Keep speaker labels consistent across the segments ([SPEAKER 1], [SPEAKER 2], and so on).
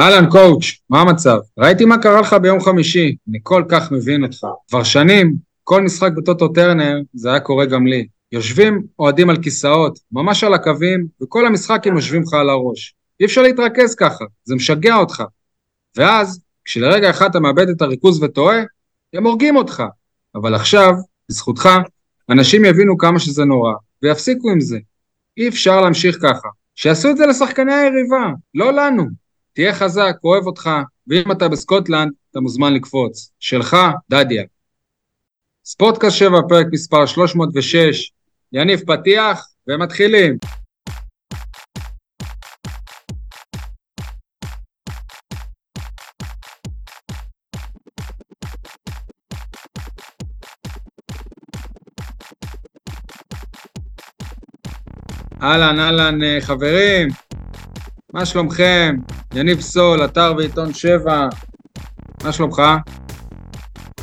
[SPEAKER 1] אהלן קואוץ', מה המצב? ראיתי מה קרה לך ביום חמישי, אני כל כך מבין אותך. כבר שנים, כל משחק בטוטו טרנר, זה היה קורה גם לי. יושבים אוהדים על כיסאות, ממש על הקווים, וכל המשחק הם יושבים לך על הראש. אי אפשר להתרכז ככה, זה משגע אותך. ואז, כשלרגע אחד אתה מאבד את הריכוז וטועה, הם הורגים אותך. אבל עכשיו, בזכותך, אנשים יבינו כמה שזה נורא, ויפסיקו עם זה. אי אפשר להמשיך ככה. שיעשו את זה לשחקני היריבה, לא לנו. תהיה חזק, אוהב אותך, ואם אתה בסקוטלנד, אתה מוזמן לקפוץ. שלך, דדיה. ספורטקאסט 7, פרק מספר 306. יניב פתיח, ומתחילים. אהלן, אהלן, אה, חברים, מה שלומכם? יניב סול, אתר ועיתון 7, מה שלומך?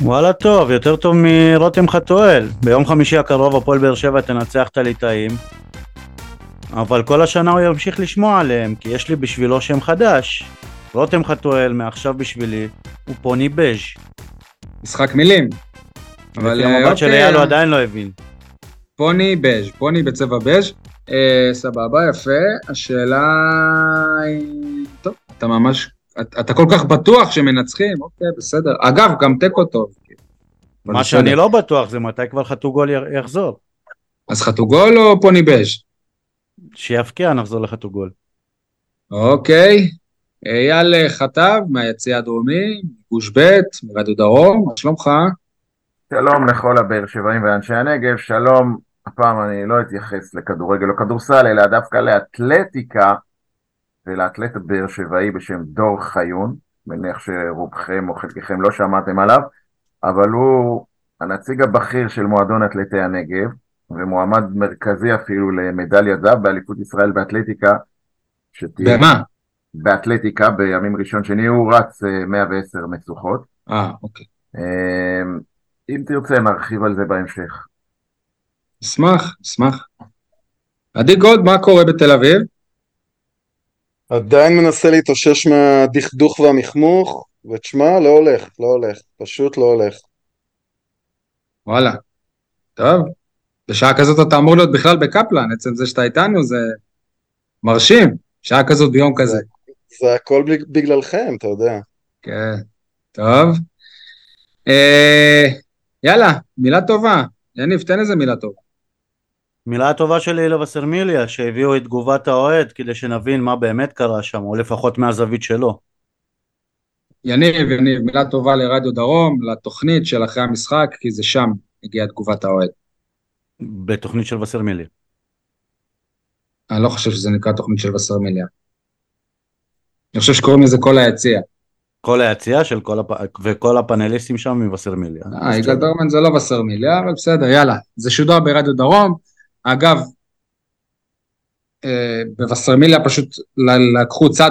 [SPEAKER 2] וואלה טוב, יותר טוב מרותם חתואל. ביום חמישי הקרוב הפועל באר שבע תנצח את הליטאים, אבל כל השנה הוא ימשיך לשמוע עליהם, כי יש לי בשבילו שם חדש. רותם חתואל, מעכשיו בשבילי, הוא פוני בז'.
[SPEAKER 1] משחק מילים.
[SPEAKER 2] אבל המבט
[SPEAKER 1] אוקיי,
[SPEAKER 2] של אייל הוא עדיין לא הבין.
[SPEAKER 1] פוני בז', פוני בצבע בז'. אה, סבבה, יפה. השאלה היא... טוב, אתה ממש... אתה, אתה כל כך בטוח שמנצחים, אוקיי, בסדר. אגב, גם תיקו טוב.
[SPEAKER 2] מה. שאני לא בטוח זה מתי כבר חתוגול יחזור.
[SPEAKER 1] אז חתוגול או פוני בז'?
[SPEAKER 2] שיפקיע נחזור לחתוגול.
[SPEAKER 1] אוקיי. אייל חטב מהיציע הדרומי, גוש ב', מרדיו דרום, מה שלומך?
[SPEAKER 3] שלום לכל הבאר שבעים ואנשי הנגב, שלום, הפעם אני לא אתייחס לכדורגל או כדורסל, אלא דווקא לאתלטיקה ולאתלט באר שבעי בשם דור חיון, מניח שרובכם או חלקכם לא שמעתם עליו, אבל הוא הנציג הבכיר של מועדון אתלטי הנגב, ומועמד מרכזי אפילו למדליית זהב באליפות ישראל באתלטיקה, שתהיה
[SPEAKER 1] במה?
[SPEAKER 3] באתלטיקה בימים ראשון שני, הוא רץ אה, 110 מצוחות.
[SPEAKER 1] אה, אוקיי.
[SPEAKER 3] אה, אם תרצה נרחיב על זה בהמשך.
[SPEAKER 1] אשמח, אשמח. עדי גולד, מה קורה בתל אביב?
[SPEAKER 4] עדיין מנסה להתאושש מהדכדוך והמכמוך, ותשמע, לא הולך, לא הולך, פשוט לא הולך.
[SPEAKER 1] וואלה. טוב. בשעה כזאת אתה אמור להיות בכלל בקפלן, עצם זה שאתה איתנו זה מרשים. שעה כזאת ביום כזה.
[SPEAKER 4] זה הכל בג- בגללכם, אתה יודע.
[SPEAKER 1] כן. טוב. אה, יאללה, מילה טובה. יניב, תן איזה מילה טובה.
[SPEAKER 2] מילה טובה שלי לווסרמיליה, שהביאו את תגובת האוהד כדי שנבין מה באמת קרה שם, או לפחות מהזווית שלו.
[SPEAKER 1] יניב, יניב, מילה טובה לרדיו דרום, לתוכנית של אחרי המשחק, כי זה שם הגיעה תגובת האוהד.
[SPEAKER 2] בתוכנית של וסרמיליה.
[SPEAKER 1] אני לא חושב שזה נקרא תוכנית של וסרמיליה. אני חושב שקוראים לזה כל היציע.
[SPEAKER 2] כל היציאה של כל הפ... וכל הפאנליסטים שם מווסרמיליה.
[SPEAKER 1] אה, יגאל ברמן זה לא וסרמיליה, אבל בסדר, יאללה. זה שודר ברדיו דרום. אגב, אה, בווסרמיליה פשוט לקחו צד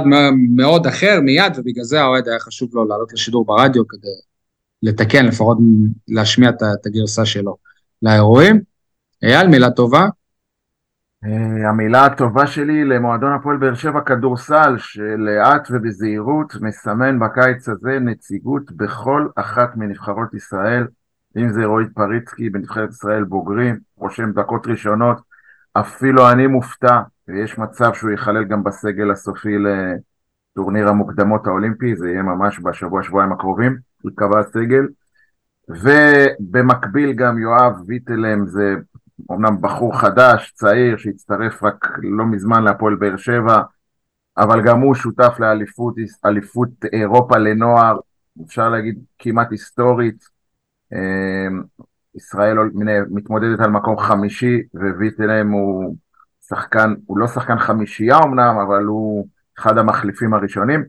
[SPEAKER 1] מאוד אחר מיד, ובגלל זה האוהד היה חשוב לו לעלות לשידור ברדיו כדי לתקן, לפחות להשמיע את הגרסה שלו לאירועים. אייל, מילה טובה.
[SPEAKER 3] אה, המילה הטובה שלי למועדון הפועל באר שבע כדורסל, שלאט ובזהירות מסמן בקיץ הזה נציגות בכל אחת מנבחרות ישראל, אם זה רועי פריצקי בנבחרת ישראל בוגרים, רושם דקות ראשונות, אפילו אני מופתע, ויש מצב שהוא ייכלל גם בסגל הסופי לטורניר המוקדמות האולימפי, זה יהיה ממש בשבוע שבועיים הקרובים, ייקבע הסגל. ובמקביל גם יואב ויטלם זה אומנם בחור חדש, צעיר, שהצטרף רק לא מזמן להפועל באר שבע, אבל גם הוא שותף לאליפות אליפות אירופה לנוער, אפשר להגיד כמעט היסטורית. אה, ישראל מתמודדת על מקום חמישי, וויטלם הוא שחקן, הוא לא שחקן חמישייה אמנם, אבל הוא אחד המחליפים הראשונים.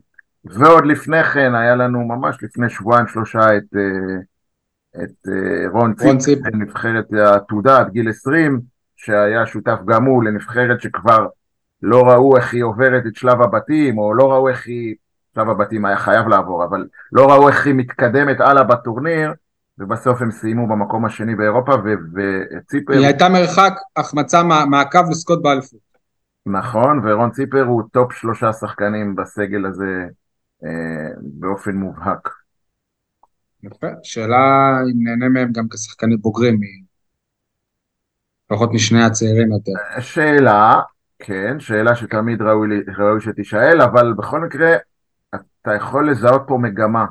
[SPEAKER 3] ועוד לפני כן, היה לנו ממש לפני שבועיים שלושה את... אה, את אה, רון ציפ. נבחרת העתודה עד גיל 20, שהיה שותף גם הוא לנבחרת שכבר לא ראו איך היא עוברת את שלב הבתים, או לא ראו איך היא, שלב הבתים היה חייב לעבור, אבל לא ראו איך היא מתקדמת הלאה בטורניר, ובסוף הם סיימו במקום השני באירופה, וציפר,
[SPEAKER 1] היא הייתה מרחק החמצה מה- מהקו לזכות באליפות.
[SPEAKER 3] נכון, ורון ציפר הוא טופ שלושה שחקנים בסגל הזה אה, באופן מובהק.
[SPEAKER 1] יפה. שאלה אם נהנה מהם גם כשחקנים בוגרים, לפחות משני הצעירים יותר.
[SPEAKER 3] שאלה, כן, שאלה שתמיד ראוי, ראוי שתישאל, אבל בכל מקרה, אתה יכול לזהות פה מגמה.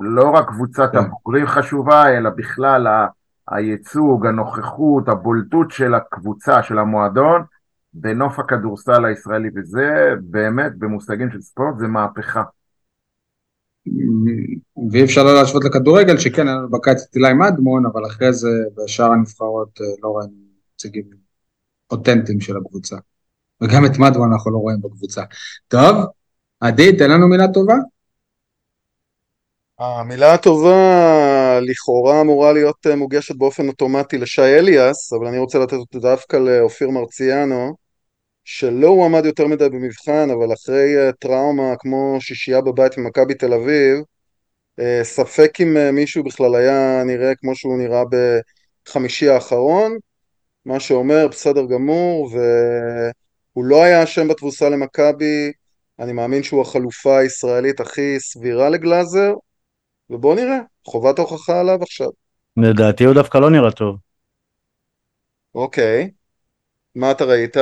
[SPEAKER 3] לא רק קבוצת
[SPEAKER 1] כן.
[SPEAKER 3] הבוגרים חשובה, אלא בכלל ה- הייצוג, הנוכחות, הבולטות של הקבוצה, של המועדון, בנוף הכדורסל הישראלי, וזה באמת, במושגים של ספורט, זה מהפכה.
[SPEAKER 1] ואי אפשר לא להשוות לכדורגל, שכן, היה לנו בקיץ את אילי מדמון, אבל אחרי זה בשאר הנבחרות אה, לא ראינו נציגים אותנטיים של הקבוצה. וגם את מדמון אנחנו לא רואים בקבוצה. טוב, עדי, תן לנו מילה טובה.
[SPEAKER 4] המילה הטובה לכאורה אמורה להיות אה, מוגשת באופן אוטומטי לשי אליאס, אבל אני רוצה לתת אותה דווקא לאופיר מרציאנו, שלא הועמד יותר מדי במבחן, אבל אחרי אה, טראומה כמו שישייה בבית ממכבי תל אביב, אה, ספק אם מישהו בכלל היה נראה כמו שהוא נראה בחמישי האחרון, מה שאומר בסדר גמור, והוא לא היה אשם בתבוסה למכבי, אני מאמין שהוא החלופה הישראלית הכי סבירה לגלאזר, ובואו נראה, חובת ההוכחה עליו עכשיו.
[SPEAKER 2] לדעתי הוא דווקא לא נראה טוב.
[SPEAKER 4] אוקיי, מה אתה ראית?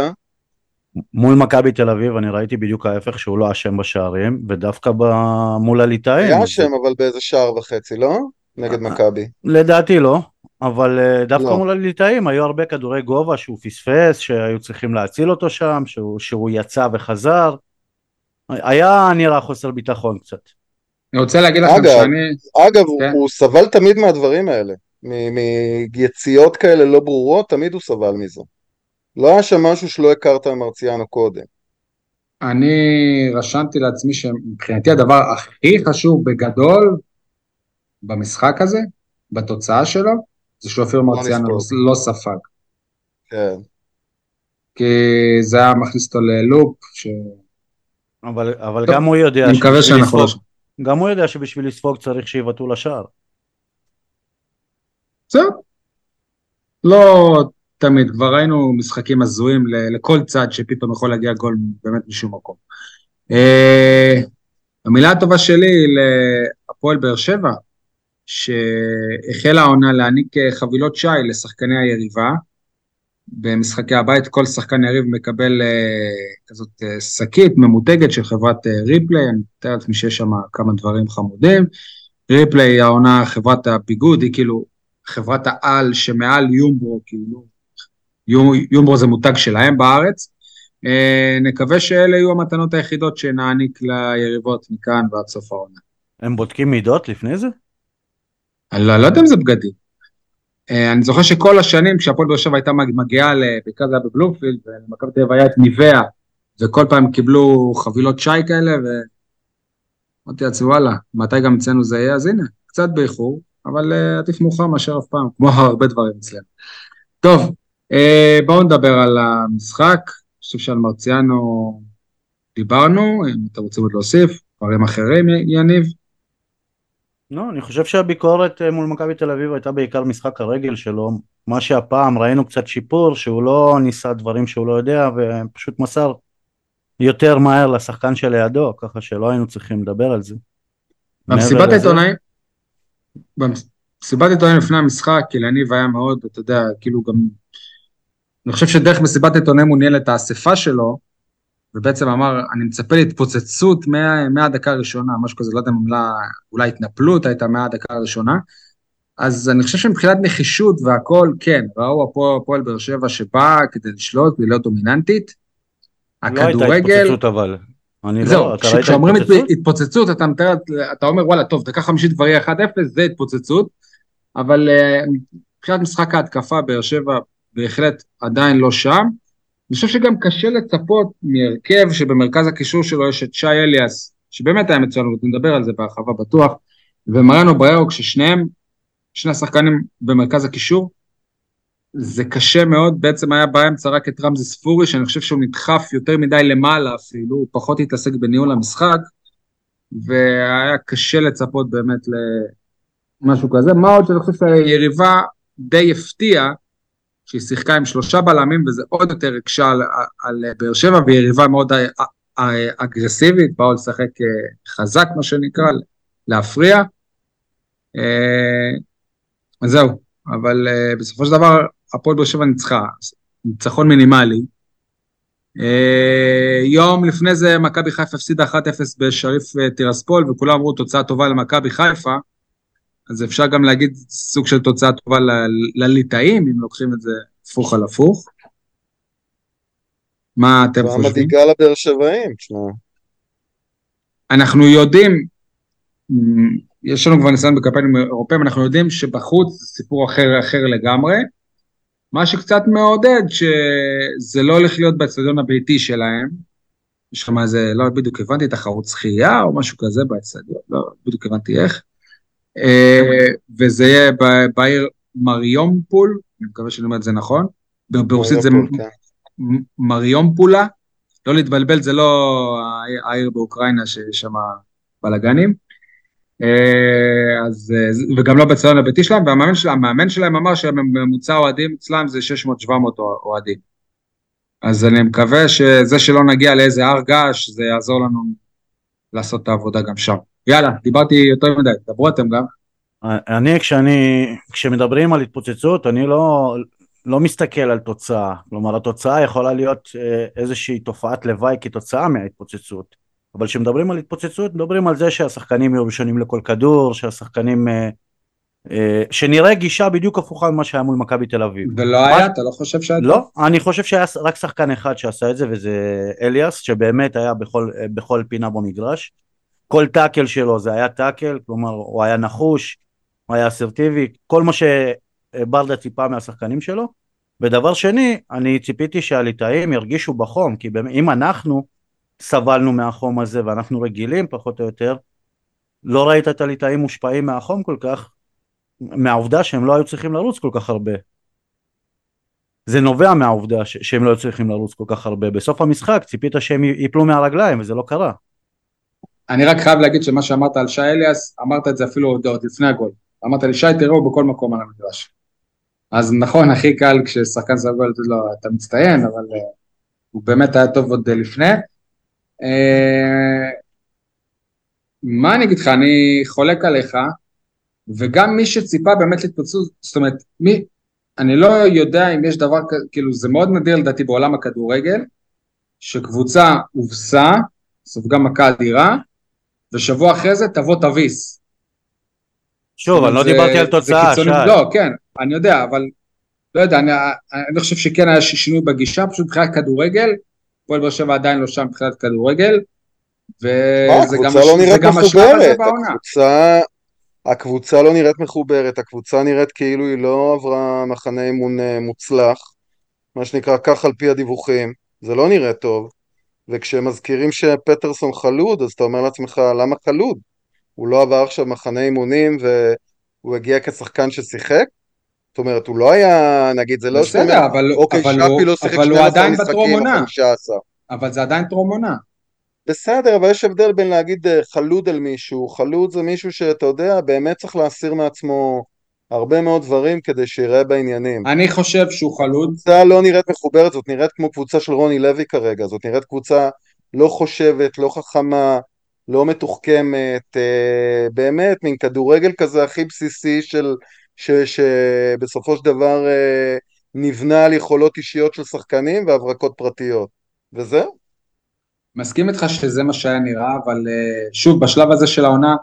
[SPEAKER 2] מול מכבי תל אביב אני ראיתי בדיוק ההפך שהוא לא אשם בשערים ודווקא ב- מול הליטאים.
[SPEAKER 4] היה אשם אבל באיזה שער וחצי, לא? נגד
[SPEAKER 2] אה,
[SPEAKER 4] מכבי.
[SPEAKER 2] לדעתי לא, אבל אה, דווקא
[SPEAKER 4] לא.
[SPEAKER 2] מול הליטאים היו הרבה כדורי גובה שהוא פספס, שהיו צריכים להציל אותו שם, שהוא, שהוא יצא וחזר. היה נראה חוסר ביטחון קצת.
[SPEAKER 1] אני רוצה להגיד לכם
[SPEAKER 4] אגב,
[SPEAKER 1] שאני...
[SPEAKER 4] אגב,
[SPEAKER 1] כן.
[SPEAKER 4] הוא סבל תמיד מהדברים האלה. מיציאות כאלה לא ברורות, תמיד הוא סבל מזה. לא היה שם משהו שלא הכרת ממרציאנו קודם.
[SPEAKER 1] אני רשמתי לעצמי שמבחינתי הדבר הכי חשוב בגדול במשחק הזה, בתוצאה שלו, זה שאופיר מרציאנו לא, ספג.
[SPEAKER 4] כן.
[SPEAKER 1] כי זה היה מכניס אותו ללופ, ש...
[SPEAKER 2] אבל, אבל
[SPEAKER 1] טוב,
[SPEAKER 2] גם הוא יודע
[SPEAKER 1] אני מקווה שאנחנו לא...
[SPEAKER 2] גם הוא יודע שבשביל לספוג צריך שיבעטו לשער.
[SPEAKER 1] זהו. לא תמיד, כבר ראינו משחקים הזויים לכל צד שפתאום יכול להגיע גול באמת משום מקום. אה, המילה הטובה שלי היא להפועל באר שבע, שהחלה העונה להעניק אה, חבילות שי לשחקני היריבה. במשחקי הבית כל שחקן יריב מקבל אה, כזאת אה, שקית ממותגת של חברת אה, ריפליי, אני מתאר לעצמי שיש שם כמה דברים חמודים. ריפליי העונה חברת הביגוד, היא כאילו חברת העל שמעל יומברו, כאילו, יומברו זה מותג שלהם בארץ. נקווה שאלה יהיו המתנות היחידות שנעניק ליריבות מכאן ועד סוף העונה.
[SPEAKER 2] הם בודקים מידות לפני זה?
[SPEAKER 1] אני לא יודע אם זה בגדים. אה, אני זוכר שכל השנים כשהפועל באר שבע הייתה מג- מגיעה, בעיקר זה היה בבלומפילד, ולמכבי תל אביב היה את ניבאה, וכל פעם קיבלו חבילות שי כאלה, ואמרתי לעצמי וואלה, מתי גם אצלנו זה יהיה? אז הנה, קצת באיחור, אבל אה, עדיף מאוחר מאשר אף פעם, כמו הרבה דברים אצלנו. טוב, אה, בואו נדבר על המשחק, אני חושב שעל מרציאנו דיברנו, אם אתם רוצים עוד להוסיף, דברים אחרים, יניב?
[SPEAKER 2] לא, אני חושב שהביקורת אה, מול מכבי תל אביב הייתה בעיקר משחק הרגל שלו, מה שהפעם ראינו קצת שיפור, שהוא לא ניסה דברים שהוא לא יודע ופשוט מסר יותר מהר לשחקן שלידו, ככה שלא היינו צריכים לדבר על זה.
[SPEAKER 1] במסיבת העיתונאים, במסיבת העיתונאים לפני המשחק, יניב היה מאוד, אתה יודע, כאילו גם, אני חושב שדרך מסיבת העיתונאים הוא ניהל את האספה שלו, ובעצם אמר, אני מצפה להתפוצצות מה- מהדקה הראשונה, משהו כזה, לא יודע אם המילה, אולי התנפלות הייתה מהדקה הראשונה, אז אני חושב שמבחינת נחישות והכל, כן, ראו הפועל באר שבע שבאה כדי לשלוט, כדי להיות דומיננטית.
[SPEAKER 2] לא הייתה
[SPEAKER 1] הכדורגל,
[SPEAKER 2] התפוצצות אבל. אני לא,
[SPEAKER 1] זהו,
[SPEAKER 2] אתה ראית
[SPEAKER 1] כשאומרים
[SPEAKER 2] התפוצצות?
[SPEAKER 1] התפוצצות, אתה מתאר, אתה אומר וואלה, טוב, דקה חמישית כבר יהיה 1-0, זה התפוצצות, אבל אה, מבחינת משחק ההתקפה, באר שבע בהחלט עדיין לא שם. אני חושב שגם קשה לצפות מהרכב שבמרכז הקישור שלו יש את שי אליאס, שבאמת היה מצוין, ונדבר על זה בהרחבה בטוח, ומריאנו בררו, כששניהם, שני השחקנים במרכז הקישור, זה קשה מאוד, בעצם היה באמצע רק את רמזי ספורי, שאני חושב שהוא נדחף יותר מדי למעלה אפילו, הוא פחות התעסק בניהול המשחק, והיה קשה לצפות באמת למשהו כזה. מה עוד שאני חושב שהיריבה די הפתיעה, שהיא שיחקה עם שלושה בלמים, וזה עוד יותר הקשה על, על באר שבע, והיא יריבה מאוד אגרסיבית, באו לשחק חזק, מה שנקרא, להפריע. אז זהו, אבל בסופו של דבר הפועל באר שבע ניצחה, ניצחון מינימלי. יום לפני זה מכבי חיפה הפסידה 1-0 בשריף טירספול, וכולם אמרו תוצאה טובה למכבי חיפה, אז אפשר גם להגיד סוג של תוצאה טובה לליטאים, אם לוקחים את זה הפוך על הפוך. מה אתם חושבים?
[SPEAKER 4] מדאיגה לבאר שבעים, תשמע.
[SPEAKER 1] אנחנו יודעים, יש לנו כבר ניסיון בקמפיינים אירופאים, אנחנו יודעים שבחוץ זה סיפור אחר, אחר לגמרי. מה שקצת מעודד, שזה לא הולך להיות באצטדיון הביתי שלהם. יש לך מה איזה, לא בדיוק הבנתי, תחרות שחייה או משהו כזה באצטדיון, לא בדיוק הבנתי איך. אה, וזה יהיה בעיר מריומפול, אני מקווה שאני אומר את זה נכון. ברוסית זה כן. מריומפולה, לא להתבלבל, זה לא העיר באוקראינה שיש שם בלאגנים. אה, אז, וגם לא בציון הביתי שלהם, והמאמן שלהם, שלהם אמר שממוצע אוהדים אצלם זה 600-700 אוהדים. אז אני מקווה שזה שלא נגיע לאיזה הר געש, זה יעזור לנו לעשות את העבודה גם שם. יאללה, דיברתי יותר מדי, דברו אתם גם.
[SPEAKER 2] אני, כשאני, כשמדברים על התפוצצות, אני לא, לא מסתכל על תוצאה. כלומר, התוצאה יכולה להיות אה, איזושהי תופעת לוואי כתוצאה מההתפוצצות. אבל כשמדברים על התפוצצות, מדברים על זה שהשחקנים יהיו ראשונים לכל כדור, שהשחקנים... אה, אה, שנראה גישה בדיוק הפוכה ממה שהיה מול מכבי תל אביב.
[SPEAKER 1] ולא היה? אתה לא חושב שהיה?
[SPEAKER 2] לא, אני חושב שהיה רק שחקן אחד שעשה את זה, וזה אליאס, שבאמת היה בכל, בכל פינה במגרש. כל טאקל שלו זה היה טאקל, כלומר הוא היה נחוש, הוא היה אסרטיבי, כל מה שברדה ציפה מהשחקנים שלו. ודבר שני, אני ציפיתי שהליטאים ירגישו בחום, כי אם אנחנו סבלנו מהחום הזה ואנחנו רגילים פחות או יותר, לא ראית את הליטאים מושפעים מהחום כל כך, מהעובדה שהם לא היו צריכים לרוץ כל כך הרבה. זה נובע מהעובדה שהם לא היו צריכים לרוץ כל כך הרבה. בסוף המשחק ציפית שהם ייפלו מהרגליים וזה לא קרה.
[SPEAKER 1] אני רק חייב להגיד שמה שאמרת על שי אליאס, אמרת את זה אפילו עוד לפני הגול. אמרת לי, שי תראו בכל מקום על המדרש. אז נכון, הכי קל כששחקן סגול, אתה לא, אתה מצטיין, אבל uh, הוא באמת היה טוב עוד לפני. Uh, מה אני אגיד לך, אני חולק עליך, וגם מי שציפה באמת להתפוצצות, זאת אומרת, מי, אני לא יודע אם יש דבר כזה, כאילו זה מאוד נדיר לדעתי בעולם הכדורגל, שקבוצה הובסה, סופגה מכה אדירה, ושבוע אחרי זה תבוא תביס.
[SPEAKER 2] שוב, אני לא דיברתי על תוצאה, שי.
[SPEAKER 1] לא, כן, אני יודע, אבל לא יודע, אני, אני חושב שכן היה שינוי בגישה, פשוט מבחינת כדורגל, פועל באר שבע עדיין לא שם מבחינת כדורגל,
[SPEAKER 4] וזה גם, לא זה גם השלב הזה בעונה. הקבוצה, הקבוצה לא נראית מחוברת, הקבוצה נראית כאילו היא לא עברה מחנה אימון אה, מוצלח, מה שנקרא כך על פי הדיווחים, זה לא נראה טוב, וכשמזכירים שפטרסון חלוד, אז אתה אומר לעצמך, למה חלוד? הוא לא עבר עכשיו מחנה אימונים והוא הגיע כשחקן ששיחק? זאת אומרת, הוא לא היה, נגיד, זה לא
[SPEAKER 1] בסדר, אבל, אוקיי, אבל, שפי לא שיחק 12 משחקים או 15. אבל זה עדיין טרום עונה.
[SPEAKER 4] בסדר, אבל יש הבדל בין להגיד אה, חלוד על מישהו, חלוד זה מישהו שאתה יודע, באמת צריך להסיר מעצמו הרבה מאוד דברים כדי שיראה בעניינים.
[SPEAKER 1] אני חושב שהוא חלוד.
[SPEAKER 4] קבוצה לא נראית מחוברת, זאת נראית כמו קבוצה של רוני לוי כרגע, זאת נראית קבוצה לא חושבת, לא חכמה, לא מתוחכמת, אה, באמת מין כדורגל כזה הכי בסיסי של, ש, שבסופו של דבר אה, נבנה על יכולות אישיות של שחקנים והברקות פרטיות, וזהו.
[SPEAKER 1] מסכים איתך שזה מה שהיה נראה, אבל אה, שוב, בשלב הזה של העונה,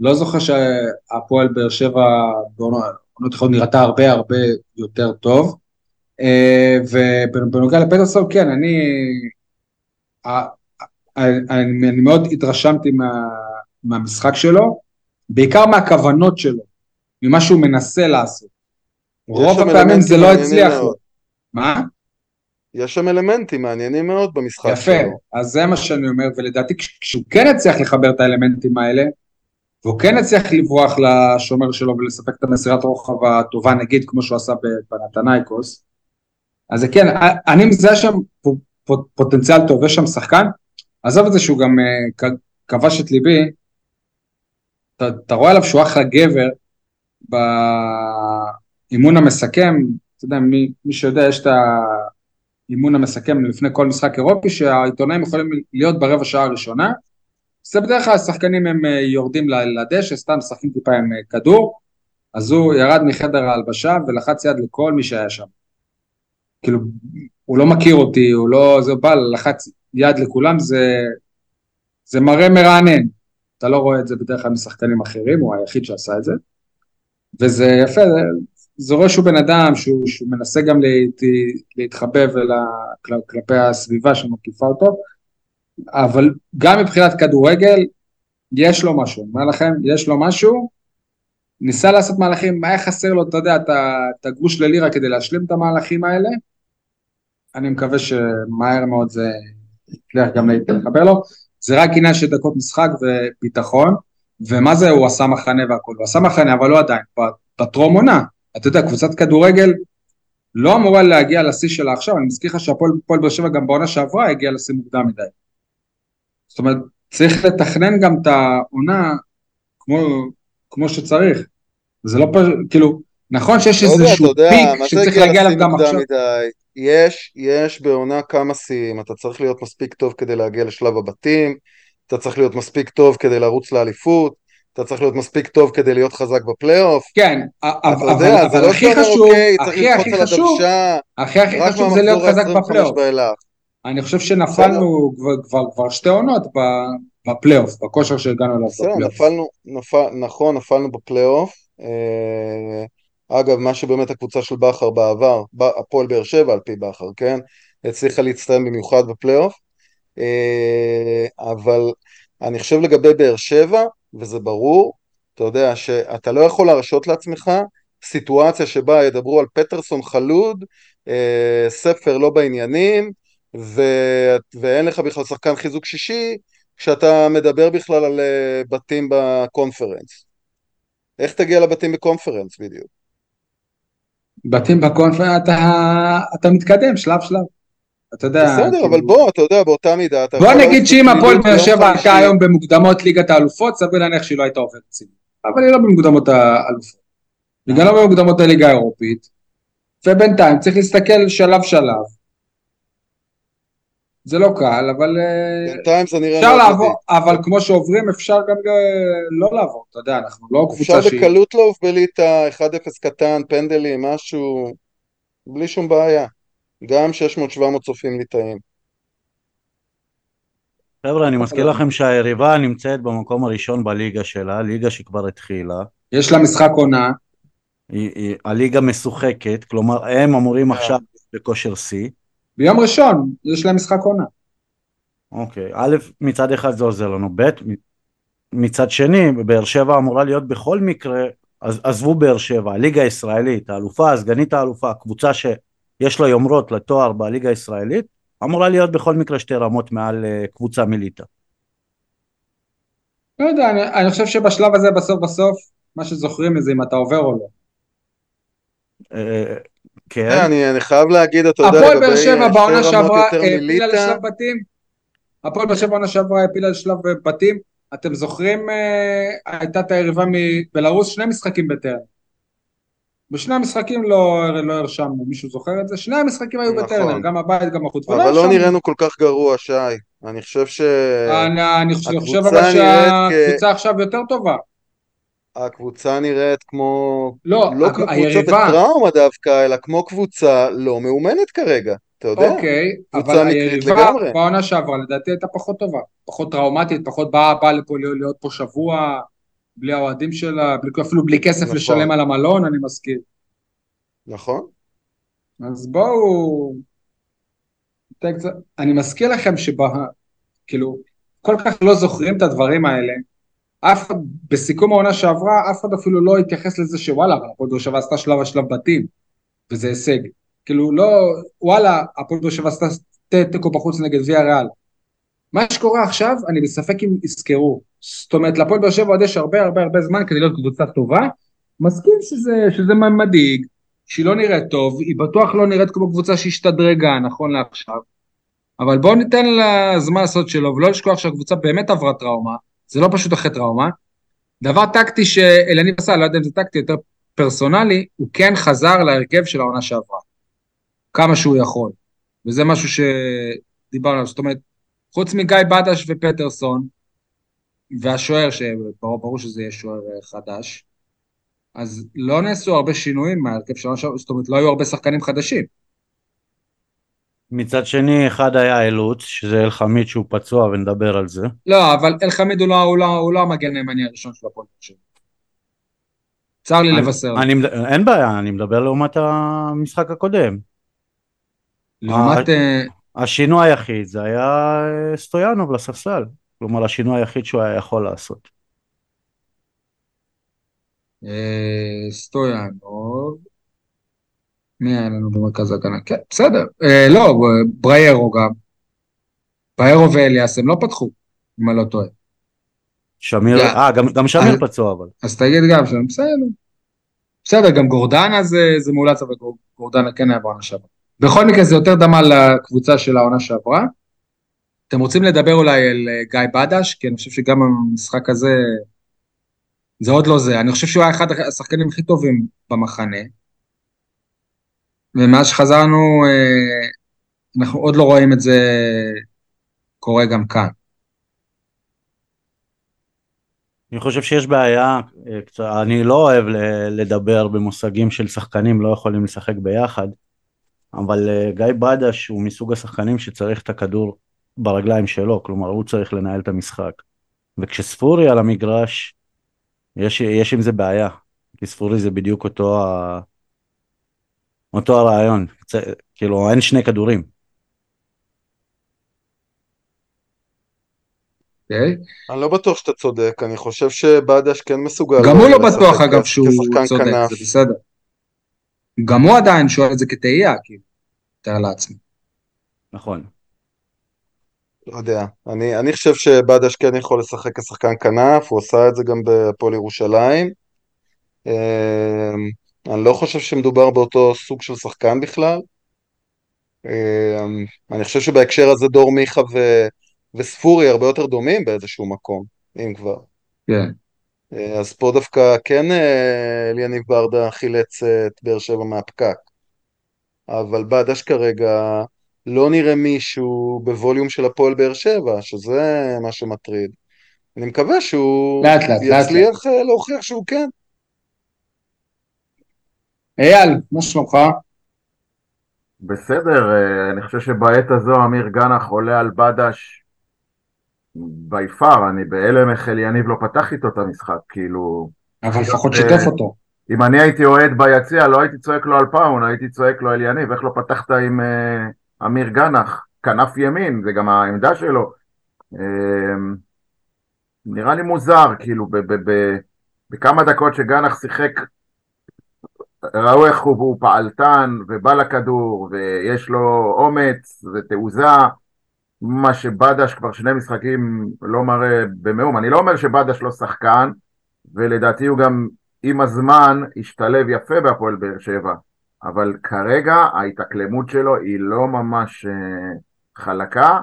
[SPEAKER 1] לא זוכר שהפועל באר שבע בעונות יכולות נראתה הרבה הרבה יותר טוב. ובנוגע לפטרסון, כן, אני, אני, אני מאוד התרשמתי מה, מהמשחק שלו, בעיקר מהכוונות שלו, ממה שהוא מנסה לעשות. רוב הפעמים זה לא הצליח לו. מה?
[SPEAKER 4] יש שם אלמנטים מעניינים מאוד במשחק יפה, שלו.
[SPEAKER 1] יפה, אז זה מה שאני אומר, ולדעתי כשהוא כן הצליח לחבר את האלמנטים האלה, והוא כן הצליח לברוח לשומר שלו ולספק את המסירת רוחב הטובה, נגיד כמו שהוא עשה בנתנייקוס, אז זה כן, אני מזהה שם פוטנציאל טוב, יש שם שחקן? עזוב את זה שהוא גם uh, כבש את ליבי, אתה, אתה רואה עליו שהוא אחלה גבר באימון המסכם, אתה יודע, מי, מי שיודע, יש את האימון המסכם לפני כל משחק אירופי, שהעיתונאים יכולים להיות ברבע שעה הראשונה. זה בדרך כלל השחקנים הם אה, יורדים לדשא, סתם משחקים טיפה עם אה, כדור, אז הוא ירד מחדר ההלבשה ולחץ יד לכל מי שהיה שם. כאילו, הוא לא מכיר אותי, הוא לא, זה בא, לחץ יד לכולם, זה, זה מראה מרענן. אתה לא רואה את זה בדרך כלל משחקנים אחרים, הוא היחיד שעשה את זה. וזה יפה, זה, רואה שהוא בן אדם, שהוא, שהוא מנסה גם להת, להתחבב כל, כלפי הסביבה שמקיפה אותו, אבל גם מבחינת כדורגל, יש לו משהו, אומר לכם, יש לו משהו, ניסה לעשות מהלכים, היה חסר לו, אתה יודע, את הגוש ללירה כדי להשלים את המהלכים האלה, אני מקווה שמהר מאוד זה יצליח גם להתחבר לו, זה רק עניין של דקות משחק וביטחון, ומה זה הוא עשה מחנה והכל, הוא עשה מחנה אבל לא עדיין, בטרום עונה, אתה יודע, קבוצת כדורגל לא אמורה להגיע לשיא שלה עכשיו, אני מזכיר לך שהפועל באר שבע גם בעונה שעברה הגיע לשיא מוקדם מדי. זאת אומרת, צריך לתכנן גם את העונה כמו, כמו שצריך. זה לא פשוט, כאילו, נכון שיש
[SPEAKER 4] לא
[SPEAKER 1] איזשהו
[SPEAKER 4] יודע,
[SPEAKER 1] פיק שצריך להגיע אליו גם עכשיו.
[SPEAKER 4] מדי. יש, יש בעונה כמה שיאים, אתה צריך להיות מספיק טוב כדי להגיע לשלב הבתים, אתה צריך להיות מספיק טוב כדי לרוץ לאליפות, אתה צריך להיות מספיק טוב כדי להיות חזק בפלייאוף.
[SPEAKER 1] כן,
[SPEAKER 4] אבל, אבל, יודע, אבל לא הכי חשוב, אוקיי, הכי הכי חשוב,
[SPEAKER 1] הכי הכי חשוב זה להיות חזק בפלייאוף. אני חושב שנפלנו כבר, כבר, כבר שתי עונות בפלייאוף, בכושר שהגענו אליו בפלייאוף.
[SPEAKER 4] נפלנו, נפל, נכון, נפלנו בפלייאוף. אה, אגב, מה שבאמת הקבוצה של בכר בעבר, הפועל באר שבע על פי בכר, כן? הצליחה להצטיין במיוחד בפלייאוף. אה, אבל אני חושב לגבי באר שבע, וזה ברור, אתה יודע שאתה לא יכול להרשות לעצמך סיטואציה שבה ידברו על פטרסון חלוד, אה, ספר לא בעניינים, ו... ואין לך בכלל שחקן חיזוק שישי, כשאתה מדבר בכלל על אה, בתים בקונפרנס. איך תגיע לבתים בקונפרנס בדיוק?
[SPEAKER 1] בתים בקונפרנס, אתה, אתה מתקדם שלב שלב. אתה יודע...
[SPEAKER 4] בסדר, כאילו... אבל בוא, אתה יודע, באותה מידה...
[SPEAKER 1] בוא נגיד שאם הפועל באר שבע הייתה היום במוקדמות ליגת האלופות, סביר להניח שהיא לא הייתה עוברת ציבור. אבל היא לא במוקדמות האלופות. היא גם לא במוקדמות הליגה האירופית. ובינתיים צריך להסתכל שלב שלב. זה לא קל, אבל...
[SPEAKER 4] אה, בינתיים זה נראה...
[SPEAKER 1] אפשר לעבור, אבל כמו שעוברים אפשר גם לא לעבור, אתה יודע, אנחנו לא קבוצה
[SPEAKER 4] שהיא... אפשר בקלות לעוף בליטא, 1-0 קטן, פנדלים, משהו, בלי שום בעיה. גם 600-700 צופים ליטאים.
[SPEAKER 2] חבר'ה, אני מזכיר לכם שהיריבה נמצאת במקום הראשון בליגה שלה, ליגה שכבר התחילה.
[SPEAKER 1] יש לה משחק עונה.
[SPEAKER 2] הליגה משוחקת, כלומר הם אמורים עכשיו בכושר שיא.
[SPEAKER 1] ביום ראשון יש להם משחק עונה.
[SPEAKER 2] אוקיי, א', מצד אחד זה עוזר לנו, ב', מצד שני, באר שבע אמורה להיות בכל מקרה, עזבו באר שבע, הליגה הישראלית, האלופה, הסגנית האלופה, קבוצה שיש לה יומרות לתואר בליגה הישראלית, אמורה להיות בכל מקרה שתי רמות מעל uh, קבוצה מליטה.
[SPEAKER 1] לא יודע, אני, אני חושב שבשלב הזה בסוף בסוף, מה שזוכרים מזה אם אתה עובר או לא.
[SPEAKER 2] אה, כן.
[SPEAKER 4] אה, אני, אני חייב להגיד, אתה יודע,
[SPEAKER 1] הפועל באר שבע בעונה שעברה העפילה לשלב בתים. הפועל באר שבע בעונה שעברה העפילה לשלב בתים. אתם זוכרים, אה, הייתה את היריבה מבלארוס, שני משחקים בטרם. בשני המשחקים לא, לא הרשמנו, מישהו זוכר את זה? שני המשחקים היו נכון. בטרנר, גם הבית, גם החוץ.
[SPEAKER 4] אבל לא נראינו כל כך גרוע, שי. אני חושב ש...
[SPEAKER 1] אני, אני חושב אבל שהקבוצה כ... עכשיו יותר טובה.
[SPEAKER 4] הקבוצה נראית כמו...
[SPEAKER 1] לא,
[SPEAKER 4] לא כמו קבוצה בטראומה דווקא, אלא כמו קבוצה לא מאומנת כרגע, אתה יודע?
[SPEAKER 1] אוקיי, אבל היריבה בעונה שעברה לדעתי הייתה פחות טובה, פחות טראומטית, פחות באה בא לפה להיות פה שבוע בלי האוהדים שלה, בלי, אפילו בלי כסף נכון. לשלם על המלון, אני מזכיר.
[SPEAKER 4] נכון.
[SPEAKER 1] אז בואו... אני מזכיר לכם שבה... כאילו, כל כך לא זוכרים את הדברים האלה, אף בסיכום העונה שעברה, אף אחד אפילו לא התייחס לזה שוואלה, אבל הפועל באר שבע עשתה שלב השלב בתים, וזה הישג. כאילו, לא, וואלה, הפועל באר שבע עשתה תיקו בחוץ נגד ויה ריאל. מה שקורה עכשיו, אני בספק אם יזכרו. זאת אומרת, לפועל באר שבע עוד יש הרבה הרבה הרבה זמן כדי להיות קבוצה טובה. מסכים שזה, שזה מדאיג, שהיא לא נראית טוב, היא בטוח לא נראית כמו קבוצה שהשתדרגה, נכון לעכשיו. אבל בואו ניתן לה זמן לעשות שלו, ולא לשכוח שהקבוצה באמת עברה טראומה, זה לא פשוט אחרי טראומה. דבר טקטי שאלניב עשה, לא יודע אם זה טקטי, יותר פרסונלי, הוא כן חזר להרכב של העונה שעברה. כמה שהוא יכול. וזה משהו שדיברנו עליו, זאת אומרת, חוץ מגיא בדש ופטרסון, והשוער, שברור ברור שזה יהיה שוער אה, חדש, אז לא נעשו הרבה שינויים מהרכב שלנו, זאת אומרת, לא היו הרבה שחקנים חדשים.
[SPEAKER 2] מצד שני, אחד היה אילוץ, שזה אלחמיד שהוא פצוע ונדבר על זה.
[SPEAKER 1] לא, אבל אלחמיד הוא לא, הוא לא, הוא לא המגן הימני הראשון של הפועל באר צר לי
[SPEAKER 2] אני-
[SPEAKER 1] לבשר.
[SPEAKER 2] אני, אין בעיה, אני מדבר לעומת המשחק הקודם.
[SPEAKER 1] לעומת... אה,
[SPEAKER 2] השינוי היחיד זה היה אה, סטויאנוב לספסל. כלומר, השינוי היחיד שהוא היה יכול לעשות.
[SPEAKER 1] אה, סטויאנוב, מי היה לנו במרכז ההגנה? כן, בסדר. אה, לא, בריירו גם. בריירו ואליאס הם לא פתחו, אם אני לא טועה.
[SPEAKER 2] שמיר. אה, גם, גם שמיר
[SPEAKER 1] אז-
[SPEAKER 2] פצוע אבל.
[SPEAKER 1] אז תגיד גם שם, בסדר. בסדר, גם גורדנה זה, זה מאולץ, אבל גור- גורדנה כן היה בעונה שעברה. בכל מקרה זה יותר דמה לקבוצה של העונה שעברה. אתם רוצים לדבר אולי על אה, גיא בדש? כי אני חושב שגם המשחק הזה, זה עוד לא זה. אני חושב שהוא היה אחד השחקנים הכי טובים במחנה. ומאז שחזרנו, אה, אנחנו עוד לא רואים את זה קורה גם כאן.
[SPEAKER 2] אני חושב שיש בעיה, אה, אני לא אוהב לדבר במושגים של שחקנים לא יכולים לשחק ביחד, אבל אה, גיא בדש הוא מסוג השחקנים שצריך את הכדור ברגליים שלו, כלומר הוא צריך לנהל את המשחק. וכשספורי על המגרש, יש, יש עם זה בעיה, כי ספורי זה בדיוק אותו, ה... אותו הרעיון, צ... כאילו אין שני כדורים.
[SPEAKER 1] אוקיי?
[SPEAKER 4] אני לא בטוח שאתה צודק, אני חושב שבדש כן מסוגל.
[SPEAKER 1] גם הוא לא בטוח, אגב, שהוא צודק,
[SPEAKER 4] כנף.
[SPEAKER 1] זה בסדר. גם הוא עדיין שואל את זה כתהייה, כאילו, מתאר לעצמי.
[SPEAKER 2] נכון.
[SPEAKER 4] לא יודע. אני, אני חושב שבדש כן יכול לשחק כשחקן כנף, הוא עשה את זה גם בהפועל ירושלים. אני לא חושב שמדובר באותו סוג של שחקן בכלל. אמ, אני חושב שבהקשר הזה דור מיכה ו, וספורי הרבה יותר דומים באיזשהו מקום, אם כבר.
[SPEAKER 1] כן.
[SPEAKER 4] אה, אז פה דווקא כן אה, אליניב ברדה חילץ אה, את באר שבע מהפקק. אבל בדש כרגע לא נראה מישהו בווליום של הפועל באר שבע, שזה מה שמטריד. אני מקווה שהוא
[SPEAKER 1] לאט לאט, לאט
[SPEAKER 4] יצליח אה, להוכיח שהוא כן.
[SPEAKER 1] אייל, מה שלומך?
[SPEAKER 3] בסדר, אה, אני חושב שבעת הזו אמיר גנח עולה על בדש בי פאר, אני בהלם איך אליניב לא פתח איתו את המשחק, כאילו,
[SPEAKER 1] אבל לפחות
[SPEAKER 3] אה,
[SPEAKER 1] שיתף אותו.
[SPEAKER 3] אם אני הייתי אוהד ביציע לא הייתי צועק לו על פאון, הייתי צועק לו אליניב, איך לא פתחת עם אה, אמיר גנח, כנף ימין, זה גם העמדה שלו. אה, נראה לי מוזר, כאילו, ב- ב- ב- בכמה דקות שגנח שיחק ראו איך הוא, הוא פעלתן ובא לכדור ויש לו אומץ ותעוזה, מה שבדש כבר שני משחקים לא מראה במאום. אני לא אומר שבדש לא שחקן, ולדעתי הוא גם עם הזמן השתלב יפה בהפועל באר שבע, אבל כרגע ההתאקלמות שלו היא לא ממש אה, חלקה,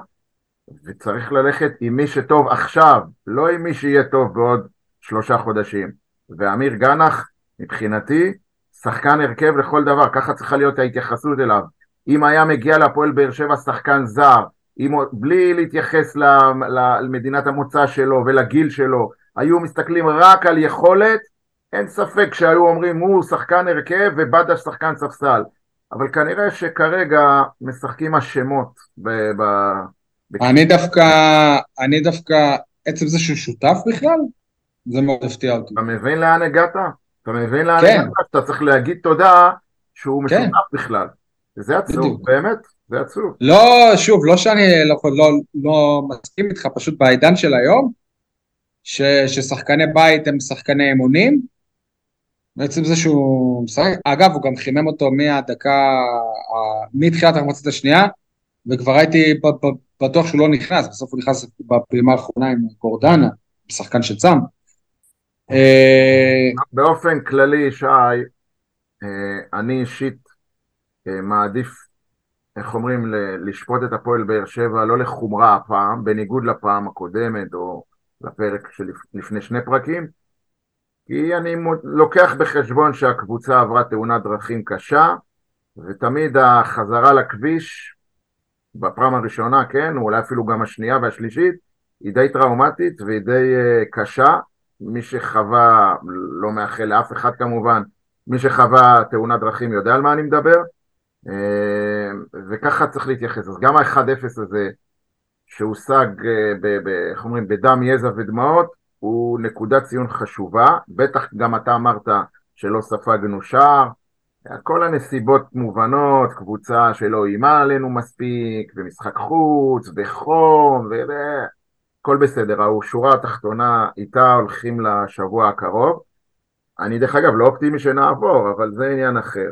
[SPEAKER 3] וצריך ללכת עם מי שטוב עכשיו, לא עם מי שיהיה טוב בעוד שלושה חודשים. ואמיר גנח, מבחינתי, שחקן הרכב לכל דבר, ככה צריכה להיות ההתייחסות אליו. אם היה מגיע להפועל באר שבע שחקן זר, אם, בלי להתייחס למדינת המוצא שלו ולגיל שלו, היו מסתכלים רק על יכולת, אין ספק שהיו אומרים הוא שחקן הרכב ובדש שחקן ספסל. אבל כנראה שכרגע משחקים השמות ב... ב
[SPEAKER 1] אני דווקא, אני דווקא, עצם זה שהוא שותף בכלל, זה מאוד הפתיע אותי.
[SPEAKER 3] אתה מבין לאן הגעת? אתה מבין לאן
[SPEAKER 1] כן.
[SPEAKER 3] הגעת? אתה צריך להגיד תודה שהוא
[SPEAKER 1] כן.
[SPEAKER 3] משותף בכלל. זה עצוב,
[SPEAKER 1] בדיוק.
[SPEAKER 3] באמת, זה עצוב.
[SPEAKER 1] לא, שוב, לא שאני לא, לא, לא מסכים איתך, פשוט בעידן של היום, ש, ששחקני בית הם שחקני אמונים, בעצם זה שהוא משחק, אגב, הוא גם חימם אותו מהדקה, מתחילת המחצית השנייה, וכבר הייתי בטוח שהוא לא נכנס, בסוף הוא נכנס בפעימה האחרונה עם גורדנה, שחקן שצם. אה,
[SPEAKER 3] באופן כללי, שי, אה, אני אישית אה, מעדיף, איך אומרים, לשפוט את הפועל באר שבע לא לחומרה הפעם, בניגוד לפעם הקודמת או לפרק שלפני שני פרקים, כי אני לוקח בחשבון שהקבוצה עברה תאונת דרכים קשה, ותמיד החזרה לכביש בפעם הראשונה, כן, אולי אפילו גם השנייה והשלישית, היא די טראומטית והיא די קשה. מי שחווה, לא מאחל לאף אחד כמובן, מי שחווה תאונת דרכים יודע על מה אני מדבר, uh, וככה צריך להתייחס. אז גם ה-1-0 הזה, שהושג, uh, איך אומרים, בדם, יזע ודמעות, הוא נקודת ציון חשובה, בטח גם אתה אמרת שלא ספגנו שער, כל הנסיבות מובנות, קבוצה שלא איימה עלינו מספיק, ומשחק חוץ, וחום, והכל בסדר, השורה התחתונה איתה הולכים לשבוע הקרוב. אני דרך אגב לא אופטימי שנעבור, אבל זה עניין אחר.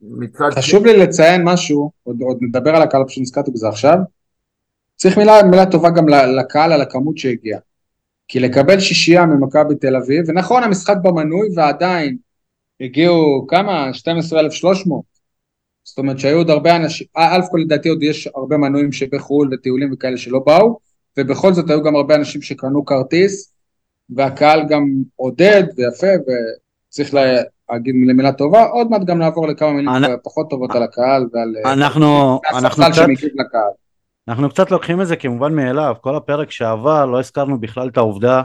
[SPEAKER 1] מצד... חשוב לי לציין משהו, עוד, עוד נדבר על הקהל, פשוט נזכרתי בזה עכשיו. צריך מילה, מילה טובה גם לקהל על הכמות שהגיעה. כי לקבל שישייה ממכבי תל אביב, ונכון המשחק במנוי ועדיין הגיעו כמה? 12,300. זאת אומרת שהיו עוד הרבה אנשים, א' כל לדעתי עוד יש הרבה מנויים שבחו"ל וטיולים וכאלה שלא באו, ובכל זאת היו גם הרבה אנשים שקנו כרטיס, והקהל גם עודד ויפה, וצריך להגיד מילה טובה, עוד מעט גם נעבור לכמה מילים אני... פחות טובות על הקהל ועל...
[SPEAKER 2] אנחנו, אנחנו קצת... אנחנו קצת לוקחים את זה כמובן מאליו, כל הפרק שעבר לא הזכרנו בכלל את העובדה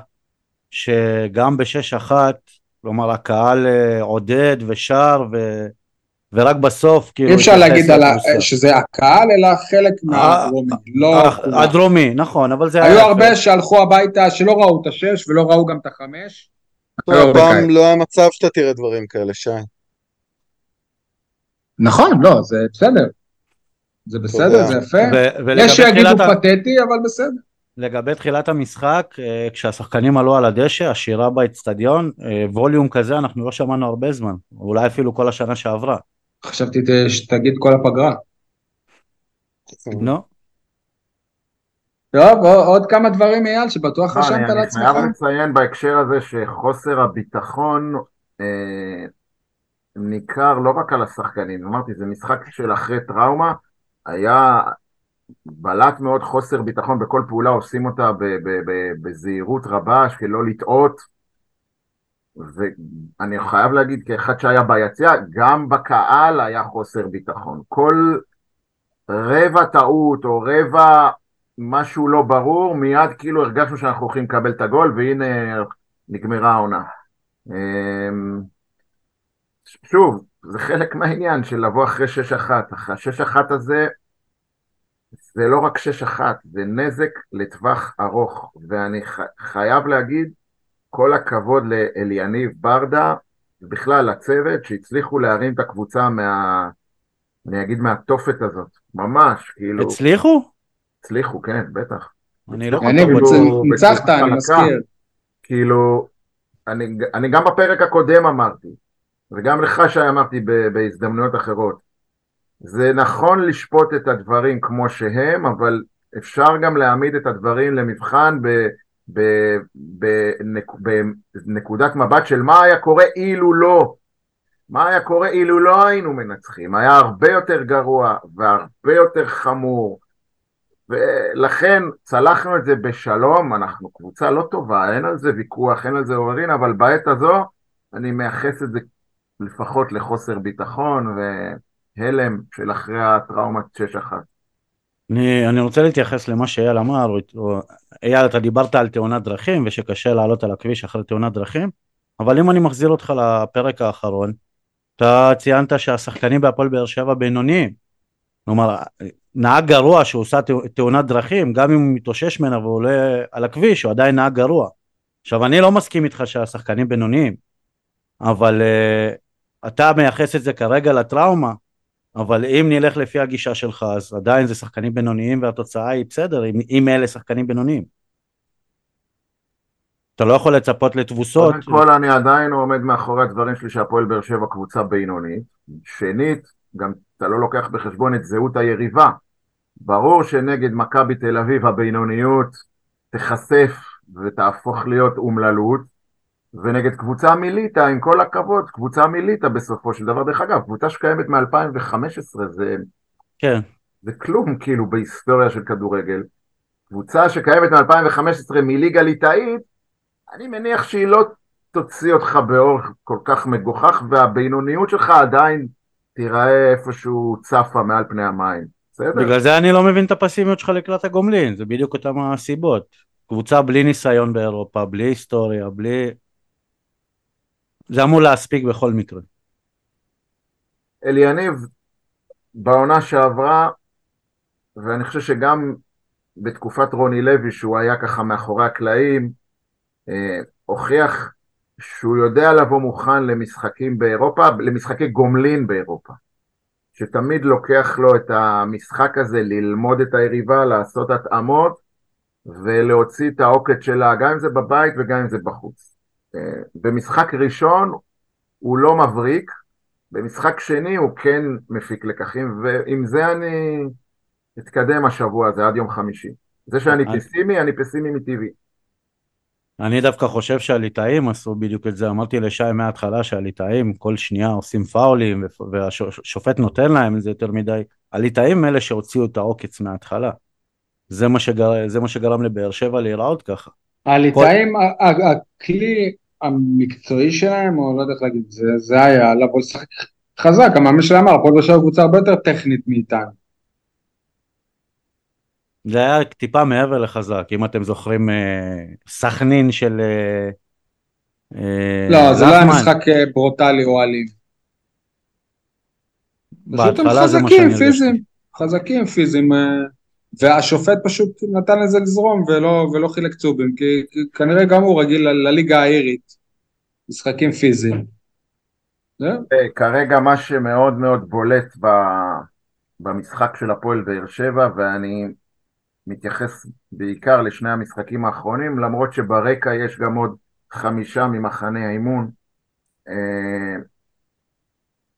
[SPEAKER 2] שגם בשש אחת כלומר הקהל אה, עודד ושר ו... ורק בסוף
[SPEAKER 1] כאילו... אי אפשר להגיד על ה... שזה הקהל אלא חלק מהדרומי, לא...
[SPEAKER 2] הדרומי, נכון, אבל זה...
[SPEAKER 1] היו הרבה שהלכו הביתה שלא ראו את השש ולא ראו גם את החמש.
[SPEAKER 4] הפעם לא המצב שאתה תראה דברים כאלה, שי.
[SPEAKER 1] נכון, לא, זה בסדר. זה בסדר, זה יפה. יש שיגידו פתטי, אבל בסדר.
[SPEAKER 2] לגבי תחילת המשחק, אה, כשהשחקנים עלו על הדשא, השירה באצטדיון, אה, ווליום כזה אנחנו לא שמענו הרבה זמן, אולי אפילו כל השנה שעברה.
[SPEAKER 1] חשבתי שתגיד כל הפגרה.
[SPEAKER 2] נו.
[SPEAKER 1] טוב, עוד כמה דברים אייל שבטוח רשמת לעצמך.
[SPEAKER 3] אני חייב לציין בהקשר הזה שחוסר הביטחון אה, ניכר לא רק על השחקנים, אמרתי זה משחק של אחרי טראומה, היה בלט מאוד חוסר ביטחון בכל פעולה, עושים אותה בזהירות רבה, שלא לטעות. ואני חייב להגיד, כאחד שהיה ביציע, גם בקהל היה חוסר ביטחון. כל רבע טעות או רבע משהו לא ברור, מיד כאילו הרגשנו שאנחנו הולכים לקבל את הגול, והנה נגמרה העונה. אמ, שוב, זה חלק מהעניין של לבוא אחרי 6-1. אחרי ה-6-1 הזה, זה לא רק שש אחת, זה נזק לטווח ארוך, ואני חייב להגיד, כל הכבוד לאליניב ברדה, ובכלל לצוות, שהצליחו להרים את הקבוצה מה... אני אגיד מהתופת הזאת, ממש, כאילו...
[SPEAKER 2] הצליחו?
[SPEAKER 3] הצליחו, כן, בטח.
[SPEAKER 1] אני לא חושב, כאילו, ניצחת, אני מזכיר.
[SPEAKER 3] כאילו, אני, אני גם בפרק הקודם אמרתי, וגם לך שי אמרתי בהזדמנויות אחרות, זה נכון לשפוט את הדברים כמו שהם, אבל אפשר גם להעמיד את הדברים למבחן בנקודת מבט של מה היה קורה אילו לא. מה היה קורה אילו לא היינו מנצחים? היה הרבה יותר גרוע והרבה יותר חמור, ולכן צלחנו את זה בשלום, אנחנו קבוצה לא טובה, אין על זה ויכוח, אין על זה עוררין, אבל בעת הזו אני מייחס את זה לפחות לחוסר ביטחון, ו... הלם של אחרי הטראומת 6-1.
[SPEAKER 2] אני, אני רוצה להתייחס למה שאייל אמר, אייל אתה דיברת על תאונת דרכים ושקשה לעלות על הכביש אחרי תאונת דרכים, אבל אם אני מחזיר אותך לפרק האחרון, אתה ציינת שהשחקנים בהפועל באר שבע בינוניים, כלומר נהג גרוע שהוא עושה תאונת דרכים, גם אם הוא מתאושש ממנה ועולה על הכביש הוא עדיין נהג גרוע. עכשיו אני לא מסכים איתך שהשחקנים בינוניים, אבל uh, אתה מייחס את זה כרגע לטראומה, אבל אם נלך לפי הגישה שלך, אז עדיין זה שחקנים בינוניים והתוצאה היא בסדר, אם, אם אלה שחקנים בינוניים. אתה לא יכול לצפות לתבוסות.
[SPEAKER 3] קודם כל אני עדיין עומד מאחורי הדברים שלי שהפועל באר שבע קבוצה בינונית. שנית, גם אתה לא לוקח בחשבון את זהות היריבה. ברור שנגד מכבי תל אביב הבינוניות תיחשף ותהפוך להיות אומללות, ונגד קבוצה מליטה, עם כל הכבוד, קבוצה מליטה בסופו של דבר, דרך אגב, קבוצה שקיימת מ-2015, זה...
[SPEAKER 2] כן.
[SPEAKER 3] זה כלום כאילו בהיסטוריה של כדורגל. קבוצה שקיימת מ-2015 מליגה ליטאית, אני מניח שהיא לא תוציא אותך באור כל כך מגוחך, והבינוניות שלך עדיין תיראה איפשהו צפה מעל פני המים. בסדר.
[SPEAKER 2] בגלל זה אני לא מבין את הפסימיות שלך לקראת הגומלין, זה בדיוק אותם הסיבות. קבוצה בלי ניסיון באירופה, בלי היסטוריה, בלי... זה אמור להספיק בכל מקרה.
[SPEAKER 3] אליניב, בעונה שעברה, ואני חושב שגם בתקופת רוני לוי, שהוא היה ככה מאחורי הקלעים, אה, הוכיח שהוא יודע לבוא מוכן למשחקים באירופה, למשחקי גומלין באירופה. שתמיד לוקח לו את המשחק הזה ללמוד את היריבה, לעשות התאמות ולהוציא את העוקץ שלה, גם אם זה בבית וגם אם זה בחוץ. אה, במשחק ראשון הוא לא מבריק, במשחק שני הוא כן מפיק לקחים, ועם זה אני אתקדם השבוע הזה עד יום חמישי. זה שאני
[SPEAKER 2] אני-
[SPEAKER 3] פסימי, אני פסימי מטבעי.
[SPEAKER 2] אני דווקא חושב שהליטאים עשו בדיוק את זה, אמרתי לשי מההתחלה שהליטאים כל שנייה עושים פאולים ופ- והשופט נותן להם את זה יותר מדי. הליטאים אלה שהוציאו את העוקץ מההתחלה. זה מה, שגר, זה מה שגרם לבאר שבע להיראות ככה.
[SPEAKER 1] הליטאים, הכלי המקצועי שלהם, או לא יודע איך להגיד, זה, זה היה לבוא לשחק חזק, המאמן שלהם אמר, הפועל באר שבע קבוצה הרבה יותר טכנית מאיתנו.
[SPEAKER 2] זה היה טיפה מעבר לחזק, אם אתם זוכרים אה, סכנין של... אה, אה,
[SPEAKER 1] לא, זה לא היה. משחק ברוטלי או אלים. פשוט הם חזקים. פיזיים, חזקים פיזיים, והשופט פשוט נתן לזה לזרום ולא, ולא חילק צהובים, כי, כנראה גם הוא רגיל לליגה האירית, משחקים פיזיים.
[SPEAKER 3] אה, כרגע מה שמאוד מאוד בולט ב... במשחק של הפועל באר שבע, ואני מתייחס בעיקר לשני המשחקים האחרונים, למרות שברקע יש גם עוד חמישה ממחנה האימון, אה,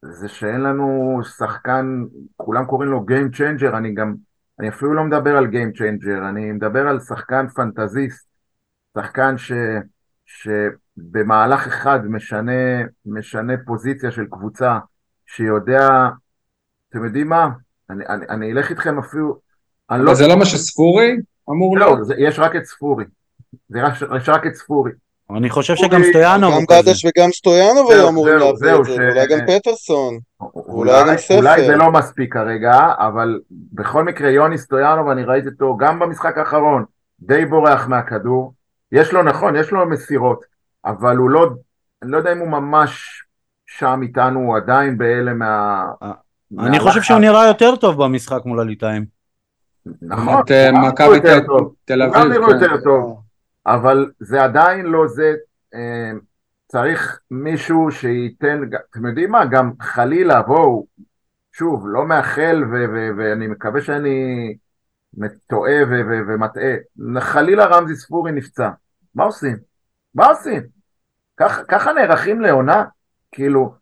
[SPEAKER 3] זה שאין לנו שחקן, כולם קוראים לו Game Changer, אני גם, אני אפילו לא מדבר על Game Changer, אני מדבר על שחקן פנטזיסט, שחקן ש... שבמהלך אחד משנה, משנה פוזיציה של קבוצה, שיודע, אתם יודעים מה? אני, אני, אני אלך איתכם אפילו, אני
[SPEAKER 1] אבל זה לא מה שספורי אמור להיות.
[SPEAKER 3] לא, זה, יש רק את ספורי. זה רק, יש רק את ספורי.
[SPEAKER 2] אני חושב
[SPEAKER 3] אורי,
[SPEAKER 2] שגם סטויאנוב
[SPEAKER 4] גם
[SPEAKER 2] הוא כזה.
[SPEAKER 4] דדש וגם סטויאנוב היו אמורים להביא את זה, ואולי גם פטרסון.
[SPEAKER 3] אולי,
[SPEAKER 4] אולי גם ספר.
[SPEAKER 3] אולי זה לא מספיק כרגע, אבל בכל מקרה יוני סטויאנוב, אני ראיתי אותו גם במשחק האחרון, די בורח מהכדור. יש לו, נכון, יש לו מסירות, אבל הוא לא, אני לא יודע אם הוא ממש שם איתנו, הוא עדיין באלה מה...
[SPEAKER 2] אני. חושב שהוא נראה יותר טוב במשחק מול הליטאים.
[SPEAKER 3] נכון,
[SPEAKER 1] אה,
[SPEAKER 3] גם
[SPEAKER 1] מכבי תל-. תל
[SPEAKER 3] הוא גם
[SPEAKER 1] אביב.
[SPEAKER 3] נראה
[SPEAKER 1] כן.
[SPEAKER 3] יותר טוב. אבל זה עדיין לא זה, אה, צריך מישהו שייתן, אתם יודעים מה, גם חלילה, בואו, שוב, לא מאחל ואני מקווה שאני טועה ומטעה, חלילה רמזי ספורי נפצע, מה עושים? מה עושים? ככה נערכים לעונה? כאילו,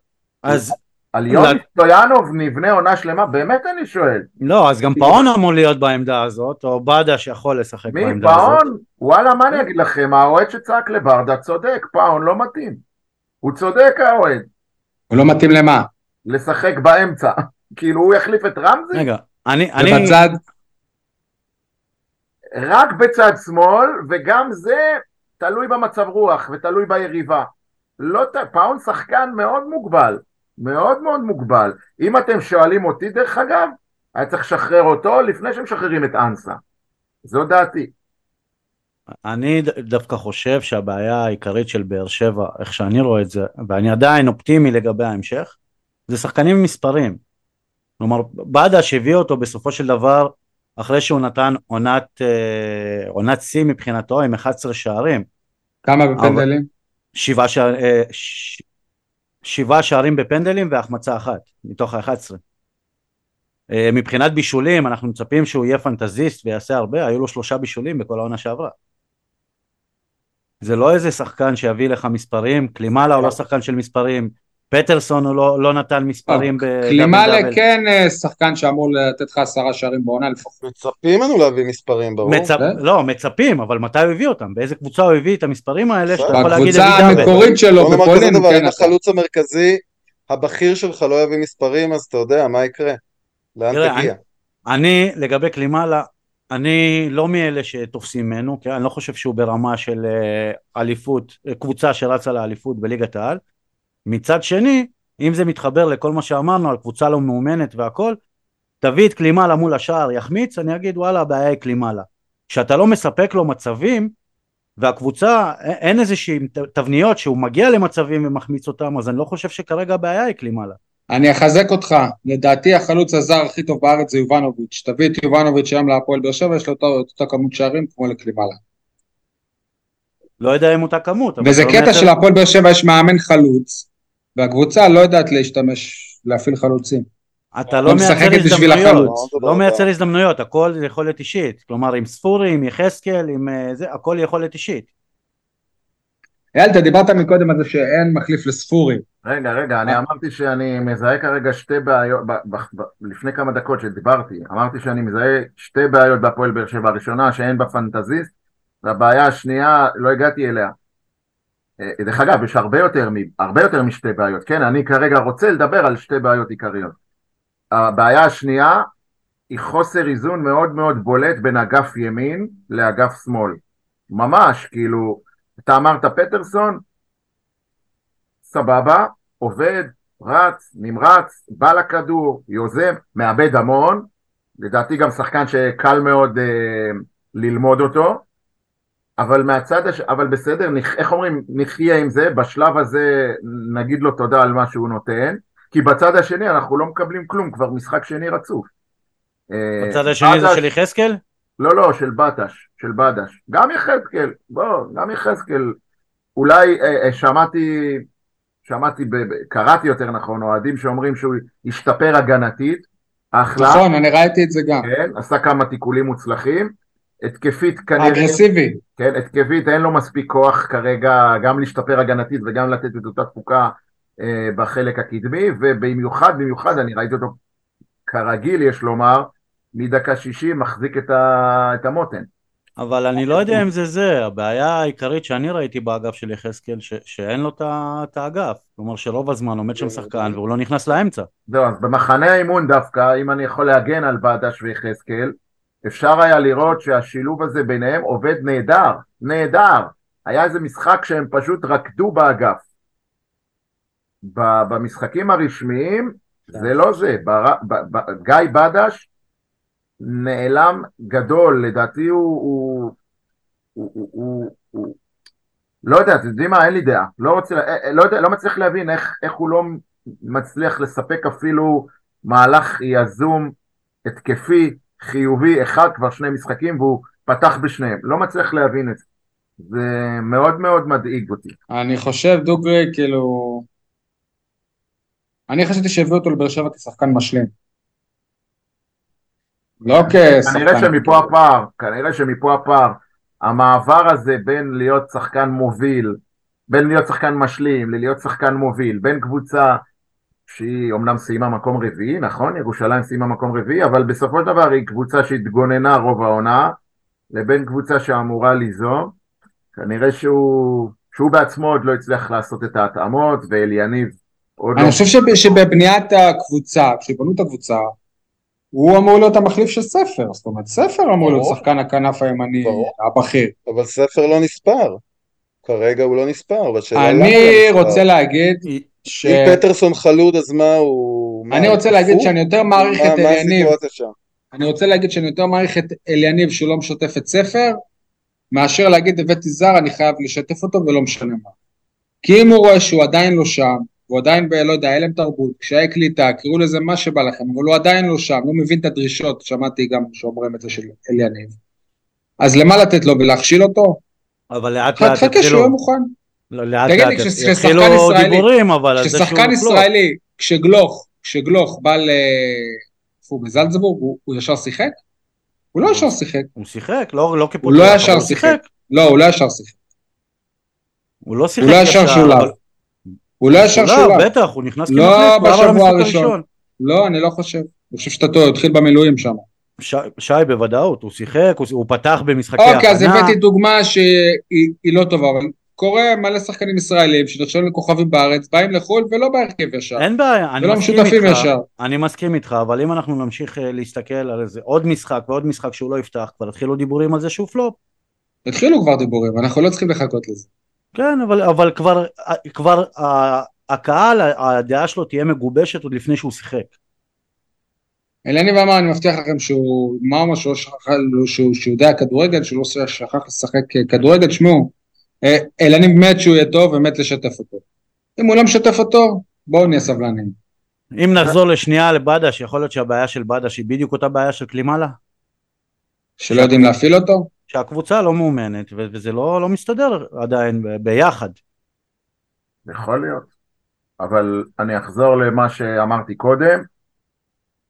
[SPEAKER 2] אז
[SPEAKER 3] על יוני סטויאנוב נבנה עונה שלמה? באמת אני שואל.
[SPEAKER 2] לא, אז גם פאון אמור להיות בעמדה הזאת, או בדה שיכול לשחק
[SPEAKER 3] מי
[SPEAKER 2] בעמדה הזאת.
[SPEAKER 3] פאון? וואלה, מה אני אגיד לכם? האוהד שצעק לברדה צודק, פאון לא מתאים. הוא צודק האוהד,
[SPEAKER 1] הוא לא מתאים למה?
[SPEAKER 3] לשחק באמצע. כאילו הוא יחליף את רמזי?
[SPEAKER 2] רגע, אני, אני,
[SPEAKER 1] ובצד,
[SPEAKER 3] רק בצד שמאל, וגם זה תלוי במצב רוח ותלוי ביריבה. לא, פאון שחקן מאוד מוגבל, מאוד מאוד מוגבל. אם אתם שואלים אותי, דרך אגב, היה צריך לשחרר אותו לפני שמשחררים את אנסה. זו דעתי.
[SPEAKER 2] אני דווקא חושב שהבעיה העיקרית של באר שבע, איך שאני רואה את זה, ואני עדיין אופטימי לגבי ההמשך, זה שחקנים עם מספרים. כלומר, בדש הביא אותו בסופו של דבר, אחרי שהוא נתן עונת, אה, עונת שיא מבחינתו עם 11 שערים.
[SPEAKER 1] כמה בפנדלים?
[SPEAKER 2] שבעה שער, אה, ש... שבעה שערים בפנדלים והחמצה אחת מתוך ה-11. אה, מבחינת בישולים אנחנו מצפים שהוא יהיה פנטזיסט ויעשה הרבה, היו לו שלושה בישולים בכל העונה שעברה. זה לא איזה שחקן שיביא לך מספרים, קלימאלה הוא לא שחקן של מספרים, פטרסון הוא לא, לא נתן מספרים בדאבל
[SPEAKER 1] קלימאלה
[SPEAKER 2] דאבל.
[SPEAKER 1] כן אה, שחקן שאמור לתת לך עשרה שערים בעונה לפחות.
[SPEAKER 4] מצפים לנו להביא מספרים, ברור.
[SPEAKER 2] מצפ...
[SPEAKER 1] כן.
[SPEAKER 2] לא, מצפים, אבל מתי הוא הביא אותם? באיזה קבוצה הוא הביא את המספרים האלה שאתה. יכול להגיד
[SPEAKER 1] בקבוצה? המקורית שלו
[SPEAKER 4] בוא נאמר כזה
[SPEAKER 1] בפולין,
[SPEAKER 4] דבר,
[SPEAKER 1] כן
[SPEAKER 4] אם. החלוץ המרכזי, הבכיר שלך לא יביא מספרים, אז אתה יודע, מה יקרה? לאן
[SPEAKER 2] תראה,
[SPEAKER 4] תגיע?
[SPEAKER 2] אני, לגבי קלימאלה, אני לא מאלה שתופסים ממנו, כי אני לא חושב שהוא ברמה של אה, אליפות, אה, קבוצה שרצה לאליפות בליגת העל. מצד שני, אם זה מתחבר לכל מה שאמרנו על קבוצה לא מאומנת והכל, תביא את קלימלה מול השער, יחמיץ, אני אגיד וואלה הבעיה היא קלימלה. כשאתה לא מספק לו מצבים, והקבוצה, אין איזושהי תבניות שהוא מגיע למצבים ומחמיץ אותם, אז אני לא חושב שכרגע הבעיה היא קלימלה.
[SPEAKER 1] אני אחזק אותך, לדעתי החלוץ הזר הכי טוב בארץ זה יובנוביץ', תביא את יובנוביץ' היום להפועל באר שבע, יש לו אותה כמות שערים כמו לקלימלה.
[SPEAKER 2] לא יודע אם אותה כמות.
[SPEAKER 1] וזה קטע מייצר... שלהפועל באר שבע יש מאמן חלוץ, והקבוצה לא יודעת להשתמש, להפעיל חלוצים.
[SPEAKER 2] אתה לא מייצר הזדמנויות, לא מייצר הזדמנויות, הכל זה יכולת אישית. כלומר, עם ספורי, עם יחזקאל, עם אה, זה, הכל יכולת אישית.
[SPEAKER 1] אייל, אתה דיברת מקודם על זה שאין מחליף לספורי.
[SPEAKER 3] רגע, רגע, אני אמרתי שאני מזהה כרגע שתי בעיות, לפני כמה דקות שדיברתי, אמרתי שאני מזהה שתי בעיות בהפועל באר שבע, הראשונה שאין בה פנטזיסט, והבעיה השנייה, לא הגעתי אליה. אה, דרך אגב, יש הרבה יותר, הרבה יותר משתי בעיות, כן? אני כרגע רוצה לדבר על שתי בעיות עיקריות. הבעיה השנייה היא חוסר איזון מאוד מאוד בולט בין אגף ימין לאגף שמאל. ממש, כאילו, אתה אמרת פטרסון, סבבה, עובד, רץ, נמרץ, בא לכדור, יוזם, מאבד המון, לדעתי גם שחקן שקל מאוד אה, ללמוד אותו, אבל מהצד, הש... אבל בסדר, נכ... איך אומרים, נחיה עם זה, בשלב הזה נגיד לו תודה על מה שהוא נותן, כי בצד השני אנחנו לא מקבלים כלום, כבר משחק שני רצוף.
[SPEAKER 2] אה, בצד השני בדש... זה של יחזקאל?
[SPEAKER 3] לא, לא, של בטש, של בדש. גם יחזקאל, בוא, גם יחזקאל. אולי אה, אה, שמעתי, שמעתי, ב, קראתי יותר נכון, אוהדים שאומרים שהוא השתפר הגנתית.
[SPEAKER 1] אחלה. נכון, אני ראיתי את זה גם.
[SPEAKER 3] כן, עשה כמה תיקולים מוצלחים. התקפית כנראה...
[SPEAKER 1] אגרסיבי.
[SPEAKER 3] כן, התקפית אין לו מספיק כוח כרגע גם להשתפר הגנתית וגם לתת את אותה תפוקה אה, בחלק הקדמי, ובמיוחד, במיוחד, אני ראיתי אותו כרגיל, יש לומר, מדקה שישי מחזיק את, ה, את המותן.
[SPEAKER 2] אבל אני לא יודע אם זה זה, הבעיה העיקרית שאני ראיתי באגף של יחזקאל, שאין לו את האגף, כלומר שרוב הזמן עומד שם שחקן והוא לא נכנס לאמצע.
[SPEAKER 3] זהו, אז במחנה האימון דווקא, אם אני יכול להגן על בדש ויחזקאל, אפשר היה לראות שהשילוב הזה ביניהם עובד נהדר, נהדר. היה איזה משחק שהם פשוט רקדו באגף. במשחקים הרשמיים זה לא זה, גיא בדש נעלם גדול, לדעתי הוא, הוא, הוא, הוא, הוא, הוא לא יודע, אתם יודעים מה, אין לי דעה, לא, רוצה, אה, אה, לא, יודע, לא מצליח להבין איך, איך הוא לא מצליח לספק אפילו מהלך יזום, התקפי, חיובי, אחד, כבר שני משחקים, והוא פתח בשניהם, לא מצליח להבין את זה. זה מאוד מאוד מדאיג אותי.
[SPEAKER 1] אני חושב, דוגרי, כאילו... אני חשבתי שהביאו אותו לבאר שבע כשחקן משלים. לא כשחקן...
[SPEAKER 3] כנראה שמפה הפער, כנראה שמפה הפער, המעבר הזה בין להיות שחקן מוביל, בין להיות שחקן משלים ללהיות שחקן מוביל, בין קבוצה שהיא אומנם סיימה מקום רביעי, נכון? ירושלים סיימה מקום רביעי, אבל בסופו של דבר היא קבוצה שהתגוננה רוב העונה, לבין קבוצה שאמורה ליזום. כנראה שהוא, שהוא בעצמו עוד לא הצליח לעשות את ההתאמות, ואליניב
[SPEAKER 1] עוד לא... אני חושב שבבניית הקבוצה, כשבנו את הקבוצה, הוא אמור להיות המחליף של ספר, זאת אומרת ספר אמור להיות שחקן הכנף הימני הבכיר.
[SPEAKER 4] אבל ספר לא נספר, כרגע הוא לא נספר,
[SPEAKER 1] אני רוצה להגיד
[SPEAKER 4] ש... אם פטרסון חלוד אז מה הוא...
[SPEAKER 1] אני רוצה להגיד שאני יותר מעריך את אליניב, אני רוצה להגיד שאני יותר מעריך את אליניב שהוא לא משתף את ספר, מאשר להגיד הבאתי זר אני חייב לשתף אותו ולא משנה מה. כי אם הוא רואה שהוא עדיין לא שם, הוא עדיין ב... לא יודע, הלם תרבות, קשיי קליטה, קראו לזה מה שבא לכם, אבל הוא עדיין לא שם, לא מבין את הדרישות, שמעתי גם שאומרים את זה של אליניב. אז למה לתת לו ולהכשיל אותו?
[SPEAKER 2] אבל לאט לאט
[SPEAKER 1] יתחילו... חכה שהוא יהיה מוכן.
[SPEAKER 2] לא, לאט לאט יתחילו דיבורים, אבל...
[SPEAKER 1] כששחקן ישראלי, כשגלוך, כשגלוך בא ל... איפה הוא בזלצבורג, הוא, הוא ישר שיחק? הוא לא ישר שיחק.
[SPEAKER 2] הוא שיחק, לא, לא
[SPEAKER 1] כפותח, הוא לא ישר שיחק. לא, הוא לא ישר שיחק.
[SPEAKER 2] הוא לא שיחק
[SPEAKER 1] הוא לא ישר שולב. הוא לא ישר שולב.
[SPEAKER 2] בטח, הוא נכנס
[SPEAKER 1] לא בשבוע הראשון. לא, אני לא חושב. אני חושב שאתה טועה, הוא התחיל במילואים שם.
[SPEAKER 2] שי בוודאות, הוא שיחק, הוא פתח במשחקי הכנה.
[SPEAKER 1] אוקיי, אז הבאתי דוגמה שהיא לא טובה, אבל קורה מלא שחקנים ישראלים שנחשבים לכוכבים בארץ, באים לחו"ל ולא בהרכב ישר.
[SPEAKER 2] אין בעיה, אני מסכים איתך, ישר. אני מסכים איתך, אבל אם אנחנו נמשיך אה, להסתכל על איזה עוד משחק ועוד משחק שהוא לא יפתח, כבר התחילו דיבורים על זה שהוא פלופ.
[SPEAKER 1] התחילו כבר דיבורים, אנחנו לא צריכים לחכות לזה.
[SPEAKER 2] כן, אבל, אבל כבר, אה, כבר הקהל, הדעה שלו תהיה מגובשת עוד לפני שהוא שיחק.
[SPEAKER 1] אלניב אמר, אני מבטיח לכם שהוא מה שהוא שכח, שהוא, שהוא יודע כדורגל, שהוא לא שכח לשחק כדורגל, שמעו, אה, אלניב מת שהוא יהיה טוב ומת לשתף אותו. אם הוא לא משתף אותו, בואו נהיה סבלנים.
[SPEAKER 2] אם נחזור לשנייה לבדש, יכול להיות שהבעיה של בדש היא בדיוק אותה בעיה של קלימאלה?
[SPEAKER 1] שלא יודעים להפעיל אותו?
[SPEAKER 2] שהקבוצה לא מאומנת, וזה לא, לא מסתדר עדיין ביחד.
[SPEAKER 3] יכול להיות, אבל אני אחזור למה שאמרתי קודם,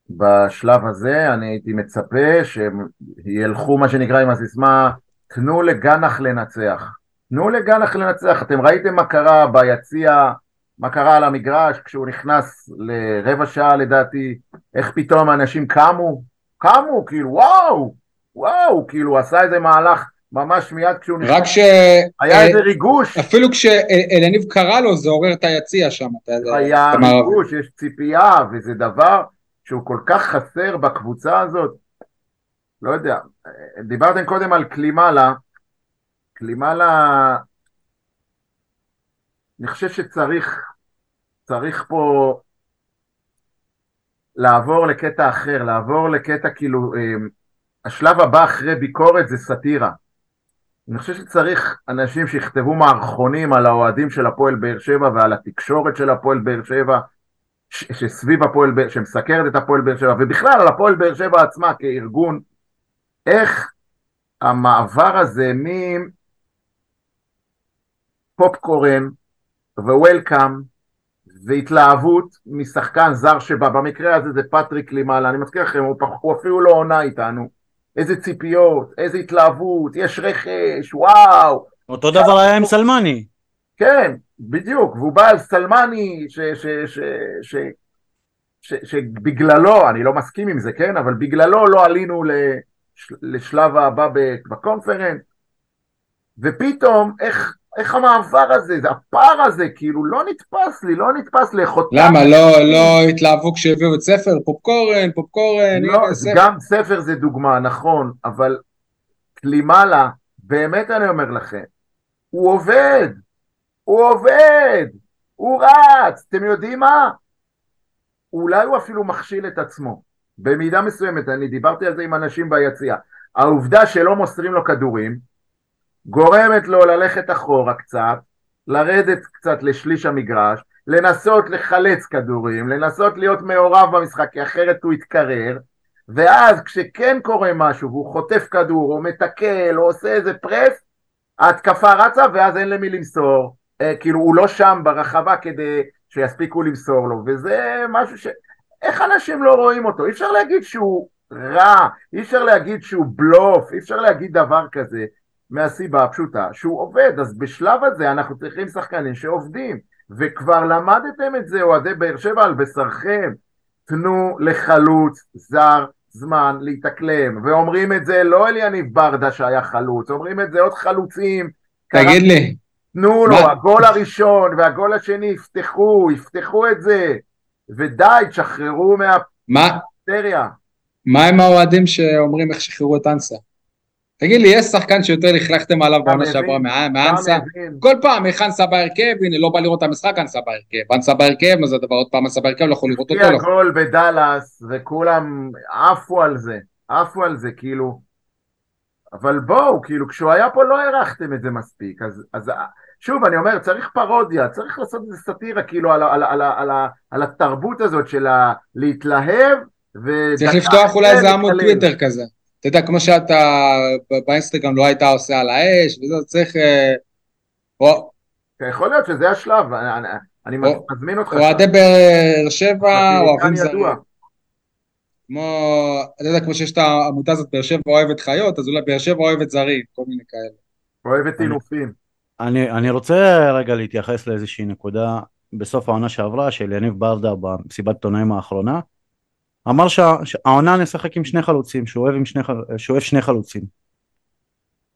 [SPEAKER 3] בשלב הזה אני הייתי מצפה שילכו מה שנקרא עם הסיסמה תנו לגנח לנצח. תנו לגנח לנצח. אתם ראיתם מה קרה ביציע, מה קרה על המגרש כשהוא נכנס לרבע שעה לדעתי, איך פתאום אנשים קמו, קמו, כאילו וואו, וואו, כאילו הוא עשה איזה מהלך ממש מיד כשהוא
[SPEAKER 1] נכנס. רק ש...
[SPEAKER 3] היה איזה ריגוש.
[SPEAKER 1] אפילו כשאלניב קרא לו זה עורר את היציע שם.
[SPEAKER 3] היה ריגוש, יש ציפייה, וזה דבר שהוא כל כך חסר בקבוצה הזאת, לא יודע, דיברתם קודם על קלימאלה, קלימאלה, אני חושב שצריך, צריך פה לעבור לקטע אחר, לעבור לקטע כאילו, אה, השלב הבא אחרי ביקורת זה סאטירה. אני חושב שצריך אנשים שיכתבו מערכונים על האוהדים של הפועל באר שבע ועל התקשורת של הפועל באר שבע, שסביב הפועל, שמסקרת את הפועל באר שבע, ובכלל על הפועל באר שבע עצמה כארגון, איך המעבר הזה מפופקורן ווולקאם והתלהבות משחקן זר שבא, במקרה הזה זה פטריק לימאלה, אני מזכיר לכם, הוא, הוא אפילו לא עונה איתנו, איזה ציפיות, איזה התלהבות, יש רכש, וואו.
[SPEAKER 2] אותו דבר היה עם סלמני.
[SPEAKER 3] כן, בדיוק, והוא בא על סלמני שבגללו, אני לא מסכים עם זה, כן, אבל בגללו לא עלינו לשלב הבא בקונפרנס, ופתאום איך, איך המעבר הזה, הפער הזה, כאילו לא נתפס לי, לא נתפס לאכות...
[SPEAKER 1] למה, לא, לא התלהבו כשהביאו את ספר? פופקורן, פופקורן,
[SPEAKER 3] לא, ספר. גם ספר זה דוגמה, נכון, אבל קלימאלה, באמת אני אומר לכם, הוא עובד, הוא עובד, הוא רץ, אתם יודעים מה? אולי הוא אפילו מכשיל את עצמו, במידה מסוימת, אני דיברתי על זה עם אנשים ביציע, העובדה שלא מוסרים לו כדורים, גורמת לו ללכת אחורה קצת, לרדת קצת לשליש המגרש, לנסות לחלץ כדורים, לנסות להיות מעורב במשחק, כי אחרת הוא יתקרר, ואז כשכן קורה משהו והוא חוטף כדור, או מתקל, או עושה איזה פרס, ההתקפה רצה ואז אין למי למסור, אה, כאילו הוא לא שם ברחבה כדי שיספיקו למסור לו, וזה משהו ש... איך אנשים לא רואים אותו? אי אפשר להגיד שהוא רע, אי אפשר להגיד שהוא בלוף, אי אפשר להגיד דבר כזה, מהסיבה הפשוטה שהוא עובד, אז בשלב הזה אנחנו צריכים שחקנים שעובדים, וכבר למדתם את זה אוהדי באר שבע על בשרכם, תנו לחלוץ זר זמן להתאקלם, ואומרים את זה לא אליניב ברדה שהיה חלוץ, אומרים את זה עוד חלוצים.
[SPEAKER 1] תגיד לי,
[SPEAKER 3] תנו לו, הגול הראשון והגול השני יפתחו, יפתחו את זה, ודי, תשחררו מהפטריה.
[SPEAKER 1] מה עם האוהדים שאומרים איך שחררו את אנסה? תגיד לי, יש שחקן שיותר לכלכתם עליו בעונה שעברה מאנסה? כל פעם, איך אנסה בהרכב, הנה, לא בא לראות את המשחק, אנסה בהרכב. אנסה בהרכב, מה זה הדבר, עוד פעם אנסה בהרכב, לא יכול לראות אותו.
[SPEAKER 3] לפי הגול בדאלאס, וכולם עפו על זה, עפו על זה, כאילו. אבל בואו, כאילו, כשהוא היה פה לא הערכתם את זה מספיק, אז, אז שוב, אני אומר, צריך פרודיה, צריך לעשות איזה סאטירה, כאילו, על, על, על, על, על, התרבות הזאת של להתלהב.
[SPEAKER 1] צריך לפתוח אולי איזה עמוד טוויטר כזה. אתה יודע, כמו שאתה באינסטגרם לא היית עושה על האש, וזה צריך... אה, או...
[SPEAKER 3] יכול להיות שזה השלב, אני מזמין אותך.
[SPEAKER 1] אוהדי באר שבע אוהבים זרים. כמו, אתה יודע, כמו שיש את העמותה הזאת, באר שבע אוהבת חיות, אז אולי באר שבע אוהבת זרים, כל מיני כאלה.
[SPEAKER 3] אוהבת טינופים.
[SPEAKER 2] אני, אני רוצה רגע להתייחס לאיזושהי נקודה בסוף העונה שעברה של יניב ברדה במסיבת עיתונאים האחרונה. אמר שהעונה נשחק עם שני חלוצים, שהוא אוהב, שני, שהוא אוהב שני חלוצים.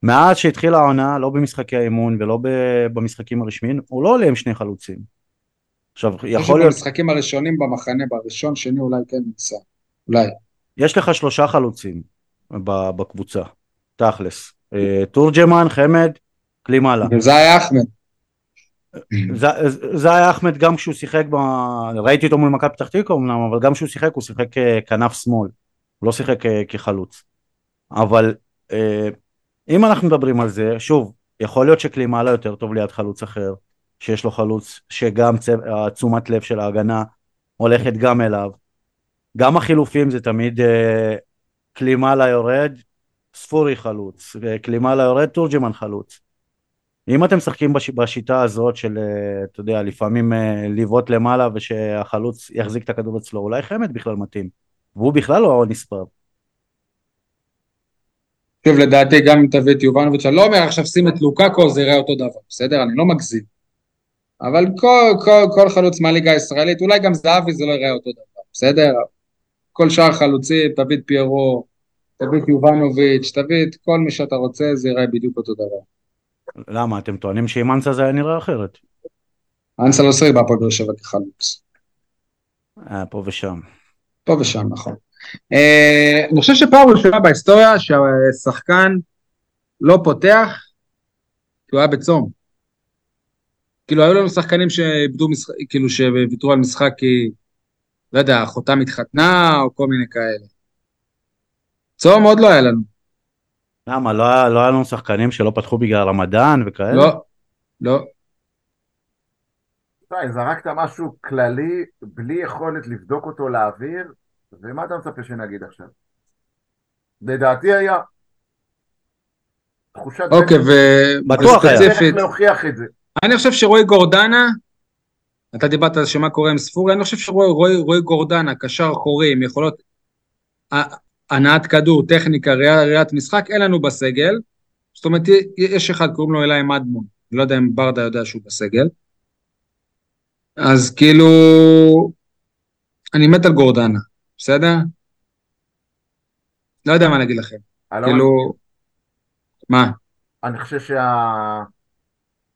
[SPEAKER 2] מאז שהתחילה העונה, לא במשחקי האימון ולא במשחקים הרשמיים, הוא לא עולה עם שני חלוצים.
[SPEAKER 1] עכשיו, יכול להיות... במשחקים הראשונים במחנה, בראשון, שני אולי כן ניסה. אולי.
[SPEAKER 2] יש לך שלושה חלוצים בקבוצה, תכלס. אה, תורג'מן, חמד, קלימאלה.
[SPEAKER 1] זה היה אחמד.
[SPEAKER 2] זה, היה אחמד גם כשהוא שיחק, ב... ראיתי אותו מול מכבי פתח תקווה אמנם, אבל גם כשהוא שיחק הוא שיחק ככנף שמאל, הוא לא שיחק כחלוץ. אבל אה, אם אנחנו מדברים על זה, שוב, יכול להיות שקלימאלה יותר טוב ליד חלוץ אחר, שיש לו חלוץ שגם תשומת לב של ההגנה הולכת גם אליו. גם החילופים זה תמיד אה, קלימאלה יורד, ספורי חלוץ, קלימאלה יורד, תורג'מן חלוץ. אם אתם משחקים בש, בשיטה הזאת של, אה, אתה יודע, לפעמים אה, לבעוט למעלה ושהחלוץ יחזיק את הכדור אצלו, אולי חמד בכלל מתאים, והוא בכלל לא נספר.
[SPEAKER 1] שוב, לדעתי גם אם תביא את יובנוביץ', אני לא אומר עכשיו שים את לוקאקו זה יראה אותו דבר, בסדר? אני לא מגזים. אבל כל, כל, כל חלוץ מהליגה הישראלית, אולי גם זהבי זה לא יראה אותו דבר, בסדר? כל שאר חלוצים, תביא את פיירו, תביא את יובנוביץ', תביא את כל מי שאתה רוצה, זה יראה בדיוק אותו דבר.
[SPEAKER 2] למה? אתם טוענים שעם אנסה זה היה נראה אחרת.
[SPEAKER 1] אנסה לא שיחק בהפועל באר שבע כחלוץ.
[SPEAKER 2] אה, פה ושם.
[SPEAKER 1] פה ושם, נכון. אה, אני חושב שפעם ראשונה בהיסטוריה שהשחקן לא פותח כי הוא היה בצום. כאילו היו לנו שחקנים שאיבדו משחק, כאילו שוויתרו על משחק כי, לא יודע, אחותם התחתנה או כל מיני כאלה. צום עוד לא היה לנו.
[SPEAKER 2] למה? לא היה, לא היה לנו שחקנים שלא פתחו בגלל רמדאן וכאלה?
[SPEAKER 1] לא, לא.
[SPEAKER 3] זרקת משהו כללי בלי יכולת לבדוק אותו לאוויר, ומה אתה מצפה שנגיד עכשיו? לדעתי היה. תחושת...
[SPEAKER 1] אוקיי,
[SPEAKER 2] בטוח היה.
[SPEAKER 3] צריך להוכיח את זה.
[SPEAKER 1] אני חושב שרועי גורדנה, אתה דיברת על שמה קורה עם ספורי, אני חושב שרועי גורדנה, קשר אחורי, עם יכולות הנעת כדור, טכניקה, ראיית משחק, אין לנו בסגל. זאת אומרת, יש אחד, קוראים לו אלי מדמון, אני לא יודע אם ברדה יודע שהוא בסגל. אז כאילו, אני מת על גורדנה, בסדר? לא יודע מה להגיד לכם. כאילו, מה?
[SPEAKER 3] אני חושב שה...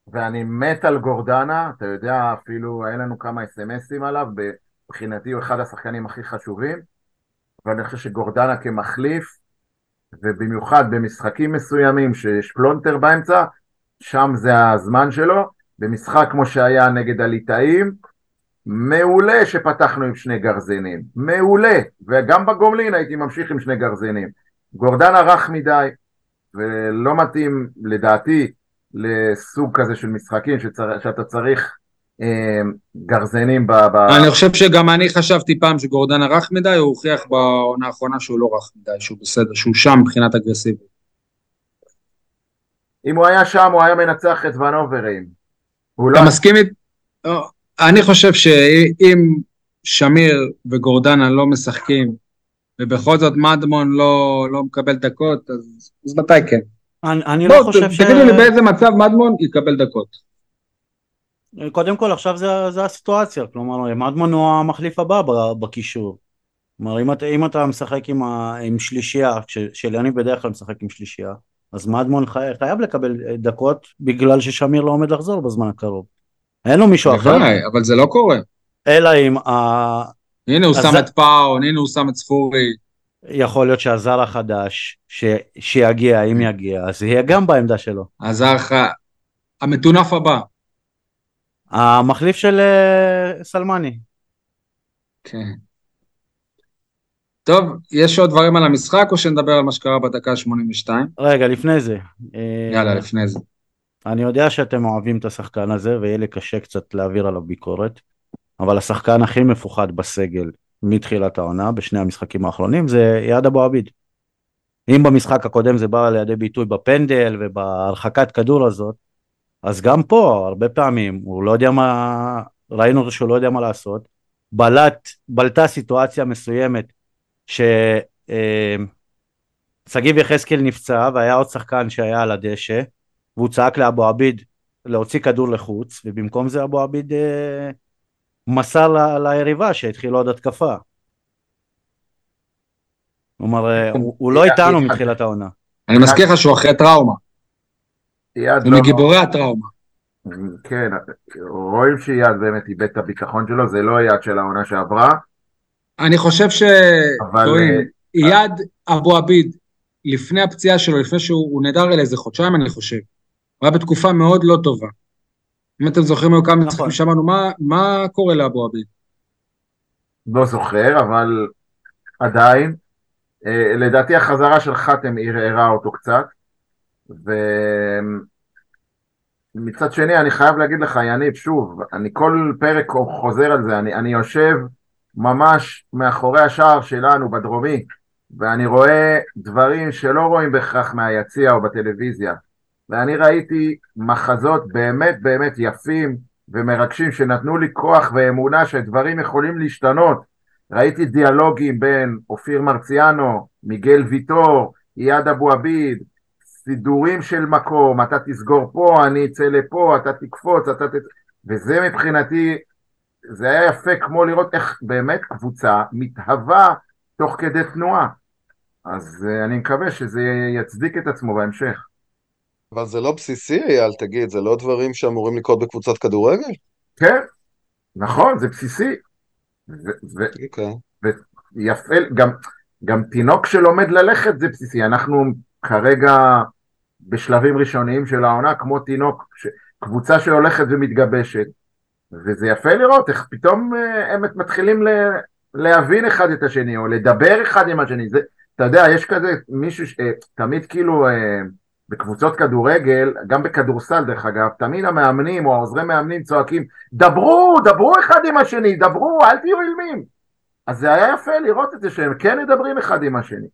[SPEAKER 3] ואני מת על גורדנה, אתה יודע, אפילו היה לנו כמה אס.אם.אסים עליו, מבחינתי הוא אחד השחקנים הכי חשובים. ואני חושב שגורדנה כמחליף, ובמיוחד במשחקים מסוימים שיש פלונטר באמצע, שם זה הזמן שלו. במשחק כמו שהיה נגד הליטאים, מעולה שפתחנו עם שני גרזינים, מעולה, וגם בגומלין הייתי ממשיך עם שני גרזינים. גורדנה רך מדי, ולא מתאים לדעתי לסוג כזה של משחקים שצר... שאתה צריך גרזנים ב... ב...
[SPEAKER 1] אני חושב שגם אני חשבתי פעם שגורדנה רך מדי, הוא הוכיח בעונה האחרונה שהוא לא רך מדי, שהוא בסדר, שהוא שם מבחינת אגרסיביות.
[SPEAKER 3] אם הוא היה שם הוא היה מנצח את ונוברים.
[SPEAKER 1] אתה לא... מסכים איתי? לא, אני חושב שאם שמיר וגורדנה לא משחקים, ובכל זאת מדמון לא, לא מקבל דקות, אז, אז מתי כן?
[SPEAKER 2] אני, אני לא חושב ש...
[SPEAKER 1] תגידו לי באיזה מצב מדמון יקבל דקות.
[SPEAKER 2] קודם כל עכשיו זה, זה הסיטואציה, כלומר מדמון הוא המחליף הבא בקישור. כלומר אם אתה, אם אתה משחק עם, ה, עם שלישייה, שלני בדרך כלל משחק עם שלישייה, אז מדמון חי, חייב לקבל דקות בגלל ששמיר לא עומד לחזור בזמן הקרוב. אין לו מישהו אחר.
[SPEAKER 1] אבל זה לא קורה.
[SPEAKER 2] אלא אם... ה...
[SPEAKER 1] הנה הוא אז... שם את פאון, הנה הוא שם את ספורי.
[SPEAKER 2] יכול להיות שהזר החדש ש... שיגיע, אם יגיע, אז יהיה גם בעמדה שלו.
[SPEAKER 1] הזר, המטונף הבא.
[SPEAKER 2] המחליף של uh, סלמני.
[SPEAKER 1] כן. טוב, יש עוד דברים על המשחק או שנדבר על מה שקרה בדקה ה-82?
[SPEAKER 2] רגע, לפני זה.
[SPEAKER 1] יאללה, uh, לפני זה.
[SPEAKER 2] אני יודע שאתם אוהבים את השחקן הזה ויהיה לי קשה קצת להעביר עליו ביקורת, אבל השחקן הכי מפוחד בסגל מתחילת העונה, בשני המשחקים האחרונים, זה יעד אבו עביד. אם במשחק הקודם זה בא לידי ביטוי בפנדל ובהרחקת כדור הזאת, אז גם פה הרבה פעמים הוא לא יודע מה, ראינו אותו שהוא לא יודע מה לעשות, בלט, בלטה סיטואציה מסוימת ששגיב אה, יחזקאל נפצע והיה עוד שחקן שהיה על הדשא והוא צעק לאבו עביד להוציא כדור לחוץ ובמקום זה אבו עביד אה, מסר ל, ליריבה שהתחילה עוד התקפה. כלומר אה, הוא, הוא לא איתנו מתחילת העונה.
[SPEAKER 1] אני מזכיר לך שהוא אחרי טראומה. הוא לא- מגיבורי הטראומה.
[SPEAKER 3] כן, רואים שיד באמת איבד את הביטחון שלו, זה לא יד של העונה שעברה.
[SPEAKER 1] אני חושב ש... אבל... יד אבו עביד, לפני הפציעה שלו, לפני שהוא נהדר אל איזה חודשיים אני חושב, הוא היה בתקופה מאוד לא טובה. אם אתם זוכרים היו כמה משחקים
[SPEAKER 2] נכון.
[SPEAKER 1] שאמרנו, מה- מה קורה לאבו עביד?
[SPEAKER 3] לא זוכר, אבל עדיין. אה, לדעתי החזרה של חתם ערערה אותו קצת. ומצד שני, אני חייב להגיד לך, יניב, שוב, אני כל פרק חוזר על זה, אני, אני יושב ממש מאחורי השער שלנו בדרומי, ואני רואה דברים שלא רואים בהכרח מהיציע או בטלוויזיה. ואני ראיתי מחזות באמת באמת יפים ומרגשים שנתנו לי כוח ואמונה שדברים יכולים להשתנות. ראיתי דיאלוגים בין אופיר מרציאנו, מיגל ויטור, אייד אבו עביד, סידורים של מקום, אתה תסגור פה, אני אצא לפה, אתה תקפוץ, אתה ת... וזה מבחינתי, זה היה יפה כמו לראות איך באמת קבוצה מתהווה תוך כדי תנועה. אז uh, אני מקווה שזה יצדיק את עצמו בהמשך.
[SPEAKER 4] אבל זה לא בסיסי, אייל, תגיד, זה לא דברים שאמורים לקרות בקבוצת כדורגל?
[SPEAKER 3] כן, נכון, זה בסיסי. ו- ו-
[SPEAKER 4] אוקיי.
[SPEAKER 3] יפה, גם, גם תינוק שלומד ללכת זה בסיסי, אנחנו כרגע בשלבים ראשוניים של העונה, כמו תינוק, ש... קבוצה שהולכת ומתגבשת, וזה יפה לראות איך פתאום אה, הם מתחילים ל... להבין אחד את השני, או לדבר אחד עם השני, זה, אתה יודע, יש כזה מישהו, ש... אה, תמיד כאילו אה, בקבוצות כדורגל, גם בכדורסל דרך אגב, תמיד המאמנים או העוזרי מאמנים צועקים, דברו, דברו אחד עם השני, דברו, אל תהיו אילמים. אז זה היה יפה לראות את זה שהם כן מדברים אחד עם השני.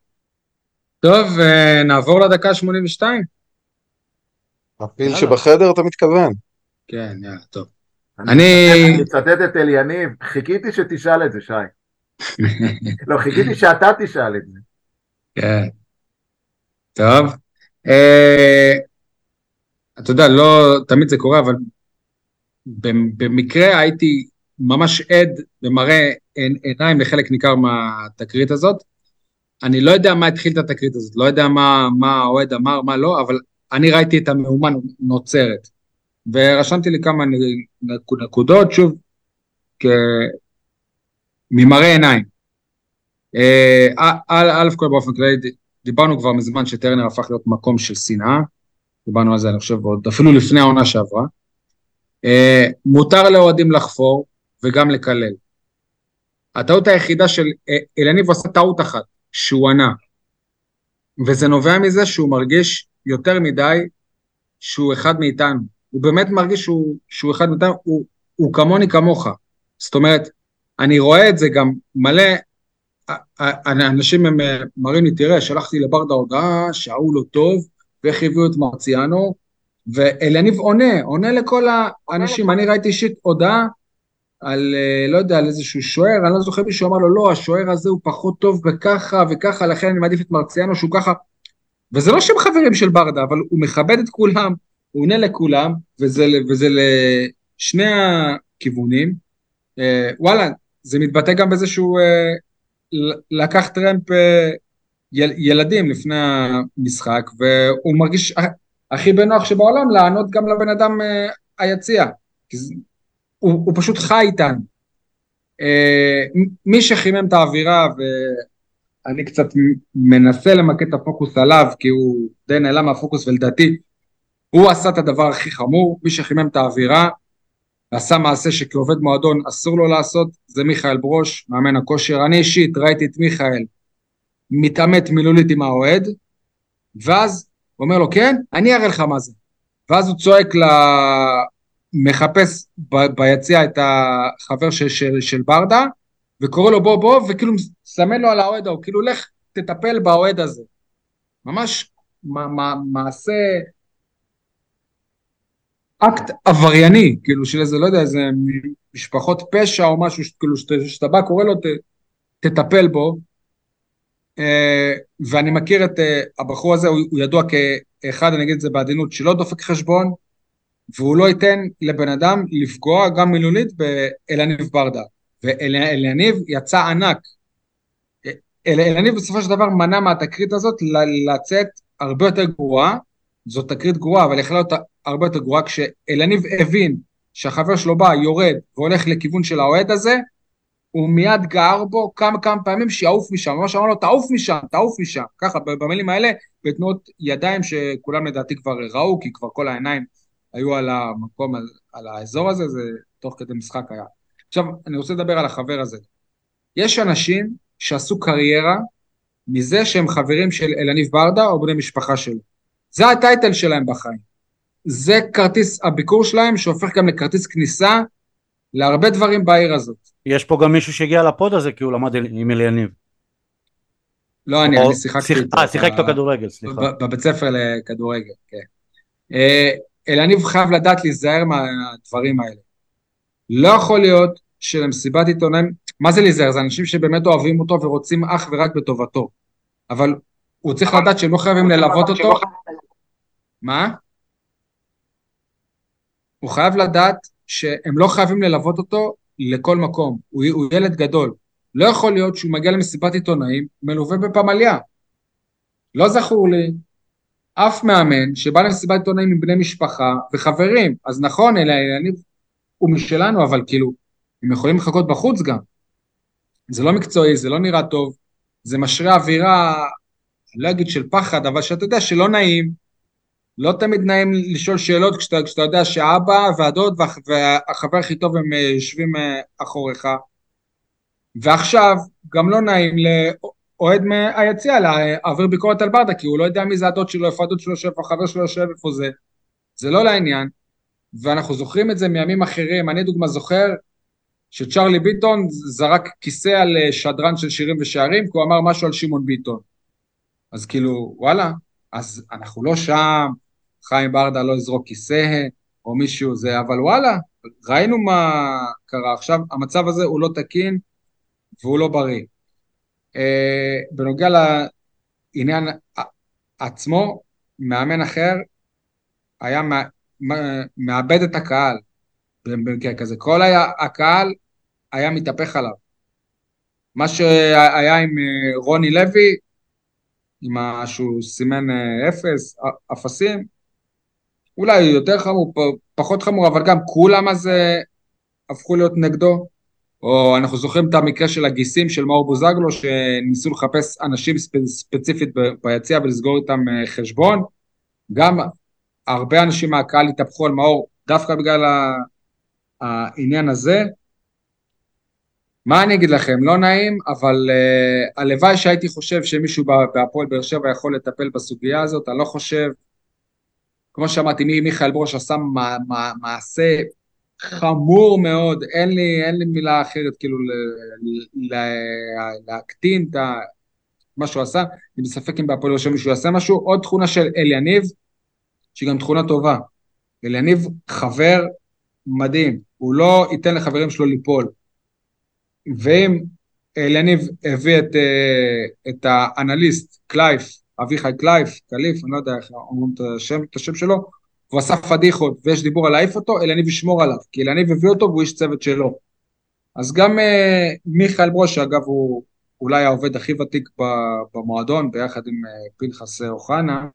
[SPEAKER 1] טוב, נעבור לדקה 82?
[SPEAKER 4] הפיל. שבחדר, אתה מתכוון?
[SPEAKER 1] כן, יאללה, טוב. אני-
[SPEAKER 3] אני אצטט את אליניב, חיכיתי שתשאל את זה, שי. לא, חיכיתי שאתה תשאל את זה.
[SPEAKER 1] כן. טוב. אה, אתה יודע, לא תמיד זה קורה, אבל במ- במקרה הייתי ממש עד ומראה עיניים לחלק ניכר מהתקרית הזאת. אני לא יודע מה התחיל את התקרית הזאת, לא יודע מה האוהד אמר, מה לא, אבל אני ראיתי את המהומה נוצרת. ורשמתי לי כמה נקודות, שוב. ממראה עיניים. אה, א', כל באופן כללי, דיברנו כבר מזמן שטרנר הפך להיות מקום של שנאה, דיברנו על זה אני חושב עוד אפילו לפני העונה שעברה. אה, מותר לאוהדים לחפור וגם לקלל. הטעות היחידה של אלניב עשה טעות אחת, שהוא ענה. וזה נובע מזה שהוא מרגיש יותר מדי שהוא אחד מאיתנו. הוא באמת מרגיש שהוא, שהוא אחד מאיתנו, הוא, הוא כמוני כמוך. זאת אומרת, אני רואה את זה גם מלא, אנשים הם מראים לי, תראה, שלחתי לברדה הודעה שההוא לא טוב, ואיך הביאו את מרציאנו, ואליניב עונה, עונה לכל האנשים. אני ראיתי אישית הודעה על, לא יודע, על איזשהו שוער, אני לא זוכר מישהו אמר לו, לא, השוער הזה הוא פחות טוב בככה וככה, לכן אני מעדיף את מרציאנו שהוא ככה. וזה לא שהם חברים של ברדה, אבל הוא מכבד את כולם, הוא עונה לכולם, וזה, וזה לשני הכיוונים. אה, וואלה, זה מתבטא גם בזה שהוא אה, לקח טרמפ אה, יל, ילדים לפני המשחק, והוא מרגיש ה- הכי בנוח שבעולם לענות גם לבן אדם אה, היציע. הוא, הוא פשוט חי איתנו. אה, מי שחימם את האווירה, ואני קצת מנסה למקד את הפוקוס עליו, כי הוא די נעלם מהפוקוס, ולדעתי הוא עשה את הדבר הכי חמור, מי שחימם את האווירה, עשה מעשה שכעובד מועדון אסור לו לעשות, זה מיכאל ברוש, מאמן הכושר. אני אישית ראיתי את מיכאל מתעמת מילולית עם האוהד, ואז הוא אומר לו, כן, אני אראה לך מה זה. ואז הוא צועק ל... מחפש ב... ביציע את החבר של, של, של ברדה, וקורא לו בוא בוא, וכאילו מסמן לו על האוהד ההוא, כאילו לך תטפל באוהד הזה. ממש מעשה אקט עברייני, כאילו של איזה, לא יודע, איזה משפחות פשע או משהו, כאילו שאתה בא, קורא לו, ת, תטפל בו. אה, ואני מכיר את אה, הבחור הזה, הוא, הוא ידוע כאחד, אני אגיד את זה בעדינות, שלא דופק חשבון, והוא לא ייתן לבן אדם לפגוע גם מילולית באלניב ברדה. ואלניב יצא ענק. אל, אלניב בסופו של דבר מנע מהתקרית הזאת לצאת הרבה יותר גרועה, זאת תקרית גרועה, אבל יכלה להיות הרבה יותר גרועה, כשאלניב הבין שהחבר שלו בא, יורד והולך לכיוון של האוהד הזה, הוא מיד גער בו כמה כמה פעמים שיעוף משם, ממש אמר לו תעוף משם, תעוף משם, ככה במילים האלה, בתנועות ידיים שכולם לדעתי כבר ראו, כי כבר כל העיניים היו על המקום, על, על האזור הזה, זה תוך כדי משחק היה. עכשיו, אני רוצה לדבר על החבר הזה. יש אנשים שעשו קריירה מזה שהם חברים של אלניב ברדה או בני משפחה שלו. זה הטייטל שלהם בחיים. זה כרטיס הביקור שלהם שהופך גם לכרטיס כניסה להרבה דברים בעיר הזאת.
[SPEAKER 2] יש פה גם מישהו שהגיע לפוד הזה כי הוא למד עם אליניב.
[SPEAKER 1] לא אני, אני שיחקתי
[SPEAKER 2] איתו. אה, שיחקת כדורגל, סליחה.
[SPEAKER 1] בבית ספר לכדורגל, כן. אה, אלניב חייב לדעת להיזהר מהדברים האלה. לא יכול להיות שלמסיבת עיתונאים, מה זה להיזהר? זה אנשים שבאמת אוהבים אותו ורוצים אך ורק בטובתו. אבל הוא צריך לדעת שהם לא חייבים ללוות אותו. מה? הוא חייב לדעת שהם לא חייבים ללוות אותו לכל מקום. הוא, הוא ילד גדול. לא יכול להיות שהוא מגיע למסיבת עיתונאים מלווה בפמליה. לא זכור לי אף מאמן שבא למסיבת עיתונאים עם בני משפחה וחברים. אז נכון, אלה אני, הוא משלנו, אבל כאילו, הם יכולים לחכות בחוץ גם. זה לא מקצועי, זה לא נראה טוב, זה משרה אווירה, אני לא אגיד של פחד, אבל שאתה יודע שלא נעים, לא תמיד נעים לשאול שאלות כשאתה, כשאתה יודע שהאבא והדוד והחבר הכי טוב הם אה, יושבים אה, אחוריך. ועכשיו, גם לא נעים לאוהד מהיציע להעביר ביקורת על ברדה, כי הוא לא יודע מי זה הדוד שלו, איפה הדוד שלו יושב, החבר שלו יושב, איפה זה. זה לא לעניין. ואנחנו זוכרים את זה מימים אחרים. אני דוגמה זוכר שצ'רלי ביטון זרק כיסא על אה, שדרן של שירים ושערים, כי הוא אמר משהו על שמעון ביטון. אז כאילו, וואלה, אז אנחנו לא שם, חיים ברדה לא יזרוק כיסא או מישהו זה, אבל וואלה, ראינו מה קרה. עכשיו, המצב הזה הוא לא תקין והוא לא בריא. אה, בנוגע לעניין עצמו, מאמן אחר היה מאבד את הקהל במקרה כזה. כל היה, הקהל היה מתהפך עליו. מה שהיה עם אה, רוני לוי, עם שהוא סימן אה, אפס, אפסים, אולי יותר חמור, פחות חמור, אבל גם כולם אז אה, הפכו להיות נגדו. או אנחנו זוכרים את המקרה של הגיסים של מאור בוזגלו, שניסו לחפש אנשים ספציפית ביציע ולסגור איתם חשבון. גם הרבה אנשים מהקהל התהפכו על מאור דווקא בגלל העניין הזה. מה אני אגיד לכם, לא נעים, אבל uh, הלוואי שהייתי חושב שמישהו בהפועל באר שבע יכול לטפל בסוגיה הזאת, אני לא חושב, כמו שאמרתי, מי, מיכאל ברוש עשה מה, מה, מעשה חמור מאוד, אין לי, אין לי מילה אחרת כאילו ל, ל, להקטין את מה שהוא עשה, אני בספק אם בהפועל באר שבע מישהו יעשה משהו, עוד תכונה של אליניב, שהיא גם תכונה טובה, אליניב חבר מדהים, הוא לא ייתן לחברים שלו ליפול. ואם אלניב הביא את, אה, את האנליסט קלייף, אביחי קלייף, קליף, אני לא יודע איך אומרים את השם, את השם שלו, הוא עשה פדיחות ויש דיבור על להעיף אותו, אלניב ישמור עליו, כי אלניב הביא אותו והוא איש צוות שלו. אז גם אה, מיכאל ברוש, שאגב הוא אולי העובד הכי ותיק במועדון, ביחד עם אה, פנחס אוחנה,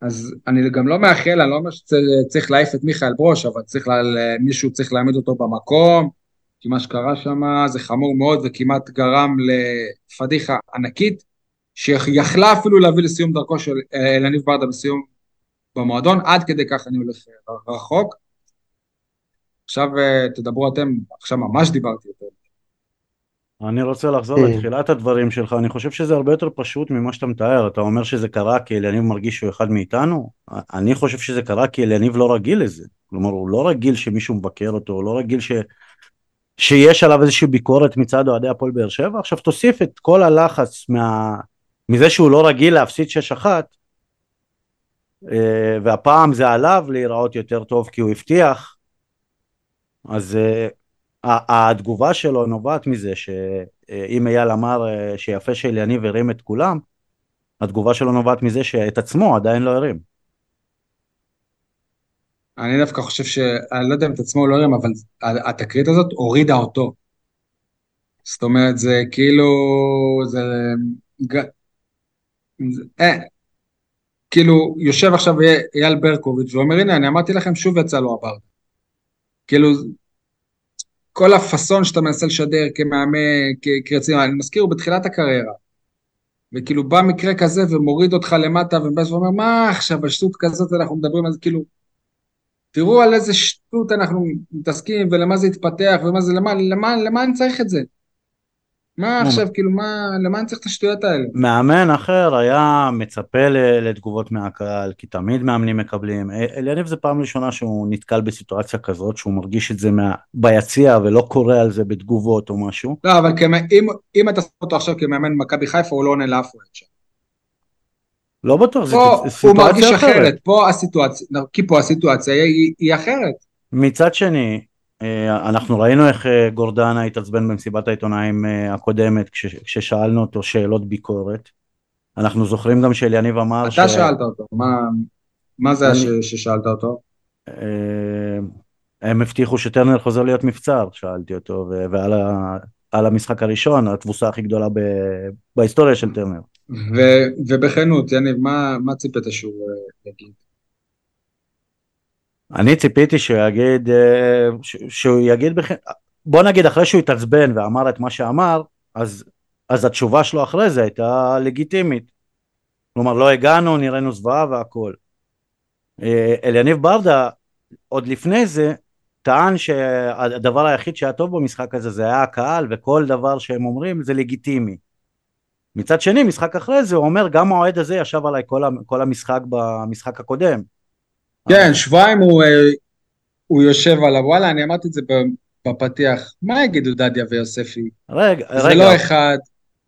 [SPEAKER 1] אז אני גם לא מאחל, אני לא אומר שצריך להעיף את מיכאל ברוש, אבל צריך, לה, מישהו צריך להעמיד אותו במקום, כי מה שקרה שם זה חמור מאוד וכמעט גרם לפדיחה ענקית, שיכלה אפילו להביא לסיום דרכו של אלניב ברדה בסיום במועדון, עד כדי כך אני הולך רחוק. עכשיו אה, תדברו אתם, עכשיו ממש דיברתי יותר.
[SPEAKER 2] אני רוצה לחזור כן. לתחילת הדברים שלך, אני חושב שזה הרבה יותר פשוט ממה שאתה מתאר, אתה אומר שזה קרה כי אליניב מרגיש שהוא אחד מאיתנו, אני חושב שזה קרה כי אליניב לא רגיל לזה, כלומר הוא לא רגיל שמישהו מבקר אותו, הוא לא רגיל ש... שיש עליו איזושהי ביקורת מצד אוהדי הפועל באר שבע, עכשיו תוסיף את כל הלחץ מה... מזה שהוא לא רגיל להפסיד 6-1, אה, והפעם זה עליו להיראות יותר טוב כי הוא הבטיח, אז אה, התגובה שלו נובעת מזה שאם אייל אמר אה, שיפה שאליניב הרים את כולם, התגובה שלו נובעת מזה שאת עצמו עדיין לא הרים.
[SPEAKER 1] אני דווקא חושב ש... אני לא יודע אם את עצמו לא הרים, אבל התקרית הזאת הורידה אותו. זאת אומרת, זה כאילו... זה... אה, כאילו, יושב עכשיו אייל ברקוביץ' ואומר, הנה, אני אמרתי לכם, שוב יצא לו הבר. כאילו, כל הפאסון שאתה מנסה לשדר כמאמן, כרציני, אני מזכיר, הוא בתחילת הקריירה. וכאילו בא מקרה כזה ומוריד אותך למטה ובא ואומר, מה עכשיו, בשטות כזאת אנחנו מדברים על זה, כאילו, תראו על איזה שטות אנחנו מתעסקים ולמה זה התפתח ומה זה, למה, למה, למה אני צריך את זה? מה עכשיו, כאילו, מה, למה אני צריך את השטויות האלה?
[SPEAKER 2] מאמן אחר היה מצפה לתגובות מהקהל, כי תמיד מאמנים מקבלים. א- אליניב זה פעם ראשונה שהוא נתקל בסיטואציה כזאת, שהוא מרגיש את זה מה... ביציע ולא קורא על זה בתגובות או משהו.
[SPEAKER 1] לא, אבל כמה, אם, אם אתה שם אותו עכשיו כמאמן מכבי חיפה, הוא לא עונה לאף אחד שם.
[SPEAKER 2] לא בטוח, זו
[SPEAKER 1] פה
[SPEAKER 2] סיט-
[SPEAKER 1] הוא מרגיש
[SPEAKER 2] סיטואציה אחרת.
[SPEAKER 1] אחרת, פה הסיטואציה, כי פה הסיטואציה היא, היא אחרת.
[SPEAKER 2] מצד שני, אה, אנחנו ראינו איך אה, גורדנה התעצבן במסיבת העיתונאים אה, הקודמת כש- כששאלנו אותו שאלות ביקורת. אנחנו זוכרים גם שאליניב אמר
[SPEAKER 1] אתה שאלת אותו, מה, מה זה
[SPEAKER 2] אני-
[SPEAKER 1] ש, ששאלת אותו?
[SPEAKER 2] אה, הם הבטיחו שטרנר חוזר להיות מבצר, שאלתי אותו, ו- ועל ה... על המשחק הראשון, התבוסה הכי גדולה ב... בהיסטוריה של טרנר.
[SPEAKER 1] ו, ובכנות, יניב, מה, מה ציפית שהוא אה, יגיד?
[SPEAKER 2] אני ציפיתי שהוא יגיד, אה, שהוא יגיד. בוא נגיד אחרי שהוא התעצבן ואמר את מה שאמר, אז, אז התשובה שלו אחרי זה הייתה לגיטימית. כלומר, לא הגענו, נראינו זוועה והכל. אה, אליניב ברדה, עוד לפני זה, טען שהדבר היחיד שהיה טוב במשחק הזה זה היה הקהל, וכל דבר שהם אומרים זה לגיטימי. מצד שני, משחק אחרי זה, הוא אומר, גם האוהד הזה ישב עליי כל המשחק במשחק הקודם.
[SPEAKER 1] כן, שבועיים הוא, אה, הוא יושב עליו, וואלה, אני אמרתי את זה בפתיח, מה יגידו דדיה ויוספי?
[SPEAKER 2] רגע,
[SPEAKER 1] זה
[SPEAKER 2] רגע,
[SPEAKER 1] לא אחד.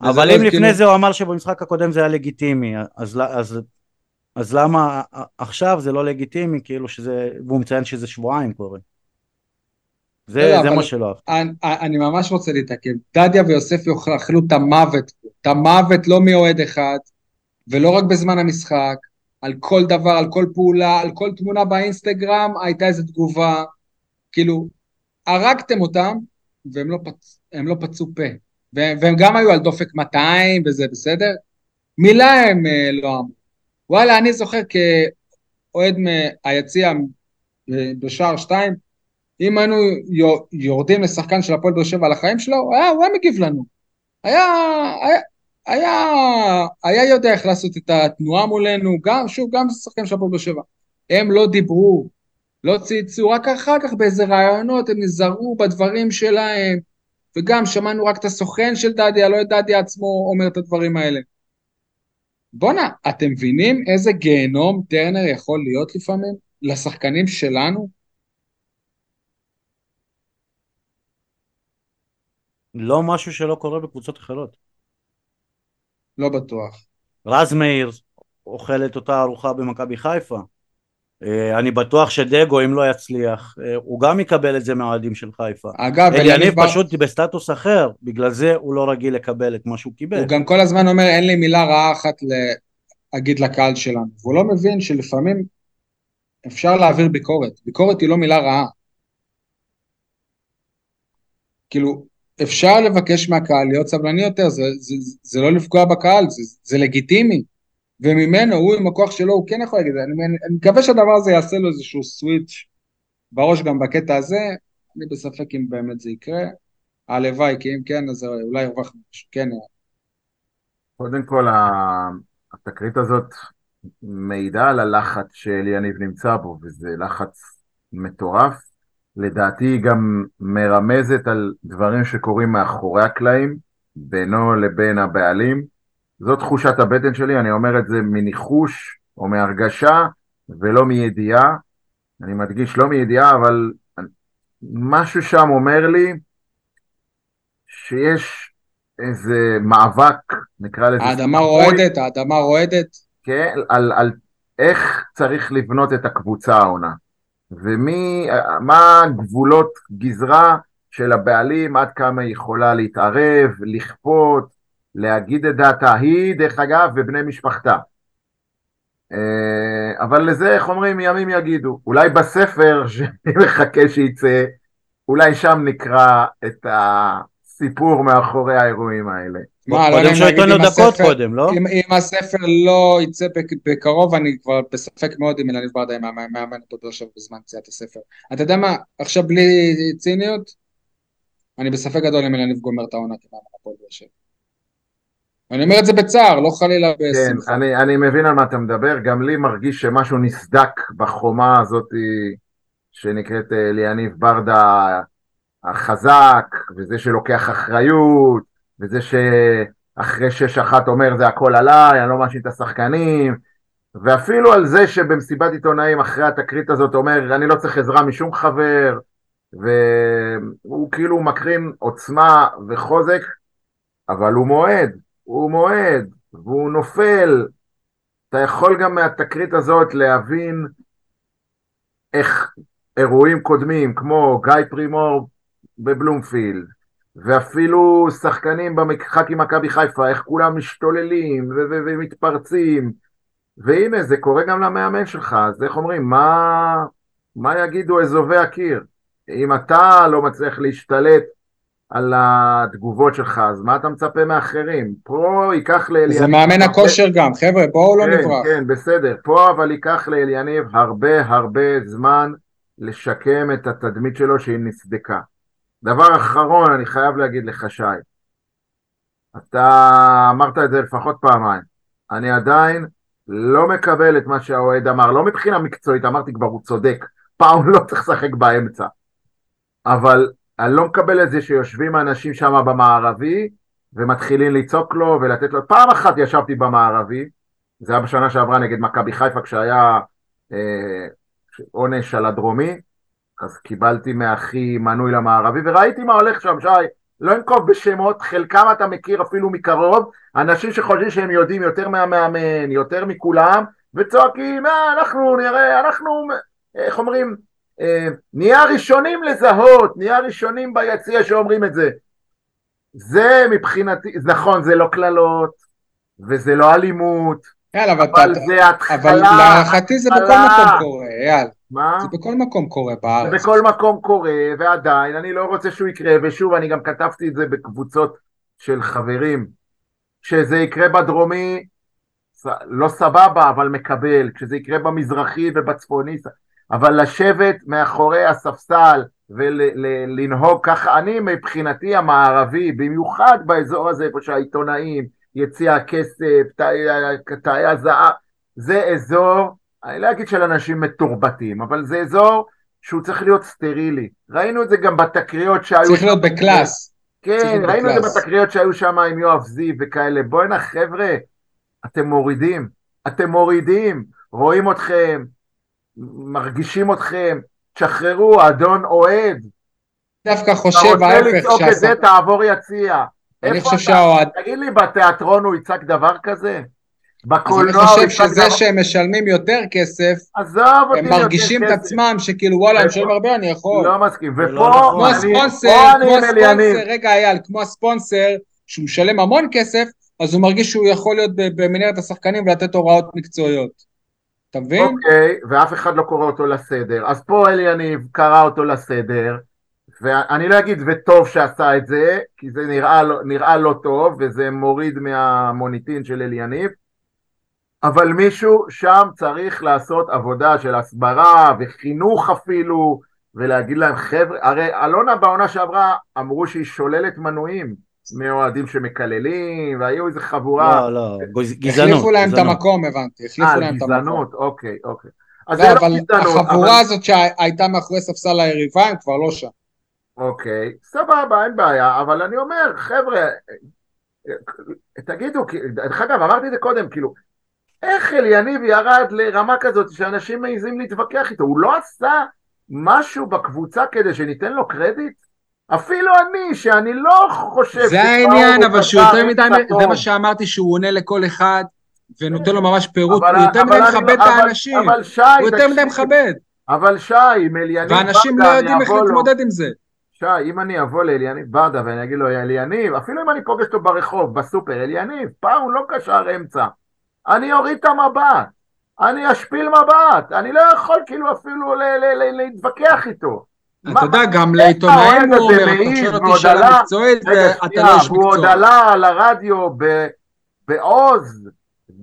[SPEAKER 2] אבל
[SPEAKER 1] לא
[SPEAKER 2] אם לפני
[SPEAKER 1] כאילו-
[SPEAKER 2] זה הוא אמר שבמשחק הקודם זה היה לגיטימי, אז, אז, אז למה עכשיו זה לא לגיטימי, כאילו שזה, והוא מציין שזה שבועיים קורה. זה,
[SPEAKER 1] לא,
[SPEAKER 2] זה
[SPEAKER 1] אבל-
[SPEAKER 2] מה שלא אהבתי.
[SPEAKER 1] אני, אני ממש רוצה להתעכב. דדיה ויוספי אכלו את המוות, פה. את המוות לא מאוהד אחד, ולא רק בזמן המשחק, על כל דבר, על כל פעולה, על כל תמונה באינסטגרם, הייתה איזו תגובה. כאילו, הרגתם אותם, והם לא, פצ... לא פצו פה. והם, והם גם היו על דופק 200 וזה בסדר. מילה הם אה, לא אמרו. וואלה, אני זוכר כאוהד מהיציע אה, בשער 2, אם היינו יו- יורדים לשחקן של הפועל באר שבע על החיים שלו, היה, הוא היה מגיב לנו. היה, היה, היה, היה יודע איך לעשות את התנועה מולנו, גם, שוב, גם שחקן של הפועל באר שבע. הם לא דיברו, לא צייצו, רק אחר כך באיזה רעיונות הם נזהרו בדברים שלהם, וגם שמענו רק את הסוכן של דדיה, לא את דדיה עצמו אומר את הדברים האלה. בואנה, אתם מבינים איזה גיהנום טרנר יכול להיות לפעמים לשחקנים שלנו?
[SPEAKER 2] לא משהו שלא קורה בקבוצות אחרות.
[SPEAKER 1] לא בטוח.
[SPEAKER 2] רז מאיר אוכל את אותה ארוחה במכבי חיפה. אה, אני בטוח שדגו, אם לא יצליח, אה, הוא גם יקבל את זה מהאוהדים של חיפה.
[SPEAKER 1] אגב,
[SPEAKER 2] אליניב
[SPEAKER 1] בר-
[SPEAKER 2] פשוט בסטטוס אחר, בגלל זה הוא לא רגיל לקבל את מה שהוא קיבל.
[SPEAKER 1] הוא גם כל הזמן אומר, אין לי מילה רעה אחת להגיד לקהל שלנו. והוא לא מבין שלפעמים אפשר להעביר ביקורת. ביקורת היא לא מילה רעה. כאילו, אפשר לבקש מהקהל להיות סבלני יותר, זה, זה, זה לא לפגוע בקהל, זה, זה לגיטימי. וממנו, הוא עם הכוח שלו, הוא כן יכול להגיד, אני, אני, אני מקווה שהדבר הזה יעשה לו איזשהו סוויץ' בראש גם בקטע הזה, אני בספק אם באמת זה יקרה. הלוואי, כי אם כן, אז אולי הרווחנו משהו. כן,
[SPEAKER 3] קודם כל, התקרית הזאת מעידה על הלחץ שאליניב נמצא בו, וזה לחץ מטורף. לדעתי היא גם מרמזת על דברים שקורים מאחורי הקלעים, בינו לבין הבעלים. זו תחושת הבטן שלי, אני אומר את זה מניחוש או מהרגשה ולא מידיעה. אני מדגיש לא מידיעה, אבל משהו שם אומר לי שיש איזה מאבק, נקרא לזה...
[SPEAKER 1] האדמה רועדת, האדמה רועדת.
[SPEAKER 3] כן, על, על איך צריך לבנות את הקבוצה העונה. ומי, מה גבולות גזרה של הבעלים, עד כמה היא יכולה להתערב, לכפות, להגיד את דעתה, היא דרך אגב ובני משפחתה. אה, אבל לזה, איך אומרים, ימים יגידו. אולי בספר שאני מחכה שייצא, אולי שם נקרא את הסיפור מאחורי האירועים האלה.
[SPEAKER 1] מה, לא יודע
[SPEAKER 2] קודם
[SPEAKER 1] אם
[SPEAKER 2] שייתן
[SPEAKER 1] להגיד אם
[SPEAKER 2] דקות
[SPEAKER 1] הספר,
[SPEAKER 2] קודם, לא?
[SPEAKER 1] אם, אם הספר לא יצא בק- בקרוב, אני כבר בספק מאוד אם אלניב ברדה יהיה מאמן פה שבע בזמן יציאת הספר. אתה יודע מה, עכשיו בלי ציניות, אני בספק גדול אם אלניב גומר את העונה כמאמן הפועל באר שבע. אני אומר את זה בצער, לא חלילה
[SPEAKER 3] כן,
[SPEAKER 1] בשמחה.
[SPEAKER 3] אני, אני מבין על מה אתה מדבר, גם לי מרגיש שמשהו נסדק בחומה הזאת שנקראת אה, ליניב ברדה החזק, וזה שלוקח אחריות, וזה שאחרי שש אחת אומר זה הכל עליי, אני לא מאשים את השחקנים, ואפילו על זה שבמסיבת עיתונאים אחרי התקרית הזאת אומר אני לא צריך עזרה משום חבר, והוא כאילו מקרין עוצמה וחוזק, אבל הוא מועד, הוא מועד, והוא נופל. אתה יכול גם מהתקרית הזאת להבין איך אירועים קודמים, כמו גיא פרימור בבלומפילד, ואפילו שחקנים במשחק עם מכבי חיפה, איך כולם משתוללים ומתפרצים, והנה זה קורה גם למאמן שלך, אז איך אומרים, מה, מה יגידו אזובי הקיר? אם אתה לא מצליח להשתלט על התגובות שלך, אז מה אתה מצפה מאחרים? פה ייקח לאליניב...
[SPEAKER 1] זה מאמן הכושר גם, חבר'ה, בואו לא
[SPEAKER 3] כן,
[SPEAKER 1] נברח.
[SPEAKER 3] כן, בסדר. פה אבל ייקח לאליניב הרבה הרבה זמן לשקם את התדמית שלו שהיא נסדקה. דבר אחרון, אני חייב להגיד לך, שי, אתה אמרת את זה לפחות פעמיים. אני עדיין לא מקבל את מה שהאוהד אמר, לא מבחינה מקצועית, אמרתי כבר, הוא צודק. פעם לא צריך לשחק באמצע. אבל אני לא מקבל את זה שיושבים אנשים שם במערבי ומתחילים לצעוק לו ולתת לו, פעם אחת ישבתי במערבי, זה היה בשנה שעברה נגד מכבי חיפה כשהיה אה, עונש על הדרומי, אז קיבלתי מאחי מנוי למערבי וראיתי מה הולך שם, שי, לא אנקוב בשמות, חלקם אתה מכיר אפילו מקרוב, אנשים שחושבים שהם יודעים יותר מהמאמן, יותר מכולם, וצועקים, אה, אנחנו נראה, אנחנו, איך אומרים, אה, נהיה ראשונים לזהות, נהיה ראשונים ביציע שאומרים את זה. זה מבחינתי, נכון, זה לא קללות, וזה לא אלימות,
[SPEAKER 1] יאללה, אבל,
[SPEAKER 3] אבל
[SPEAKER 1] אתה,
[SPEAKER 3] זה התחלה,
[SPEAKER 1] אבל להערכתי זה בכל. מקום קורה, אייל.
[SPEAKER 3] מה?
[SPEAKER 1] זה בכל מקום קורה
[SPEAKER 3] זה
[SPEAKER 1] בארץ.
[SPEAKER 3] בכל מקום קורה, ועדיין אני לא רוצה שהוא יקרה, ושוב, אני גם כתבתי את זה בקבוצות של חברים, כשזה יקרה בדרומי, לא סבבה, אבל מקבל, כשזה יקרה במזרחי ובצפוני, אבל לשבת מאחורי הספסל ולנהוג ככה, אני מבחינתי המערבי, במיוחד באזור הזה, איפה שהעיתונאים, יציע הכסף, תאי- הזהב, זה אזור, אני לא אגיד של אנשים מתורבתים, אבל זה אזור שהוא צריך להיות סטרילי. ראינו את זה גם בתקריות שהיו...
[SPEAKER 1] צריך להיות בקלאס.
[SPEAKER 3] כן, ראינו את זה
[SPEAKER 1] בקלאס.
[SPEAKER 3] בתקריות שהיו שם עם יואב זיו וכאלה. בואנה חבר'ה, אתם מורידים, אתם מורידים, רואים אתכם, מרגישים אתכם, תשחררו, אדון אוהד.
[SPEAKER 1] דווקא
[SPEAKER 3] אתה
[SPEAKER 1] חושב
[SPEAKER 3] רוצה
[SPEAKER 1] ההפך,
[SPEAKER 3] לצעוק את זה, תעבור יציע.
[SPEAKER 1] אני חושב? שהאוהד...
[SPEAKER 3] תגיד לי, בתיאטרון הוא יצעק דבר כזה?
[SPEAKER 1] אז
[SPEAKER 3] בקולנוע
[SPEAKER 1] אני
[SPEAKER 3] הוא
[SPEAKER 1] חושב
[SPEAKER 3] יצעק
[SPEAKER 1] שזה
[SPEAKER 3] דבר...
[SPEAKER 1] שהם משלמים יותר כסף,
[SPEAKER 3] עזוב אותי
[SPEAKER 1] הם מרגישים את. עצמם שכאילו וואלה, הם? משלמים הרבה, אני יכול.
[SPEAKER 3] לא מסכים.
[SPEAKER 2] זה
[SPEAKER 3] ופה
[SPEAKER 2] לא נכון.
[SPEAKER 1] כמו
[SPEAKER 3] אני-
[SPEAKER 1] הספונסר,
[SPEAKER 3] אני
[SPEAKER 1] כמו. הספונסר, רגע אייל, כמו הספונסר, שהוא משלם המון כסף, אז הוא מרגיש שהוא יכול להיות במנהרת השחקנים ולתת הוראות מקצועיות. אתה מבין?
[SPEAKER 3] אוקיי, ואף אחד לא קורא אותו לסדר. אז פה אלי יניב קרא אותו לסדר, ואני לא אגיד וטוב שעשה את זה, כי זה נראה, לא- נראה לא טוב, וזה מוריד מהמוניטין של אלי יניב, אבל מישהו שם צריך לעשות עבודה של הסברה וחינוך אפילו, ולהגיד להם חבר'ה, הרי אלונה בעונה שעברה אמרו שהיא שוללת מנויים מאוהדים שמקללים, והיו איזה חבורה.
[SPEAKER 2] לא, לא, גז- גזענות.
[SPEAKER 1] החליפו להם את. המקום, הבנתי, החליפו
[SPEAKER 3] אה,
[SPEAKER 1] להם את המקום.
[SPEAKER 3] גזענות, אוקיי, אוקיי. אז
[SPEAKER 1] לא,
[SPEAKER 3] לא
[SPEAKER 1] אבל
[SPEAKER 3] גזענות,
[SPEAKER 1] החבורה
[SPEAKER 3] אבל-
[SPEAKER 1] הזאת שהייתה מאחורי ספסל היריבה, הם כבר לא שם.
[SPEAKER 3] אוקיי, סבבה, אין בעיה, אבל אני אומר, חבר'ה, תגידו, דרך אגב, אמרתי את זה קודם, כאילו, איך אליניב ירד לרמה כזאת שאנשים מעיזים להתווכח איתו? הוא לא עשה משהו בקבוצה כדי שניתן לו קרדיט? אפילו אני, שאני לא חושב...
[SPEAKER 1] זה העניין, אבל שהוא יותר מדי, זה. מה שאמרתי, שהוא עונה לכל אחד, ונותן לו ממש פירוט, הוא יותר מדי מכבד את האנשים, הוא יותר מדי מכבד,
[SPEAKER 3] אבל שי, אם אליניב...
[SPEAKER 1] ואנשים לא יודעים איך להתמודד עם זה.
[SPEAKER 3] שי, אם אני אבוא לאליניב ברדה ואני אגיד לו, אליניב, אפילו אם אני פוגש אותו ברחוב, בסופר, אליניב, פעם הוא לא קשר אמצע. אני אוריד את המבט, אני אשפיל מבט, אני לא יכול כאילו אפילו להתווכח איתו.
[SPEAKER 1] אתה יודע, גם לעיתונאים הוא אומר, אתה שואל אותי שאלה מקצועית, ואתה
[SPEAKER 3] שנייה,
[SPEAKER 1] לא איש
[SPEAKER 3] והוא עוד
[SPEAKER 1] מקצוע.
[SPEAKER 3] עלה על הרדיו בעוז,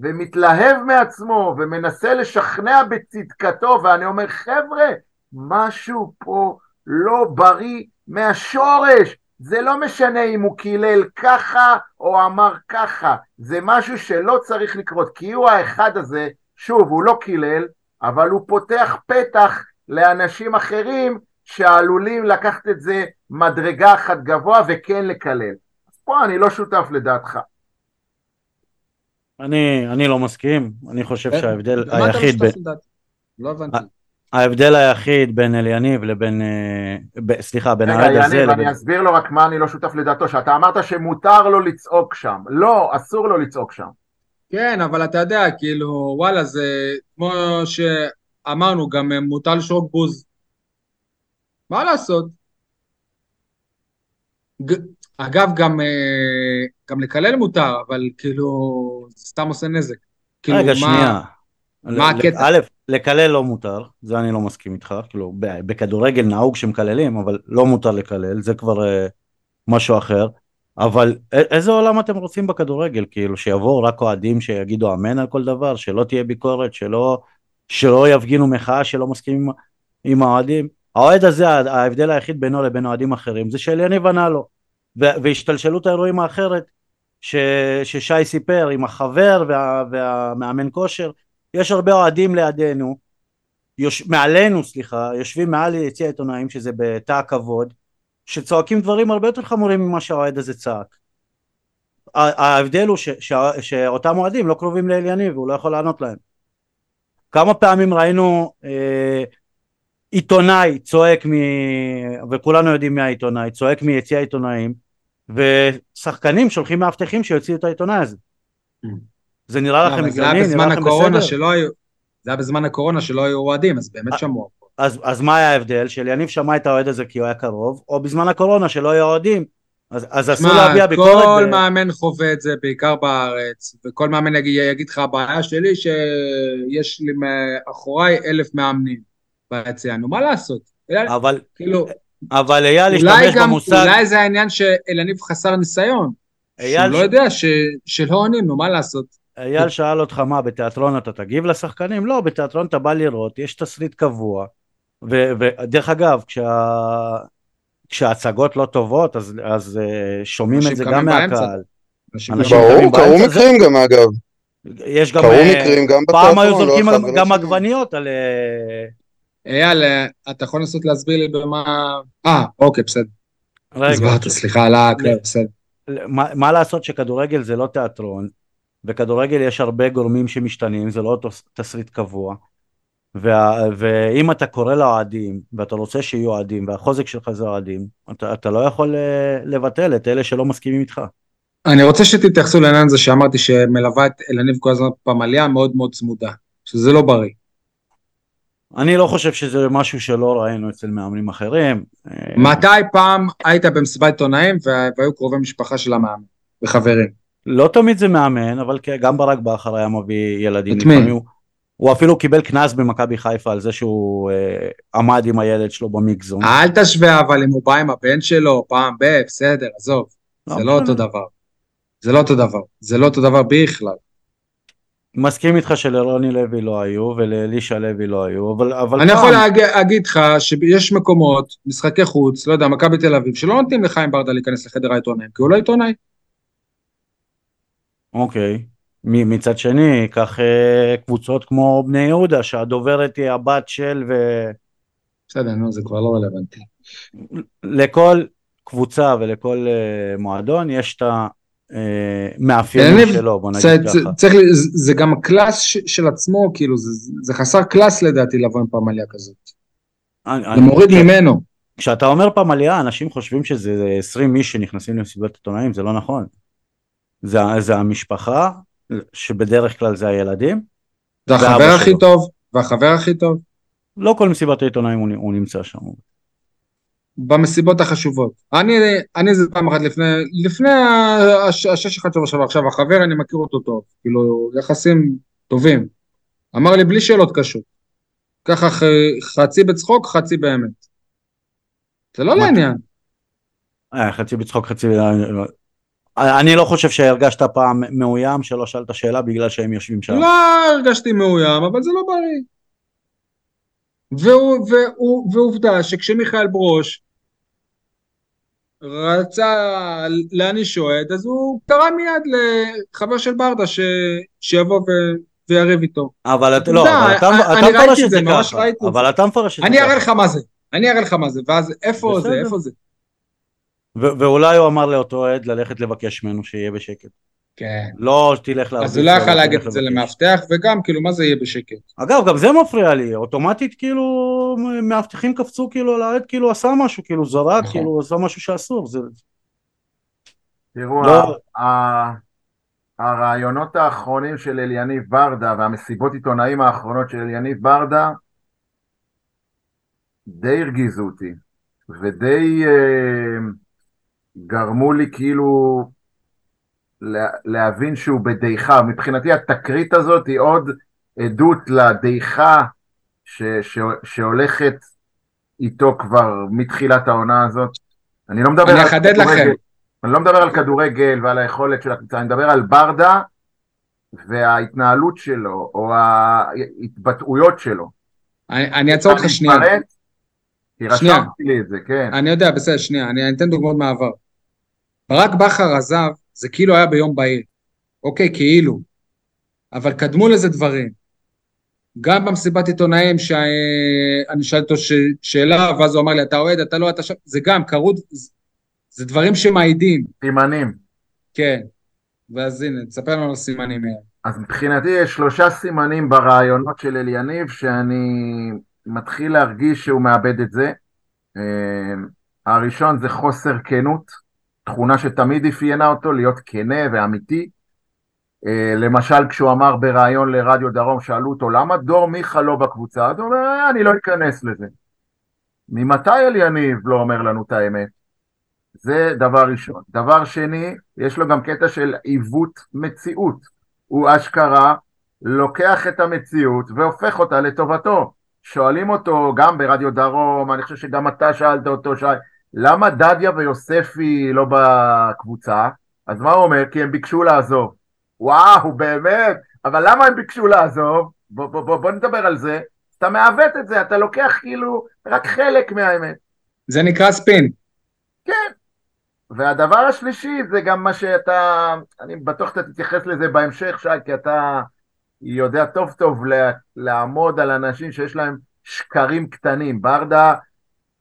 [SPEAKER 3] ומתלהב מעצמו, ומנסה לשכנע בצדקתו, ואני אומר, חבר'ה, משהו פה לא בריא מהשורש. זה לא משנה אם הוא קילל ככה או אמר ככה, זה משהו שלא צריך לקרות, כי הוא האחד הזה, שוב, הוא לא קילל, אבל הוא פותח פתח לאנשים אחרים שעלולים לקחת את זה מדרגה אחת גבוה וכן לקלל. אז פה אני לא שותף לדעתך.
[SPEAKER 2] אני, אני לא מסכים, אני חושב
[SPEAKER 1] אה,
[SPEAKER 2] שההבדל
[SPEAKER 1] למה אתה
[SPEAKER 2] היחיד,
[SPEAKER 1] לדעתי? לא הבנתי.
[SPEAKER 2] ההבדל היחיד בין אליניב לבין, אה, ב, סליחה, בין
[SPEAKER 3] רגע,
[SPEAKER 2] האוהד הזה
[SPEAKER 3] יניב,
[SPEAKER 2] לבין...
[SPEAKER 3] אני אסביר לו רק מה אני לא שותף לדעתו, שאתה אמרת שמותר לו לצעוק שם. לא, אסור לו לצעוק שם.
[SPEAKER 1] כן, אבל אתה יודע, כאילו, וואלה, זה כמו שאמרנו, גם מותר לשרוק בוז. מה לעשות? ג... אגב, גם, אה, גם לקלל מותר, אבל כאילו, זה סתם עושה נזק. כאילו,
[SPEAKER 2] רגע,
[SPEAKER 1] מה-
[SPEAKER 2] שנייה.
[SPEAKER 1] מה הקטע?
[SPEAKER 2] א', לקלל לא מותר, זה אני לא מסכים איתך, כאילו, בכדורגל נהוג שמקללים, אבל לא מותר לקלל, זה כבר אה, משהו אחר. אבל איזה עולם אתם רוצים בכדורגל? כאילו, שיבואו רק אוהדים שיגידו אמן על כל דבר, שלא תהיה ביקורת, שלא, שלא יפגינו מחאה שלא מסכימים עם, עם האוהדים. האוהד הזה, ההבדל היחיד בינו לבין אוהדים אחרים, זה שאליניב ענה לו. והשתלשלות האירועים האחרת, ש, ששי סיפר עם החבר וה, והמאמן כושר, יש הרבה אוהדים לידינו, יוש... מעלינו סליחה, יושבים מעל יציע העיתונאים שזה בתא הכבוד, שצועקים דברים הרבה יותר חמורים ממה שהאוהד הזה צעק. ההבדל הוא ש... ש... שאותם אוהדים לא קרובים לאליניב והוא לא יכול לענות להם. כמה פעמים ראינו אה, עיתונאי צועק מ... וכולנו יודעים מי העיתונאי, צועק מיציע העיתונאים ושחקנים שולחים מאבטחים שיוציאו את העיתונאי הזה. זה נראה
[SPEAKER 1] לא,
[SPEAKER 2] לכם
[SPEAKER 1] אבל זה היה
[SPEAKER 2] הגיוני?
[SPEAKER 1] בזמן הקורונה? שלא היו... זה היה בזמן הקורונה שלא היו אוהדים, אז באמת
[SPEAKER 2] אה,
[SPEAKER 1] שמעו.
[SPEAKER 2] אז, אז מה היה ההבדל? שאליניב שמע את האוהד הזה כי הוא היה קרוב, או בזמן הקורונה שלא היו אוהדים, אז, אז אסור להביע ביקורת.
[SPEAKER 1] כל
[SPEAKER 2] ב-
[SPEAKER 1] מאמן חווה את זה, בעיקר בארץ, וכל מאמן יגיד, יגיד לך, הבעיה שלי שיש לי מאחוריי אלף מאמנים ביציע, נו מה לעשות?
[SPEAKER 2] אבל,
[SPEAKER 1] כאילו,
[SPEAKER 2] אבל אייל השתמש
[SPEAKER 1] גם,
[SPEAKER 2] במושג,
[SPEAKER 1] אולי זה העניין שאלניב חסר ניסיון, שהוא
[SPEAKER 2] אייל,
[SPEAKER 1] לא יודע ש, שלא עונים, נו מה לעשות?
[SPEAKER 2] אייל שאל אותך מה, בתיאטרון אתה תגיב לשחקנים? לא, בתיאטרון אתה בא לראות, יש תסריט קבוע, ו- ודרך אגב, כשה... כשההצגות לא טובות, אז, אז uh, שומעים את זה גם. מהקהל.
[SPEAKER 4] ברור, קרו מקרים גם אגב.
[SPEAKER 2] יש גם,
[SPEAKER 4] קרו
[SPEAKER 2] אה,
[SPEAKER 4] מקרים גם
[SPEAKER 2] פעם היו
[SPEAKER 4] בתיאטרון, לא
[SPEAKER 2] זורקים גם. עגבניות על... אה,
[SPEAKER 1] אייל, אה, אתה יכול לנסות להסביר לי במה... אה, אוקיי, בסדר.
[SPEAKER 2] רגע,
[SPEAKER 1] הסברת, סליחה על הכלל,
[SPEAKER 2] לא.
[SPEAKER 1] בסדר.
[SPEAKER 2] מה, מה לעשות שכדורגל זה לא תיאטרון, בכדורגל יש הרבה גורמים שמשתנים, זה לא תסריט קבוע, וה, ואם אתה קורא לאוהדים, ואתה רוצה שיהיו אוהדים, והחוזק שלך זה אוהדים, אתה, אתה לא יכול אה, לבטל את אלה שלא מסכימים איתך.
[SPEAKER 1] אני רוצה שתתייחסו לעניין הזה שאמרתי שמלווה את אלניב כל הזמן פמליה מאוד מאוד צמודה, שזה לא בריא.
[SPEAKER 2] אני לא חושב שזה משהו שלא ראינו אצל מאמנים אחרים. אה,
[SPEAKER 1] מתי פעם היית במסיבת עיתונאים וה- והיו קרובי משפחה של המאמן וחברים?
[SPEAKER 2] לא תמיד זה מאמן, אבל כן, גם ברק בכר היה מביא ילדים.
[SPEAKER 1] את מי?
[SPEAKER 2] הוא, הוא אפילו קיבל קנס במכבי חיפה על זה שהוא אה, עמד עם הילד שלו במיקזון.
[SPEAKER 1] אל תשווה אבל אם הוא בא עם הבן שלו פעם ב... בסדר, עזוב.
[SPEAKER 2] לא
[SPEAKER 1] זה לא. אותו דבר. זה לא אותו דבר. זה לא אותו דבר בכלל.
[SPEAKER 2] מסכים איתך שלרוני לוי לא היו ולאלישע לוי לא היו, אבל, אבל
[SPEAKER 1] אני
[SPEAKER 2] פעם,
[SPEAKER 1] יכול להג- להגיד לך שיש מקומות, משחקי חוץ, לא יודע, מכבי תל אביב, שלא נותנים לחיים ברדה להיכנס לחדר העיתונאים, כי הוא לא עיתונאי.
[SPEAKER 2] אוקיי. מ- מצד שני, קח אה, קבוצות כמו בני יהודה, שהדוברת היא הבת של,
[SPEAKER 1] בסדר, נו, זה כבר לא רלוונטי.
[SPEAKER 2] ולכל קבוצה ולכל אה, מועדון יש את המאפיינים
[SPEAKER 1] יניב,
[SPEAKER 2] שלו, בוא נגיד ככה.
[SPEAKER 1] צריך, זה, גם הקלאס ש, של עצמו, כאילו, זה, זה חסר קלאס לדעתי לבוא עם פמליה כזאת. זה
[SPEAKER 2] אני-
[SPEAKER 1] מוריד ממנו.
[SPEAKER 2] כשאתה אומר פמליה, אנשים חושבים שזה 20 איש שנכנסים למסיבת עיתונאים, זה לא נכון. זה, זה המשפחה, שבדרך כלל זה הילדים,
[SPEAKER 1] זה החבר הכי
[SPEAKER 2] שלו.
[SPEAKER 1] טוב, והחבר הכי טוב,
[SPEAKER 2] לא כל מסיבת העיתונאים הוא, הוא נמצא שם.
[SPEAKER 1] במסיבות החשובות. אני, אני זה פעם אחת לפני, לפני הש- השש אחד שבוע שעבר, עכשיו החבר, אני מכיר אותו טוב, כאילו, יחסים טובים. אמר לי, בלי שאלות קשות. ככה חצי בצחוק, חצי באמת. זה לא לעניין.
[SPEAKER 2] אה, חצי בצחוק, חצי... אני לא חושב שהרגשת פעם מאוים שלא שאלת שאלה בגלל שהם יושבים שם.
[SPEAKER 1] לא הרגשתי מאוים, אבל זה לא בריא. והוא, והוא, ועובדה שכשמיכאל ברוש רצה להעניש אוהד, אז הוא קרא מיד לחבר של ברדה ש, שיבוא ו, ויריב איתו.
[SPEAKER 2] אבל אתה
[SPEAKER 1] אתה
[SPEAKER 2] לא, אבל אתה מפרש
[SPEAKER 1] את זה,
[SPEAKER 2] ככה. אבל. אתה מפרש את זה
[SPEAKER 1] אני אראה
[SPEAKER 2] ככה.
[SPEAKER 1] לך מה זה, אני אראה לך מה זה, ואז איפה זה. איפה זה?
[SPEAKER 2] ו- ואולי הוא אמר לאותו עד ללכת לבקש ממנו שיהיה בשקט.
[SPEAKER 1] כן.
[SPEAKER 2] לא תלך להרביץ.
[SPEAKER 1] אז הוא לא יכל להגיד את זה. למאבטח, וגם, כאילו, מה זה יהיה בשקט?
[SPEAKER 2] אגב, גם זה מפריע לי, אוטומטית כאילו מאבטחים קפצו כאילו על העד כאילו עשה משהו, כאילו זרק,
[SPEAKER 1] נכון.
[SPEAKER 2] כאילו עשה משהו שאסור, זה...
[SPEAKER 3] תראו,
[SPEAKER 2] לא.
[SPEAKER 3] ה- ה- הרעיונות האחרונים של אליניב ברדה והמסיבות עיתונאים האחרונות של אליניב ברדה די הרגיזו אותי ודי אה, גרמו לי כאילו לה, להבין שהוא בדעיכה. מבחינתי התקרית הזאת היא עוד עדות לדעיכה ש, ש, שהולכת איתו כבר מתחילת העונה הזאת. אני לא מדבר
[SPEAKER 1] אני
[SPEAKER 3] על כדורגל. אני לא מדבר על כדורגל ועל היכולת של הקבוצה, אני מדבר על ברדה וההתנהלות שלו, או ההתבטאויות שלו.
[SPEAKER 1] אני אני אעצור אותך שנייה.
[SPEAKER 3] כי. רשמתי לי את זה, כן.
[SPEAKER 1] אני יודע, בסדר, שנייה, אני אני אתן דוגמאות מהעבר. ברק בכר עזב, זה כאילו היה ביום בהיר. אוקיי, כאילו. אבל קדמו לזה דברים. גם במסיבת עיתונאים שאני שאלתי אותו ש- שאלה, ואז הוא אמר לי, אתה אוהד, אתה לא, אתה שם, זה גם, קרו, זה- זה דברים שמעידים,
[SPEAKER 3] סימנים.
[SPEAKER 1] כן. ואז הנה, תספר לנו על הסימנים האלה.
[SPEAKER 3] אז מבחינתי יש שלושה סימנים ברעיונות של אליניב שאני מתחיל להרגיש שהוא מאבד את זה. אה, הראשון זה חוסר כנות, תכונה שתמיד אפיינה אותו, להיות כנה ואמיתי. אה, למשל כשהוא אמר בריאיון לרדיו דרום, שאלו אותו למה דור מיכה לא בקבוצה? אז הוא אומר, "אה, אני לא אכנס לזה. ממתי אליניב לא אומר לנו את האמת? זה דבר ראשון. דבר שני, יש לו גם קטע של עיוות מציאות. הוא אשכרה לוקח את המציאות והופך אותה לטובתו. שואלים אותו גם ברדיו דרום, אני חושב שגם אתה שאלת אותו, שי, למה דדיה ויוספי לא בקבוצה? אז מה הוא אומר? כי הם ביקשו לעזוב. וואו, באמת? אבל למה הם ביקשו לעזוב? בוא, בוא, בוא, בוא נדבר על זה. אתה מעוות את זה, אתה לוקח כאילו רק חלק מהאמת.
[SPEAKER 1] זה נקרא ספין.
[SPEAKER 3] והדבר השלישי זה גם מה שאתה, אני בטוח שאתה תתייחס לזה בהמשך, שי, כי אתה יודע טוב טוב לעמוד על אנשים שיש להם שקרים קטנים. ברדה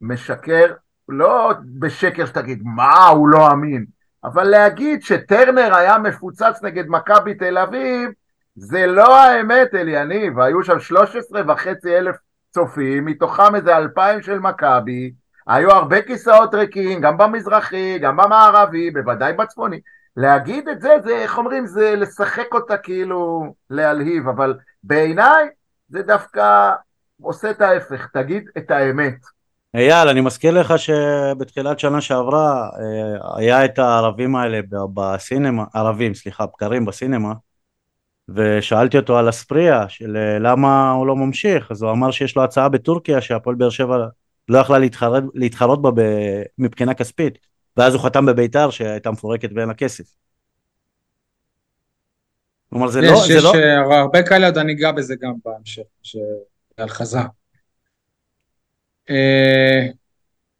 [SPEAKER 3] משקר, לא בשקר שתגיד, מה, הוא לא אמין, אבל להגיד שטרנר היה מפוצץ נגד מכבי תל אביב, זה לא האמת, אליניב, היו שם 13 וחצי אלף צופים, מתוכם איזה אלפיים של מכבי, היו הרבה כיסאות ריקים, גם במזרחי, גם במערבי, בוודאי בצפוני. להגיד את זה, זה, איך אומרים, זה לשחק אותה כאילו להלהיב, אבל בעיניי זה דווקא עושה את ההפך, תגיד את האמת.
[SPEAKER 2] אייל, אני מזכיר לך שבתחילת שנה שעברה אה, היה את הערבים האלה בסינמה, ערבים, סליחה, בקרים בסינמה, ושאלתי אותו על אספריה, של אה, למה הוא לא ממשיך, אז הוא אמר שיש לו הצעה בטורקיה שהפועל באר שבע לא יכלה להתחרות, להתחרות בה ב- מבחינה כספית, ואז הוא חתם בביתר שהייתה מפורקת ואין לה כסף. כלומר זה לא,
[SPEAKER 1] יש,
[SPEAKER 2] זה
[SPEAKER 1] יש
[SPEAKER 2] לא,
[SPEAKER 1] אה, הרבה כאלה, עוד אני אגע בזה גם בהמשך, על חזר. אה,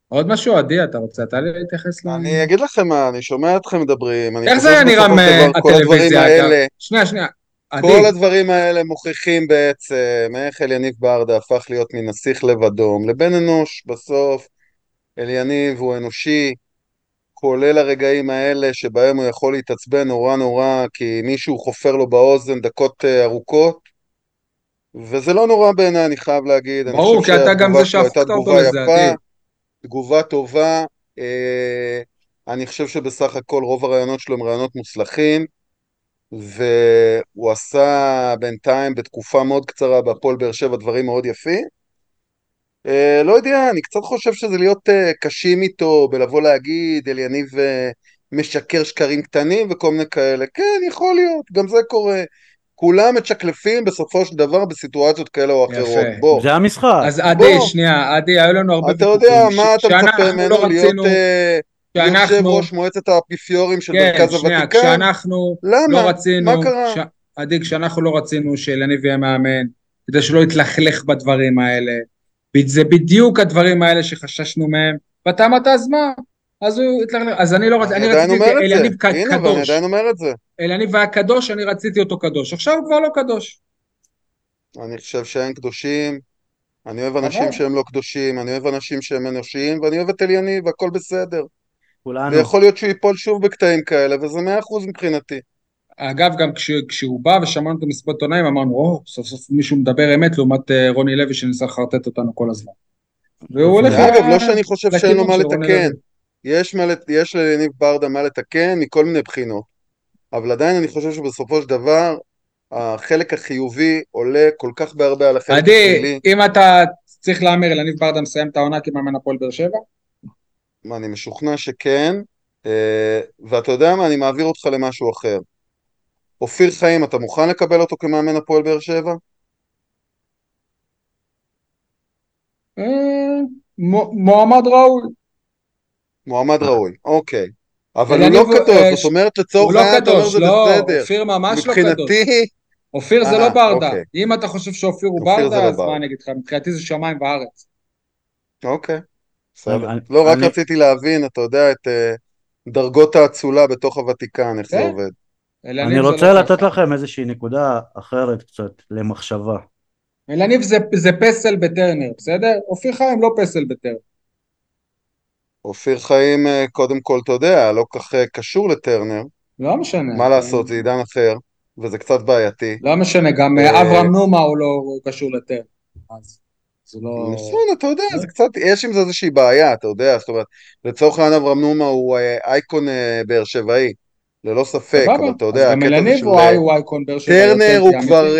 [SPEAKER 1] עוד משהו, עדי, אתה רוצה אתה להתייחס ל...
[SPEAKER 4] אני אגיד לכם מה, אני שומע אתכם מדברים,
[SPEAKER 1] איך זה היה נראה מהטלוויזיה? אגב? שנייה, שנייה.
[SPEAKER 4] כל הדברים האלה מוכיחים בעצם איך אליניב ברדה הפך להיות מנסיך לבדום לבן אנוש בסוף. אליניב הוא אנושי, כולל הרגעים האלה שבהם הוא יכול להתעצבן נורא נורא כי מישהו חופר לו באוזן דקות אה, ארוכות וזה לא נורא בעיניי, אני חייב להגיד.
[SPEAKER 1] ברור, כי אתה גם זה שהפכת אותו לזה, עדי.
[SPEAKER 4] תגובה טובה. אה, אני חושב שבסך הכל רוב הרעיונות שלו הם רעיונות מוצלחים, והוא עשה בינתיים בתקופה מאוד קצרה בהפועל באר שבע דברים מאוד יפים. אה, לא יודע, אני קצת חושב שזה להיות אה, קשים איתו, בלבוא להגיד, אליניב אה, משקר שקרים קטנים וכל מיני כאלה. כן, יכול להיות, גם זה קורה. כולם מצ'קלפים בסופו של דבר בסיטואציות כאלה או אחרות.
[SPEAKER 1] יפה.
[SPEAKER 4] בוא,
[SPEAKER 2] זה המשחק.
[SPEAKER 1] אז עדי,
[SPEAKER 4] בוא.
[SPEAKER 1] שנייה, עדי, היו לנו הרבה
[SPEAKER 4] אתה יודע מה אתה מצפה
[SPEAKER 1] שאנחנו
[SPEAKER 4] ממנו
[SPEAKER 1] לא
[SPEAKER 4] להיות
[SPEAKER 1] רצינו,
[SPEAKER 4] אה, יושב
[SPEAKER 1] שאנחנו,
[SPEAKER 4] ראש מועצת האפיפיורים של
[SPEAKER 1] כן,
[SPEAKER 4] מרכז
[SPEAKER 1] שנייה,
[SPEAKER 4] הוותיקן?
[SPEAKER 1] כשאנחנו
[SPEAKER 4] למה?
[SPEAKER 1] לא רצינו,
[SPEAKER 4] מה קרה?
[SPEAKER 1] ש- עדי, כשאנחנו לא רצינו שאלניב יהיה מאמן, כדי שלא יתלכלך בדברים האלה, זה בדיוק הדברים האלה שחששנו מהם, ואתה אמרת, אז מה? אז הוא יתלכלך, אז אני לא רציתי,
[SPEAKER 4] אני
[SPEAKER 1] אני רציתי את
[SPEAKER 4] אומר את זה.
[SPEAKER 1] אליניב ק-
[SPEAKER 4] הנה, ואני
[SPEAKER 1] קדוש.
[SPEAKER 4] עדיין אומר את זה.
[SPEAKER 1] אליניב היה קדוש, אני רציתי אותו קדוש. עכשיו הוא כבר לא קדוש.
[SPEAKER 4] אני חושב שאין קדושים, אני אוהב אנשים
[SPEAKER 1] אבל-
[SPEAKER 4] שהם לא קדושים, אני אוהב אנשים שהם אנושיים, ואני אוהב את אליניב, והכל בסדר.
[SPEAKER 2] כולנו.
[SPEAKER 4] ויכול להיות שהוא ייפול שוב בקטעים כאלה, וזה מאה אחוז מבחינתי.
[SPEAKER 1] אגב, גם כש, כשהוא בא ושמענו אותו מסיבות עיתונאים, אמרנו, או, סוף סוף מישהו מדבר אמת, לעומת אה, רוני לוי שניסה לחרטט אותנו כל הזמן. והוא הולך...
[SPEAKER 4] ואגב,
[SPEAKER 1] ל-
[SPEAKER 4] לא שאני חושב שאין לו מה לתקן. יש, מה, יש ליניב ברדה מה לתקן מכל מיני בחינות. אבל עדיין אני חושב שבסופו של דבר, החלק החיובי עולה כל כך בהרבה על החלק
[SPEAKER 1] עדי,
[SPEAKER 4] השלילי.
[SPEAKER 1] אם אתה צריך להמר, אלניב ברדה מסיים את העונה כמאמן הפועל באר שבע?
[SPEAKER 4] מה, אני משוכנע שכן, אה, ואתה יודע מה, אני מעביר אותך למשהו אחר. אופיר חיים, אתה מוכן לקבל אותו כמאמן הפועל באר שבע?
[SPEAKER 1] אה, מו- מועמד ראוי.
[SPEAKER 4] מועמד ראוי, אוקיי. אבל הוא לא קדוש,
[SPEAKER 1] אה,
[SPEAKER 4] זאת אומרת לצורך
[SPEAKER 1] הוא לא
[SPEAKER 4] העניין אתה אומר
[SPEAKER 1] קדוש,
[SPEAKER 4] זה
[SPEAKER 1] לא,
[SPEAKER 4] בסדר.
[SPEAKER 1] אופיר ממש לא קדוש.
[SPEAKER 4] מבחינתי,
[SPEAKER 1] אופיר זה
[SPEAKER 4] אה,
[SPEAKER 1] לא ברדה.
[SPEAKER 4] אוקיי.
[SPEAKER 1] אם אתה חושב שאופיר הוא ברדה,
[SPEAKER 4] לא
[SPEAKER 1] אז. מה אני אגיד לך? מבחינתי זה שמיים וארץ.
[SPEAKER 4] אוקיי, בסדר. לא, רק רציתי להבין, אתה יודע, את אה, דרגות האצולה בתוך הוותיקן, איך זה
[SPEAKER 1] כן.
[SPEAKER 4] עובד.
[SPEAKER 2] אני רוצה לתת. לכם איזושהי נקודה אחרת קצת למחשבה.
[SPEAKER 1] אלניב זה, זה פסל בטרנר, בסדר? אופיר חיים לא פסל בטרנר.
[SPEAKER 4] אופיר חיים, אה, קודם כל, אתה יודע, לא כל כך אה, קשור לטרנר,
[SPEAKER 1] לא משנה.
[SPEAKER 4] מה לעשות, זה עידן אחר, וזה קצת בעייתי.
[SPEAKER 1] לא משנה, גם
[SPEAKER 4] אה,
[SPEAKER 1] אברהם נומה הוא לא קשור לטרנר. אז זה לא...
[SPEAKER 4] נכון, אתה יודע, זה קצת, יש עם זה איזושהי בעיה, אתה יודע, זאת אומרת, לצורך העניין אברהם נומה הוא אייקון באר שבעי, ללא ספק, אבל אתה יודע, הקטע הזה של. טרנר הוא כבר,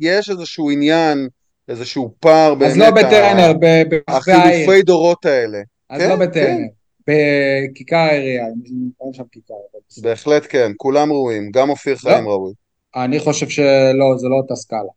[SPEAKER 4] יש איזשהו עניין, איזשהו פער באמת,
[SPEAKER 1] אז לא בטרנר, ב- ברחבי העיר.
[SPEAKER 4] החילופי דורות האלה.
[SPEAKER 1] אז
[SPEAKER 4] כן,
[SPEAKER 1] לא
[SPEAKER 4] כן.
[SPEAKER 1] בטרנר. בכיכר העירייה, אין שם כיכר.
[SPEAKER 4] בהחלט כן, כולם ראויים, גם אופיר חיים ראוי.
[SPEAKER 1] אני חושב שלא, זה לא אותה סקאלה.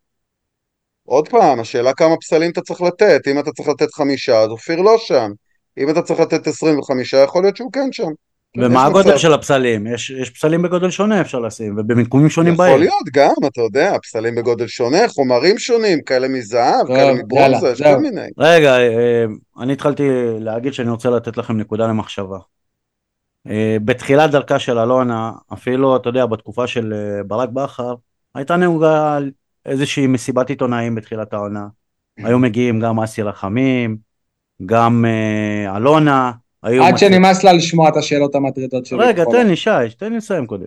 [SPEAKER 4] עוד פעם, השאלה כמה פסלים אתה צריך לתת, אם אתה צריך לתת חמישה, אז אופיר לא שם. אם אתה צריך לתת 25, יכול להיות שהוא כן שם.
[SPEAKER 2] ומה
[SPEAKER 4] יש
[SPEAKER 2] הגודל
[SPEAKER 4] מצב.
[SPEAKER 2] של הפסלים? יש, יש פסלים בגודל שונה אפשר לשים, ובמיקומים שונים
[SPEAKER 4] יכול
[SPEAKER 2] בעיר.
[SPEAKER 4] להיות גם, אתה יודע, פסלים בגודל שונה, חומרים שונים, כאלה מזהב,
[SPEAKER 1] טוב,
[SPEAKER 4] כאלה מברונזה, יש. כל מיני.
[SPEAKER 2] רגע, אה, אני התחלתי להגיד שאני רוצה לתת לכם נקודה למחשבה. אה, בתחילת דרכה של אלונה, אפילו, אתה יודע, בתקופה של אה, ברק בכר, הייתה נהוגה איזושהי מסיבת עיתונאים בתחילת העונה. היו מגיעים גם אסי רחמים, גם אה, אלונה. היו
[SPEAKER 1] עד
[SPEAKER 2] מציג-
[SPEAKER 1] שנמאס לה לשמוע את השאלות המטרידות שלו.
[SPEAKER 2] רגע, תן לי, שי, תן לי לסיים קודם.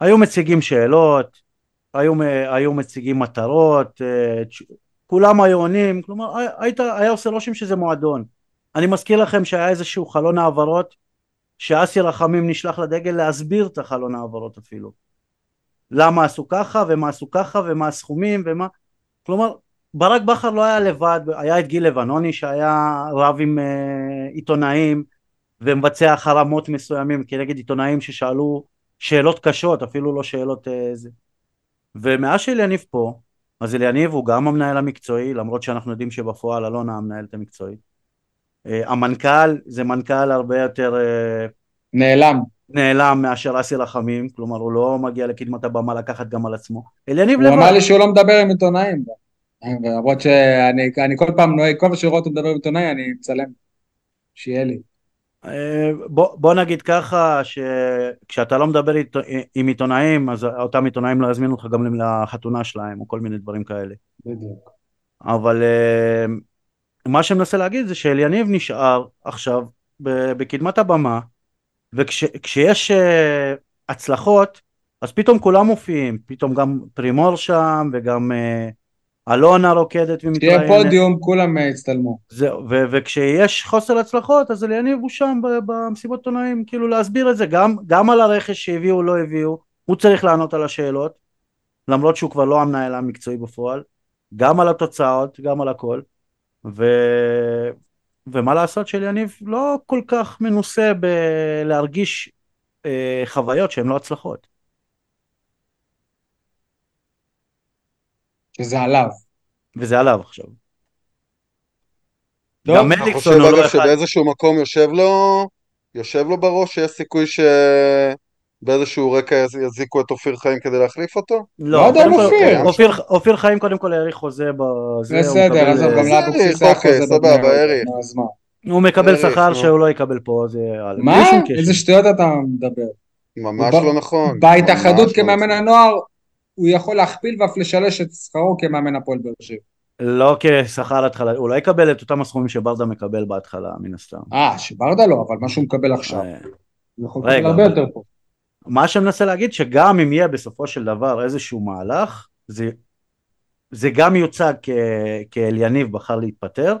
[SPEAKER 2] היו מציגים שאלות, היו, היו מציגים מטרות, אה, כולם היו עונים, כלומר, הי- היית, היה עושה רושם שזה מועדון. אני מזכיר לכם שהיה איזשהו חלון העברות, שאסי רחמים נשלח לדגל להסביר את החלון העברות אפילו. למה עשו ככה, ומה עשו ככה, ומה הסכומים, ומה... כלומר, ברק בכר לא היה לבד, היה את גיל לבנוני שהיה רב עם אה, עיתונאים, ומבצע חרמות מסוימים כנגד עיתונאים ששאלו שאלות קשות, אפילו לא שאלות אה, זה. ומאז שאליניב פה, אז אליניב הוא גם המנהל המקצועי, למרות שאנחנו יודעים שבפועל אלונה המנהלת המקצועית. אה, המנכ"ל זה מנכ"ל הרבה יותר אה,
[SPEAKER 1] נעלם.
[SPEAKER 2] נעלם מאשר אסי רחמים, כלומר הוא לא מגיע לקדמת הבמה לקחת גם על עצמו. אליניב
[SPEAKER 1] הוא אמר
[SPEAKER 2] לבד.
[SPEAKER 1] לי שהוא לא מדבר עם עיתונאים. למרות שאני אני כל פעם נוהג, כל פעם שאני רואה אותו מדבר עם עיתונאי, אני מצלם. שיהיה לי.
[SPEAKER 2] אה, בוא, בוא נגיד ככה שכשאתה לא מדבר אית, עם עיתונאים אז אותם עיתונאים לא יזמינו אותך גם לחתונה שלהם או כל מיני דברים כאלה
[SPEAKER 1] בדיוק.
[SPEAKER 2] אבל אה, מה שמנסה להגיד זה שאליניב נשאר עכשיו בקדמת הבמה וכשיש הצלחות אז פתאום כולם מופיעים פתאום גם פרימור שם וגם אה, אלונה רוקדת
[SPEAKER 1] שיהיה
[SPEAKER 2] ומתראיינת
[SPEAKER 1] פודיום, כולם אה, יצטלמו.
[SPEAKER 2] זהו, ו- וכשיש חוסר הצלחות אז אליניב הוא שם במסיבות עיתונאים כאילו להסביר את זה. גם, גם על הרכש שהביאו לא הביאו הוא צריך לענות על השאלות למרות שהוא כבר לא המנהל המקצועי בפועל. גם על התוצאות גם על הכל. ו... ומה לעשות שאליניב לא כל כך מנוסה בלהרגיש אה, חוויות שהן לא הצלחות
[SPEAKER 1] שזה עליו.
[SPEAKER 2] וזה עליו עכשיו
[SPEAKER 1] טוב,
[SPEAKER 2] גם מליקסון
[SPEAKER 4] חושב
[SPEAKER 2] הוא לא
[SPEAKER 4] אגב
[SPEAKER 2] אחד
[SPEAKER 4] שבאיזשהו מקום יושב לו, יושב לו בראש שיש סיכוי שבאיזשהו רקע יז- יזיקו את אופיר חיים כדי להחליף אותו?
[SPEAKER 1] לא יודע
[SPEAKER 2] קודם
[SPEAKER 1] אם
[SPEAKER 2] כל,
[SPEAKER 1] אופיר.
[SPEAKER 2] אופיר, אופיר חיים קודם כל האריך חוזה בזה, הוא
[SPEAKER 1] בסדר, עזוב, גם
[SPEAKER 2] אה,
[SPEAKER 1] לאבוקסיס היה
[SPEAKER 4] אוקיי,
[SPEAKER 1] חוזה
[SPEAKER 4] סבבה,
[SPEAKER 1] אז מה?
[SPEAKER 2] הוא מקבל
[SPEAKER 4] האריך,
[SPEAKER 2] שכר. שהוא לא יקבל פה, זה א',
[SPEAKER 1] מה? איזה שטויות אתה מדבר.
[SPEAKER 4] ממש
[SPEAKER 1] הוא
[SPEAKER 4] לא נכון.
[SPEAKER 1] בהתאחדות
[SPEAKER 4] לא
[SPEAKER 1] כמאמן
[SPEAKER 4] נכון.
[SPEAKER 1] הנוער, הוא יכול להכפיל ואף לשלש את שכרו כמאמן הפועל באר שבע.
[SPEAKER 2] לא כשכר התחלה, הוא לא יקבל את אותם הסכומים שברדה מקבל בהתחלה, מן הסתם.
[SPEAKER 1] אה, שברדה לא, אבל מה שהוא מקבל עכשיו.
[SPEAKER 2] אה,
[SPEAKER 1] הוא יכול לקבל הרבה יותר פה.
[SPEAKER 2] מה שמנסה להגיד שגם אם יהיה בסופו של דבר איזשהו מהלך, זה, זה גם יוצג כ, כאליניב בחר להתפטר,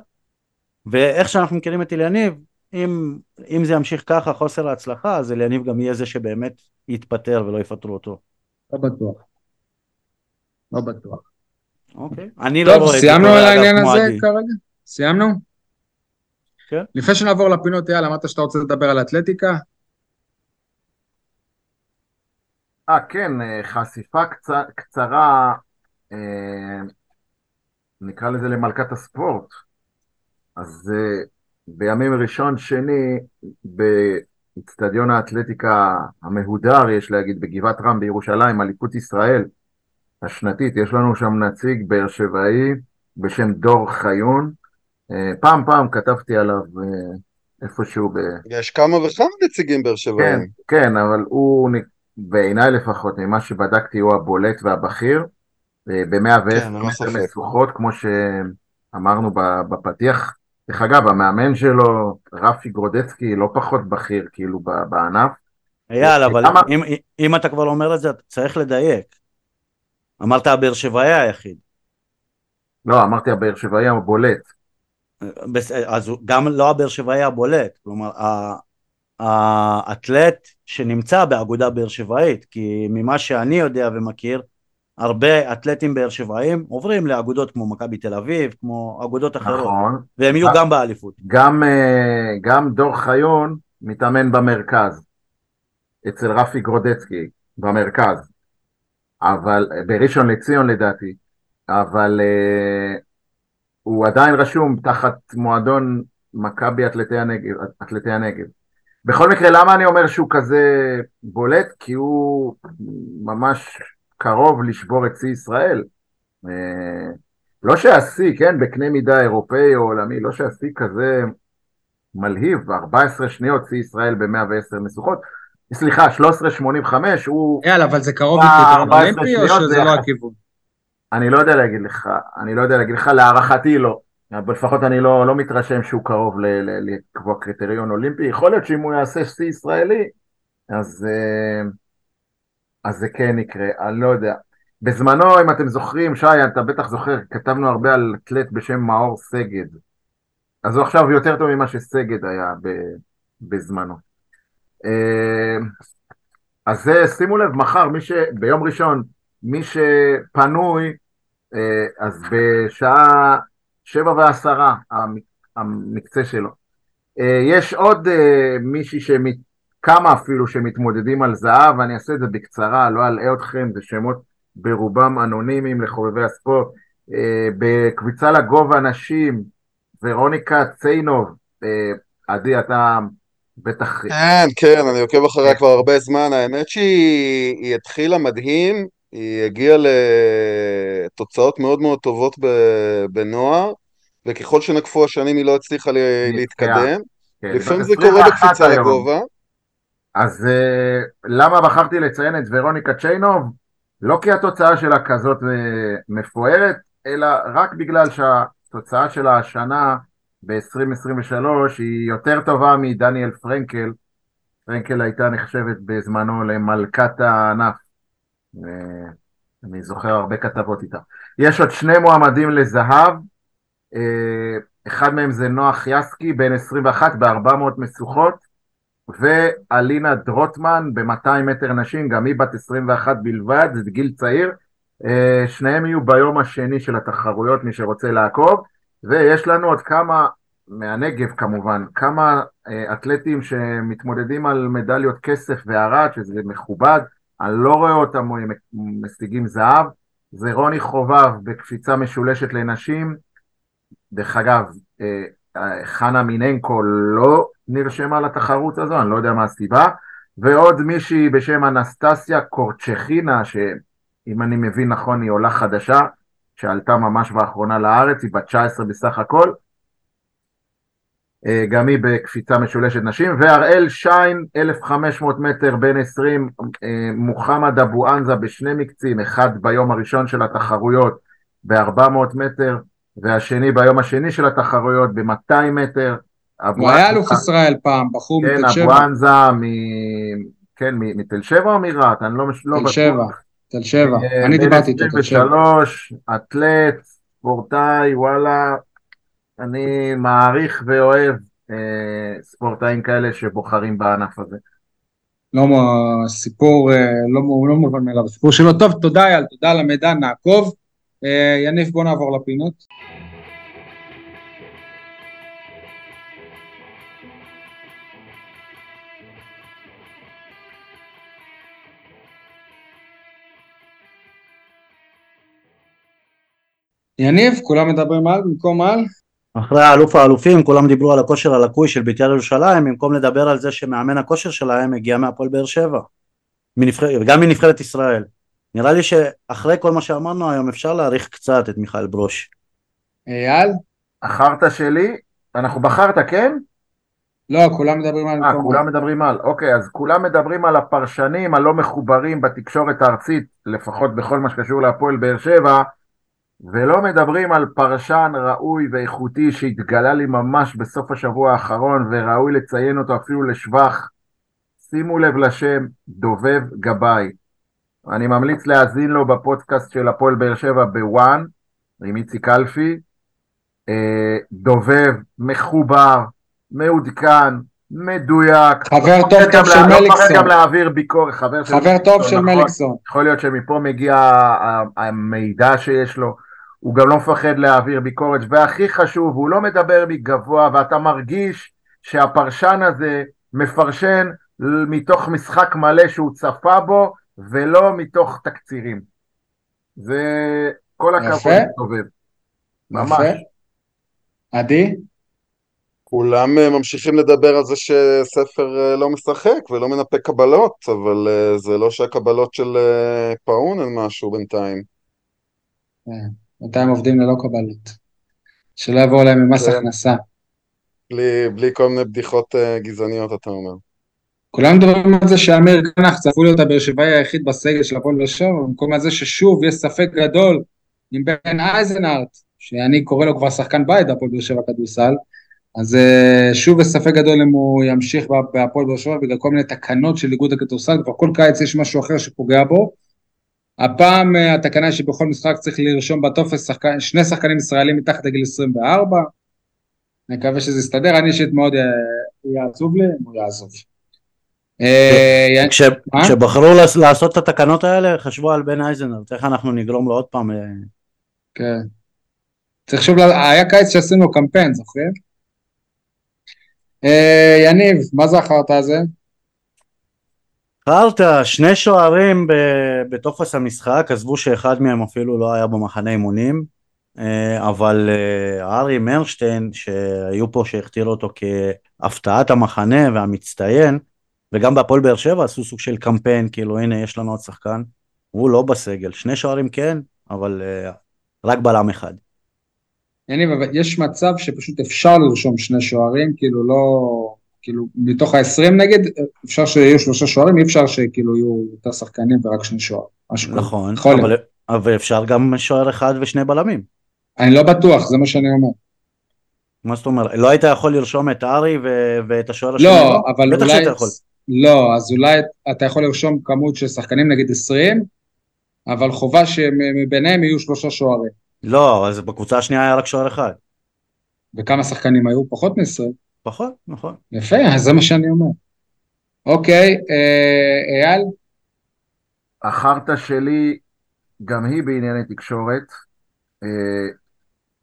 [SPEAKER 2] ואיך שאנחנו מכירים את אליניב, אם, אם זה ימשיך ככה, חוסר ההצלחה, אז אליניב גם יהיה זה שבאמת יתפטר ולא יפטרו אותו.
[SPEAKER 1] לא בטוח. לא בטוח.
[SPEAKER 2] אוקיי. אני לא
[SPEAKER 1] טוב,
[SPEAKER 2] רואה את זה
[SPEAKER 1] סיימנו על העניין הזה. כרגע? סיימנו?
[SPEAKER 2] כן.
[SPEAKER 1] לפני שנעבור לפינות, אייל, אמרת שאתה רוצה לדבר על אתלטיקה?
[SPEAKER 3] אה, כן, אה, חשיפה קצ... קצרה, אה, נקרא לזה למלכת הספורט. אז אה, בימים ראשון, שני, באצטדיון האתלטיקה המהודר, יש להגיד, בגבעת רם בירושלים, אליפות ישראל השנתית, יש לנו שם נציג באר שבעי בשם דור חיון. אה, פעם פעם כתבתי עליו אה, איפשהו ב...
[SPEAKER 4] יש כמה וכמה נציגים באר
[SPEAKER 3] כן,
[SPEAKER 4] שבעים.
[SPEAKER 3] כן, אבל הוא, בעיניי לפחות, ממה שבדקתי, הוא הבולט והבכיר. ב-110
[SPEAKER 4] כן,
[SPEAKER 3] מטר. משוכות, כמו שאמרנו בפתיח. דרך אגב, המאמן שלו, רפי גרודצקי, לא פחות בכיר, כאילו, ב- בענף.
[SPEAKER 2] אייל, אבל
[SPEAKER 3] למה?
[SPEAKER 2] אם, אם אתה כבר אומר את זה, אתה צריך לדייק. אמרת הבאר שבעי היחיד.
[SPEAKER 3] לא, אמרתי הבאר שבעי הבולט.
[SPEAKER 2] אז גם לא הבאר שבעי הבולט, כלומר האתלט שנמצא באגודה באר שבעית, כי ממה שאני יודע ומכיר, הרבה אתלטים באר שבעים עוברים לאגודות כמו מכבי תל אביב, כמו אגודות אחרות,
[SPEAKER 3] נכון.
[SPEAKER 2] והם יהיו
[SPEAKER 3] אה.
[SPEAKER 2] גם באליפות.
[SPEAKER 3] גם, אה, גם דור חיון מתאמן במרכז, אצל רפי גרודצקי, במרכז. אבל, בראשון לציון לדעתי, אבל אה, הוא עדיין רשום תחת מועדון מכבי אתלטי הנגב, הנגב. בכל מקרה, למה אני אומר שהוא כזה בולט? כי הוא ממש קרוב לשבור את שיא ישראל. אה, לא שהשיא, כן, בקנה מידה אירופאי או עולמי, לא שהשיא כזה מלהיב, 14 שניות שיא ישראל ב-110 משוכות. סליחה, 13.85, הוא,
[SPEAKER 1] אייל, אבל זה קרוב לקריטריון
[SPEAKER 3] 14
[SPEAKER 1] אולימפי, או שזה
[SPEAKER 3] זה
[SPEAKER 1] לא. הכיוון?
[SPEAKER 3] אני לא יודע להגיד לך, אני לא יודע להגיד לך, להערכתי לא. לפחות אני לא, לא מתרשם שהוא קרוב לקבוע קריטריון אולימפי. יכול להיות שאם הוא יעשה שיא ישראלי, אז, אה, אז זה כן יקרה, אני לא יודע. בזמנו, אם אתם זוכרים, שי, אתה בטח זוכר, כתבנו הרבה על אתלט בשם מאור סגד. אז הוא עכשיו יותר טוב ממה שסגד היה בזמנו. אה, אז שימו לב, מחר, מי ש... ביום ראשון, מי שפנוי, אה, אז בשעה שבע ועשרה, המ- המקצה שלו. אה, יש עוד מישהי שמת... כמה אפילו שמתמודדים על זהב, ואני אעשה את זה בקצרה, לא אלאה אתכם, זה שמות ברובם אנונימיים לחובבי הספורט. בקביצה לגובה נשים, ורוניקה ציינוב, עדי, אתה בטח...
[SPEAKER 4] כן, כן, אני עוקב אחריה כבר הרבה זמן. האמת שהיא היא התחילה מדהים, היא הגיעה לתוצאות מאוד מאוד טובות בנוער, וככל שנקפו השנים היא לא הצליחה. להתקדם.
[SPEAKER 3] כן,
[SPEAKER 4] לפעמים זה קורה
[SPEAKER 3] 21
[SPEAKER 4] בקפיצה. לגובה.
[SPEAKER 3] אז uh, למה בחרתי לציין את ורוניקה צ'יינוב? לא כי התוצאה שלה כזאת uh, מפוארת, אלא רק בגלל שהתוצאה שלה השנה ב-2023 היא יותר טובה מדניאל פרנקל. פרנקל הייתה נחשבת בזמנו למלכת הענף. אני זוכר הרבה כתבות איתה. יש עוד שני מועמדים לזהב, uh, אחד מהם זה נוח יסקי, בן 21 ב-400 משוכות. ואלינה דרוטמן ב-200 מטר נשים, גם היא בת 21 בלבד, זה גיל צעיר. אה, שניהם יהיו ביום השני של התחרויות, מי שרוצה לעקוב. ויש לנו עוד כמה, מהנגב כמובן, כמה אה, אתלטים שמתמודדים על מדליות כסף וערד, שזה מכובד. אני לא רואה אותם משיגים זהב. זה רוני חובב בקפיצה משולשת לנשים. דרך אגב, אה, חנה מיננקו לא נרשמה לתחרות הזו, אני לא יודע מה הסיבה, ועוד מישהי בשם אנסטסיה קורצ'כינה, שאם אני מבין נכון היא עולה חדשה, שעלתה ממש באחרונה לארץ, היא בת 19 בסך הכל. אה, גם היא בקפיצה משולשת נשים, והראל שיין, 1,500 מטר בין 20, אה, מוחמד אבו ענזה בשני מקצים, אחד ביום הראשון של התחרויות ב-400 מטר, והשני ביום השני של התחרויות ב-200 מטר.
[SPEAKER 1] הוא היה אלוף ישראל פעם, בחור
[SPEAKER 3] כן,
[SPEAKER 1] מתל
[SPEAKER 3] אבו
[SPEAKER 1] שבע.
[SPEAKER 3] ענזה מ... כן, מ- מתל שבע או מרהט? אני לא מש- לא
[SPEAKER 1] תל
[SPEAKER 3] בטוח.
[SPEAKER 1] שבע, תל שבע.
[SPEAKER 3] אה,
[SPEAKER 1] אני דיברתי איתו, תל שבע.
[SPEAKER 3] 23, אתלט, ספורטאי, וואלה, אני מעריך ואוהב אה, ספורטאים כאלה שבוחרים בענף הזה.
[SPEAKER 1] לא, סיפור אה, לא, לא מובן מאליו, הסיפור שלו. טוב, תודה אייל, תודה על המידע, נעקוב. יניב, בוא נעבור לפינות. יניב, כולם מדברים על במקום על?
[SPEAKER 2] אחרי האלוף האלופים כולם דיברו על הכושר הלקוי של בית"ר ירושלים במקום לדבר על זה שמאמן הכושר שלהם הגיע מהפועל באר שבע. מנבחר, וגם מנבחרת ישראל. נראה לי שאחרי כל מה שאמרנו היום אפשר להעריך קצת את מיכאל ברוש.
[SPEAKER 1] אייל?
[SPEAKER 3] החרטא שלי, אנחנו בחרת, כן?
[SPEAKER 1] לא, כולם מדברים על
[SPEAKER 3] אה, כולם מדברים על, אוקיי, אז כולם מדברים על הפרשנים הלא מחוברים בתקשורת הארצית, לפחות בכל מה שקשור להפועל באר שבע, ולא מדברים על פרשן ראוי ואיכותי שהתגלה לי ממש בסוף השבוע האחרון, וראוי לציין אותו אפילו לשבח. שימו לב לשם, דובב גבאי. אני ממליץ להאזין לו בפודקאסט של הפועל באר שבע בוואן, עם איציק אלפי. אה, דובב, מחובר, מעודכן, מדויק.
[SPEAKER 1] חבר טוב
[SPEAKER 3] גם
[SPEAKER 1] טוב של
[SPEAKER 3] לה- לא מפחד
[SPEAKER 1] מליקסון.
[SPEAKER 3] גם להעביר ביקורת, חבר
[SPEAKER 1] טוב של
[SPEAKER 3] נכון.
[SPEAKER 1] מליקסון.
[SPEAKER 3] יכול להיות שמפה מגיע המידע שיש לו, הוא גם לא מפחד להעביר ביקורת, והכי חשוב, הוא לא מדבר מגבוה, ואתה מרגיש שהפרשן הזה מפרשן מתוך משחק מלא שהוא צפה בו, ולא מתוך תקצירים. זה כל הכבוד. מסתובב. ממש.
[SPEAKER 1] יפה. עדי?
[SPEAKER 4] כולם אה, ממשיכים לדבר על זה שספר אה, לא משחק ולא מנפק קבלות, אבל אה, זה לא שהקבלות של פאון הן משהו בינתיים.
[SPEAKER 1] בינתיים עובדים ללא קבלות. שלא יבואו להם ממס
[SPEAKER 4] כן.
[SPEAKER 1] הכנסה.
[SPEAKER 4] בלי, בלי כל מיני בדיחות אה, גזעניות, אתה אומר.
[SPEAKER 1] כולם מדברים על זה שאמיר גנח צפוי להיות הבאר שבעי היחיד בסגל של הפועל באר שבע, במקום הזה ששוב יש ספק גדול עם בן אייזנארט, שאני קורא לו כבר שחקן בית בהפועל באר שבע כדורסל, אז אה, שוב יש ספק גדול אם הוא ימשיך בה- בהפועל באר שבע בגלל כל מיני תקנות של איגוד הכדורסל, כבר כל קיץ יש משהו אחר שפוגע בו. הפעם אה, התקנה היא שבכל משחק צריך לרשום בטופס שחקן, שני שחקנים ישראלים מתחת לגיל 24, אני מקווה שזה יסתדר, אני אישית מאוד אה, יעצוב לי, אם הוא יעזוב. אה?
[SPEAKER 2] כשבחרו לעש- לעשות את התקנות האלה חשבו על בן אייזנר איך אנחנו נגרום לו עוד פעם
[SPEAKER 1] כן. צריך שוב, היה קיץ שעשינו קמפיין, זוכרים? יניב, מה זה החרטא הזה?
[SPEAKER 2] חרטא, שני שוערים בטופס המשחק, עזבו שאחד מהם אפילו לא היה במחנה אימונים, אה, אבל אה, ארי מרשטיין, שהיו פה שהכתירו אותו כהפתעת המחנה והמצטיין, וגם בהפועל באר שבע עשו סוג של קמפיין, כאילו הנה יש לנו עוד שחקן, הוא לא בסגל, שני שוערים כן, אבל אה, רק בלם אחד.
[SPEAKER 1] יניב, אבל יש מצב שפשוט אפשר לרשום שני שוערים, כאילו לא, כאילו מתוך ה-20 נגיד, אפשר שיהיו שלושה שוערים, אי אפשר שכאילו יהיו יותר שחקנים ורק שני שוערים. כזה.
[SPEAKER 2] נכון. אבל, אבל אפשר גם שוער אחד ושני בלמים.
[SPEAKER 1] אני לא בטוח, זה מה שאני אומר.
[SPEAKER 2] מה זאת אומרת? לא היית יכול לרשום את ארי ו- ואת השוער השני?
[SPEAKER 1] לא, אבל
[SPEAKER 2] בטח
[SPEAKER 1] אולי...
[SPEAKER 2] יכול.
[SPEAKER 1] לא, אז אולי אתה יכול לרשום כמות של שחקנים, נגיד 20, אבל חובה שמביניהם יהיו שלושה שוערים.
[SPEAKER 2] לא, אז בקבוצה השנייה היה רק שוער אחד.
[SPEAKER 1] וכמה שחקנים היו? פחות מ-20.
[SPEAKER 2] פחות, נכון.
[SPEAKER 1] יפה, אז זה מה שאני אומר. אוקיי, אה, אייל?
[SPEAKER 3] החרטא שלי גם היא בענייני תקשורת. אה,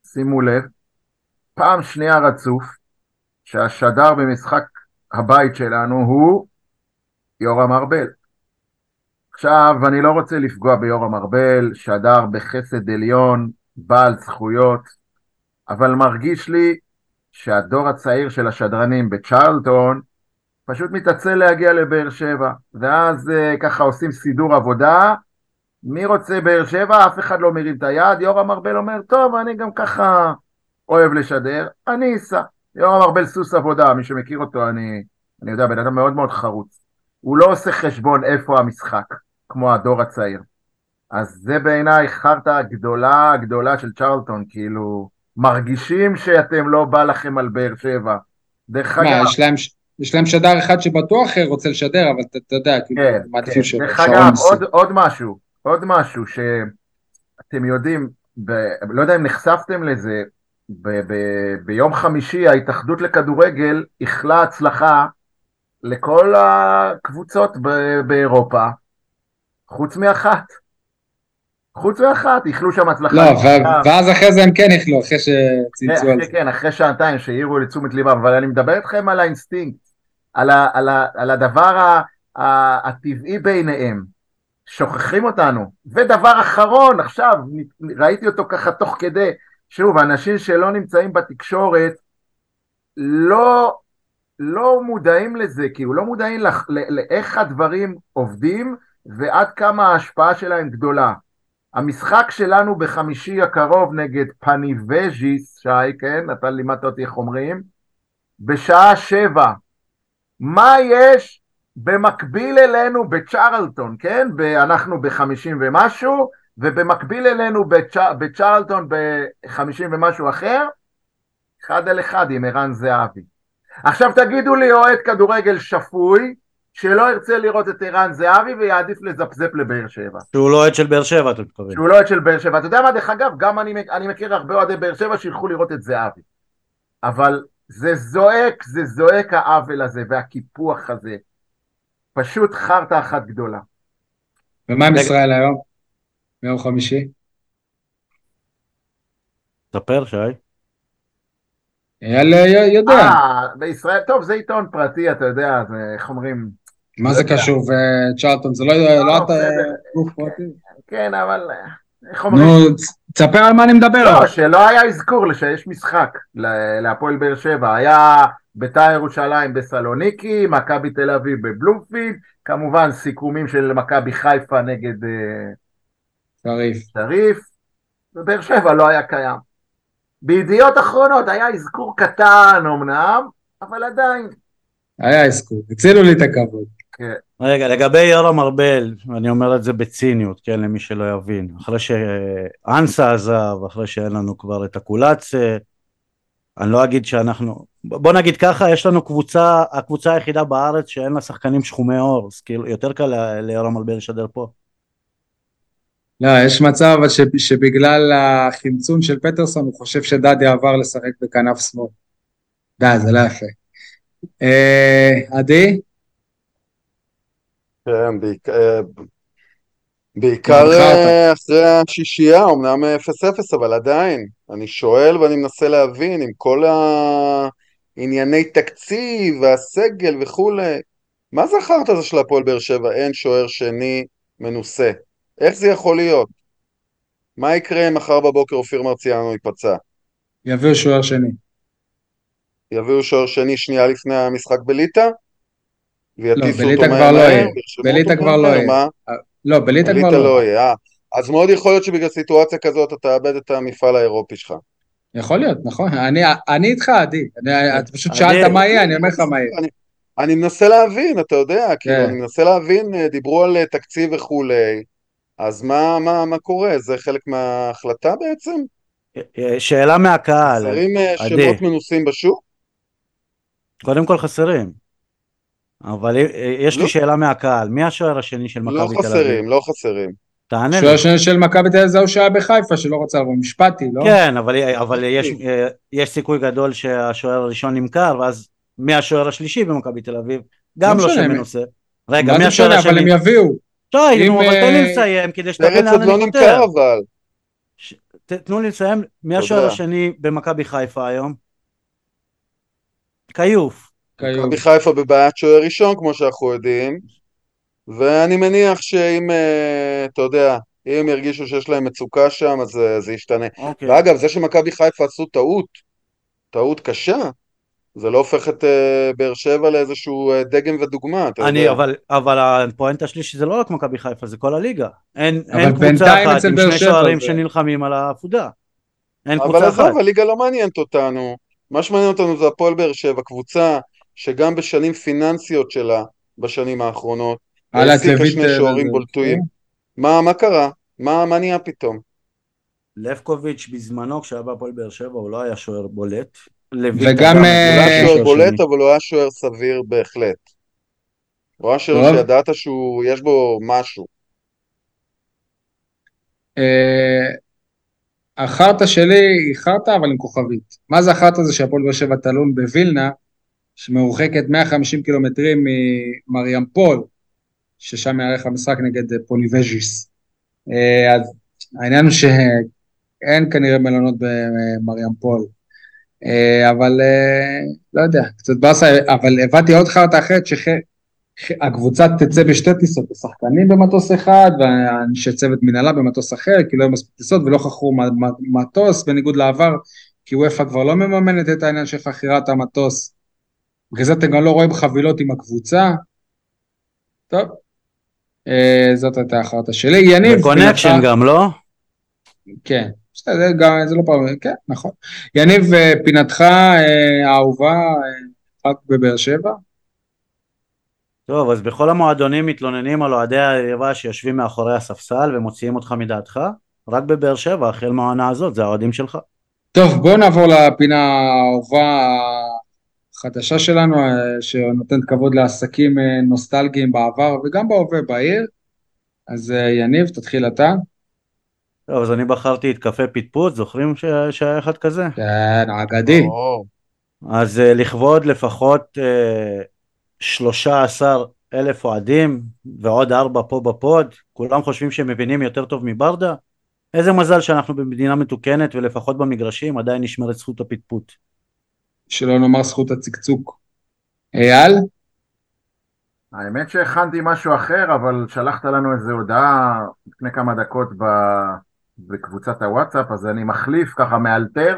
[SPEAKER 3] שימו לב, פעם שנייה רצוף שהשדר במשחק הבית שלנו הוא יורם ארבל. עכשיו, אני לא רוצה לפגוע ביורם ארבל, שדר בחסד עליון, בעל זכויות, אבל מרגיש לי שהדור הצעיר של השדרנים בצ'רלטון פשוט מתעצל להגיע לבאר שבע, ואז uh, ככה עושים סידור עבודה, מי רוצה באר שבע? אף אחד לא מרים את היד, יורם ארבל אומר, טוב, אני גם ככה אוהב לשדר, אני אסע. יורם ארבל סוס עבודה, מי שמכיר אותו, אני, אני יודע, בן אדם מאוד מאוד חרוץ. הוא לא עושה חשבון איפה המשחק, כמו הדור הצעיר. אז זה בעיניי חרטא גדולה גדולה של צ'רלטון, כאילו, מרגישים שאתם לא בא לכם על באר שבע. דרך
[SPEAKER 1] מה,
[SPEAKER 3] אגב,
[SPEAKER 1] יש להם, יש להם שדר אחד שבטוח רוצה לשדר, אבל אתה, יודע, כאילו,
[SPEAKER 3] כן,
[SPEAKER 1] מעדיפים
[SPEAKER 3] כן. דרך אגב. עוד, עוד משהו, עוד משהו שאתם יודעים, ב, לא יודע אם נחשפתם לזה, ב, ב, ביום חמישי ההתאחדות לכדורגל איחלה הצלחה לכל הקבוצות ב, באירופה, חוץ מאחת. חוץ מאחת, איחלו שם הצלחה.
[SPEAKER 1] לא,
[SPEAKER 3] לבית"ר.
[SPEAKER 1] ו- ואז אחרי זה הם כן איחלו, אחרי
[SPEAKER 3] כן,
[SPEAKER 1] שצייצו על
[SPEAKER 3] אחרי-
[SPEAKER 1] זה.
[SPEAKER 3] כן, אחרי שעתיים שהעירו לתשומת ליבם, אבל אני מדבר איתכם על האינסטינקט, על, על, על הדבר הטבעי ביניהם. שוכחים אותנו. ודבר אחרון, עכשיו, ראיתי אותו ככה תוך כדי, שוב, אנשים שלא נמצאים בתקשורת, לא, לא מודעים לזה, כאילו לא מודעים לאיך הדברים עובדים ועד כמה ההשפעה שלהם גדולה. המשחק שלנו בחמישי הקרוב נגד פניבז'יס, שי, כן? אתה לימדת אותי איך אומרים, בשעה שבע. מה יש במקביל אלינו בצ'רלטון, כן? אנחנו בחמישים ומשהו, ובמקביל אלינו בצ'... בצ'רלטון בחמישים ומשהו אחר, אחד על אחד עם ערן זהבי. עכשיו תגידו לי אוהד כדורגל שפוי, שלא ירצה לראות את ערן זהבי ויעדיף לזפזפ לבאר שבע.
[SPEAKER 2] שהוא לא אוהד של באר שבע, אתה מתכוון.
[SPEAKER 3] שהוא לא אוהד של באר שבע. אתה יודע מה, דרך אגב, גם אני, אני מכיר הרבה אוהדי באר שבע שילכו לראות את זהבי. אבל זה זועק, זה זועק העוול הזה והקיפוח הזה. פשוט חרטא אחת גדולה.
[SPEAKER 1] ומה עם. ישראל היום? ביום חמישי?
[SPEAKER 2] ספר, שי.
[SPEAKER 1] אייל אה, יודע,
[SPEAKER 3] אה, בישראל, טוב, זה עיתון פרטי, אתה יודע, זה, איך אומרים,
[SPEAKER 1] מה זה. קשור? וצ'רלטון, זה לא לא אתה
[SPEAKER 3] בסדר.
[SPEAKER 1] גוף פרטי?
[SPEAKER 3] כן, אבל, אה?
[SPEAKER 1] נו, תספר על מה אני מדבר.
[SPEAKER 3] לא, שלא היה אזכור שיש משחק להפועל באר שבע, היה בית"ר ירושלים בסלוניקי, מכבי תל אביב בבלומפילד, כמובן סיכומים של מכבי חיפה נגד אה,
[SPEAKER 1] חריף.
[SPEAKER 3] שריף, בבאר שבע לא היה קיים. בידיעות אחרונות היה אזכור קטן אמנם, אבל עדיין.
[SPEAKER 1] היה אזכור, הצילו לי את הכבוד.
[SPEAKER 2] רגע, לגבי יורם ארבל, אני אומר את זה בציניות, כן, למי שלא יבין. אחרי שאנסה עזב, אחרי שאין לנו כבר את הקולאצה, אני לא אגיד שאנחנו... בוא נגיד ככה, יש לנו קבוצה, הקבוצה היחידה בארץ שאין לה שחקנים שחומי עור, אז כאילו יותר קל ליורם ארבל לשדר פה.
[SPEAKER 1] לא, יש מצב ש- שבגלל החמצון של פטרסון הוא חושב שדדיה עבר לשחק בכנף שמאל. די, זה לא יפה. אה, עדי?
[SPEAKER 4] כן, בעיקר, אה, בעיקר. אה, אחרי השישייה, אמנם 0-0, אבל עדיין, אני שואל ואני מנסה להבין עם כל הענייני תקציב והסגל וכולי, מה זה החרטא הזה של הפועל באר שבע? אין שוער שני מנוסה. איך זה יכול להיות? מה יקרה אם מחר בבוקר אופיר מרציאנו ייפצע?
[SPEAKER 1] יביאו שוער שני.
[SPEAKER 4] יביאו שוער שני שנייה לפני המשחק בליטא? ויטיסו אותו
[SPEAKER 1] כבר
[SPEAKER 4] מהר
[SPEAKER 1] לא
[SPEAKER 4] מהר?
[SPEAKER 1] יהיה. בליטא כבר לא? יהיה.
[SPEAKER 4] מה?
[SPEAKER 1] לא, בליטא כבר לא.
[SPEAKER 4] לא יהיה, אה. אז מאוד יכול להיות שבגלל סיטואציה כזאת אתה תאבד את המפעל האירופי שלך.
[SPEAKER 1] יכול להיות, נכון. אני אני איתך, עדי. אני- אתה פשוט
[SPEAKER 2] עדי.
[SPEAKER 1] שאלת מה יהיה, אני אומר לך מה יהיה.
[SPEAKER 4] אני, אני מנסה להבין, אתה יודע, כאילו,
[SPEAKER 1] כן.
[SPEAKER 4] אני מנסה להבין, אה, דיברו על אה, תקציב וכולי, אז מה, מה, מה קורה? זה חלק מההחלטה בעצם?
[SPEAKER 2] שאלה מהקהל,
[SPEAKER 4] חסרים אה,
[SPEAKER 2] עדי.
[SPEAKER 4] שמות מנוסים בשוק?
[SPEAKER 2] קודם כל חסרים. אבל אה, יש לי
[SPEAKER 4] לא.
[SPEAKER 2] שאלה מהקהל, מי השוער השני של
[SPEAKER 4] לא
[SPEAKER 2] מכבי תל אביב?
[SPEAKER 4] חסרים, לא חסרים.
[SPEAKER 2] תענה לי.
[SPEAKER 1] שוער שני של מכבי תל אביב זה ההוא שהיה בחיפה, שלא רצה לבוא משפטי, לא?
[SPEAKER 2] כן, אבל, אבל יש, אה, יש סיכוי גדול שהשוער הראשון נמכר, ואז מי השוער השלישי במכבי תל אביב? גם
[SPEAKER 1] לא
[SPEAKER 2] לא שם מנוסה. רגע, מי השוער
[SPEAKER 1] משנה, אבל
[SPEAKER 2] השני?
[SPEAKER 1] הם יביאו. אם,
[SPEAKER 2] נו, אבל
[SPEAKER 1] אה,
[SPEAKER 2] תן לי לסיים כדי שתבין לאן אני
[SPEAKER 4] לא
[SPEAKER 2] חותר. תנו לי לסיים, מי. השוער השני במכבי חיפה היום? כיוף.
[SPEAKER 1] כיום.
[SPEAKER 4] מכבי חיפה בבעיית שוער ראשון, כמו שאנחנו יודעים, ואני מניח שאם, אה, אתה יודע, אם הם ירגישו שיש להם מצוקה שם, אז אה, זה ישתנה.
[SPEAKER 2] אוקיי.
[SPEAKER 4] ואגב, זה שמכבי חיפה עשו טעות, טעות קשה, זה לא הופך את אה, באר שבע לאיזשהו אה, דגם ודוגמה, אתה
[SPEAKER 2] אני,
[SPEAKER 4] יודע.
[SPEAKER 2] אבל, אבל הפואנטה שלי שזה לא רק מכבי חיפה, זה כל הליגה. אין,
[SPEAKER 1] אבל
[SPEAKER 2] אין קבוצה אחת עם שני שוערים
[SPEAKER 1] זה-
[SPEAKER 2] שנלחמים על העפודה. אין
[SPEAKER 4] אבל
[SPEAKER 2] קבוצה אחת.
[SPEAKER 4] עזוב, הליגה לא מעניינת אותנו. מה שמעניין אותנו זה הפועל באר שבע, קבוצה שגם בשנים פיננסיות שלה, בשנים האחרונות, העסיקה שני
[SPEAKER 1] אה,
[SPEAKER 4] שוערים
[SPEAKER 1] זה-
[SPEAKER 4] בולטויים. מה, מה קרה? מה, מה נהיה פתאום?
[SPEAKER 2] לבקוביץ' בזמנו, כשהיה בהפועל באר שבע, הוא לא היה שוער בולט.
[SPEAKER 1] וגם,
[SPEAKER 2] היה
[SPEAKER 1] אה,
[SPEAKER 4] הוא היה
[SPEAKER 2] מצוין
[SPEAKER 4] שוער בולט. אבל הוא היה שוער סביר בהחלט. הוא היה שוער. שידעת שהוא, יש בו משהו.
[SPEAKER 1] אה, החרטא שלי היא חרטא אבל עם כוכבית. מה זה החרטא הזה שהפועל באר שבע תלון בווילנה, שמרוחקת 150 קילומטרים ממריאמפול, ששם יארך המשחק נגד פוליבז'יס. אה, אז העניין הוא שאין כנראה מלונות במריאמפול. אה, אבל אה, לא יודע, קצת באסה, אבל הבנתי עוד חרטא אחרת שהקבוצה תצא בשתי טיסות, השחקנים במטוס אחד ואנשי צוות מנהלה במטוס אחר, כי לא היו מספיק טיסות ולא חכרו מטוס, בניגוד לעבר, כי וופא כבר לא מממנת את העניין של חכירת המטוס. בגלל זה אתם גם לא רואים חבילות עם הקבוצה. טוב, אה, זאת הייתה החרטא שלי. יניב,
[SPEAKER 2] וקונקשן גם, לא?
[SPEAKER 1] כן, בסדר, גם, זה לא פעם, כן, נכון. יניב, אה, פינתך אה, האהובה, אה, רק בבאר שבע?
[SPEAKER 2] טוב, אז בכל המועדונים מתלוננים על אוהדי היריבה שיושבים מאחורי הספסל ומוציאים אותך מדעתך. רק בבאר שבע, החל מהעונה הזאת, זה האוהדים שלך.
[SPEAKER 1] טוב, בואו נעבור לפינה האהובה החדשה שלנו, אה, שנותנת כבוד לעסקים אה, נוסטלגיים בעבר וגם בהווה בעיר. אז אה, יניב, תתחיל אתה.
[SPEAKER 2] טוב, אז אני בחרתי את קפה פטפוט, זוכרים ש- שהיה אחד כזה?
[SPEAKER 1] כן, אגדי.
[SPEAKER 2] אז לכבוד לפחות אה, 13 אלף אוהדים ועוד ארבע פה בפוד, כולם חושבים שהם מבינים יותר טוב מברדה? איזה מזל שאנחנו במדינה מתוקנת ולפחות במגרשים עדיין נשמרת זכות הפטפוט.
[SPEAKER 1] שלא נאמר זכות הצקצוק. אייל?
[SPEAKER 3] האמת שהכנתי משהו אחר, אבל שלחת לנו איזו הודעה לפני כמה דקות ב... בקבוצת הוואטסאפ, אז אני מחליף ככה מאלתר.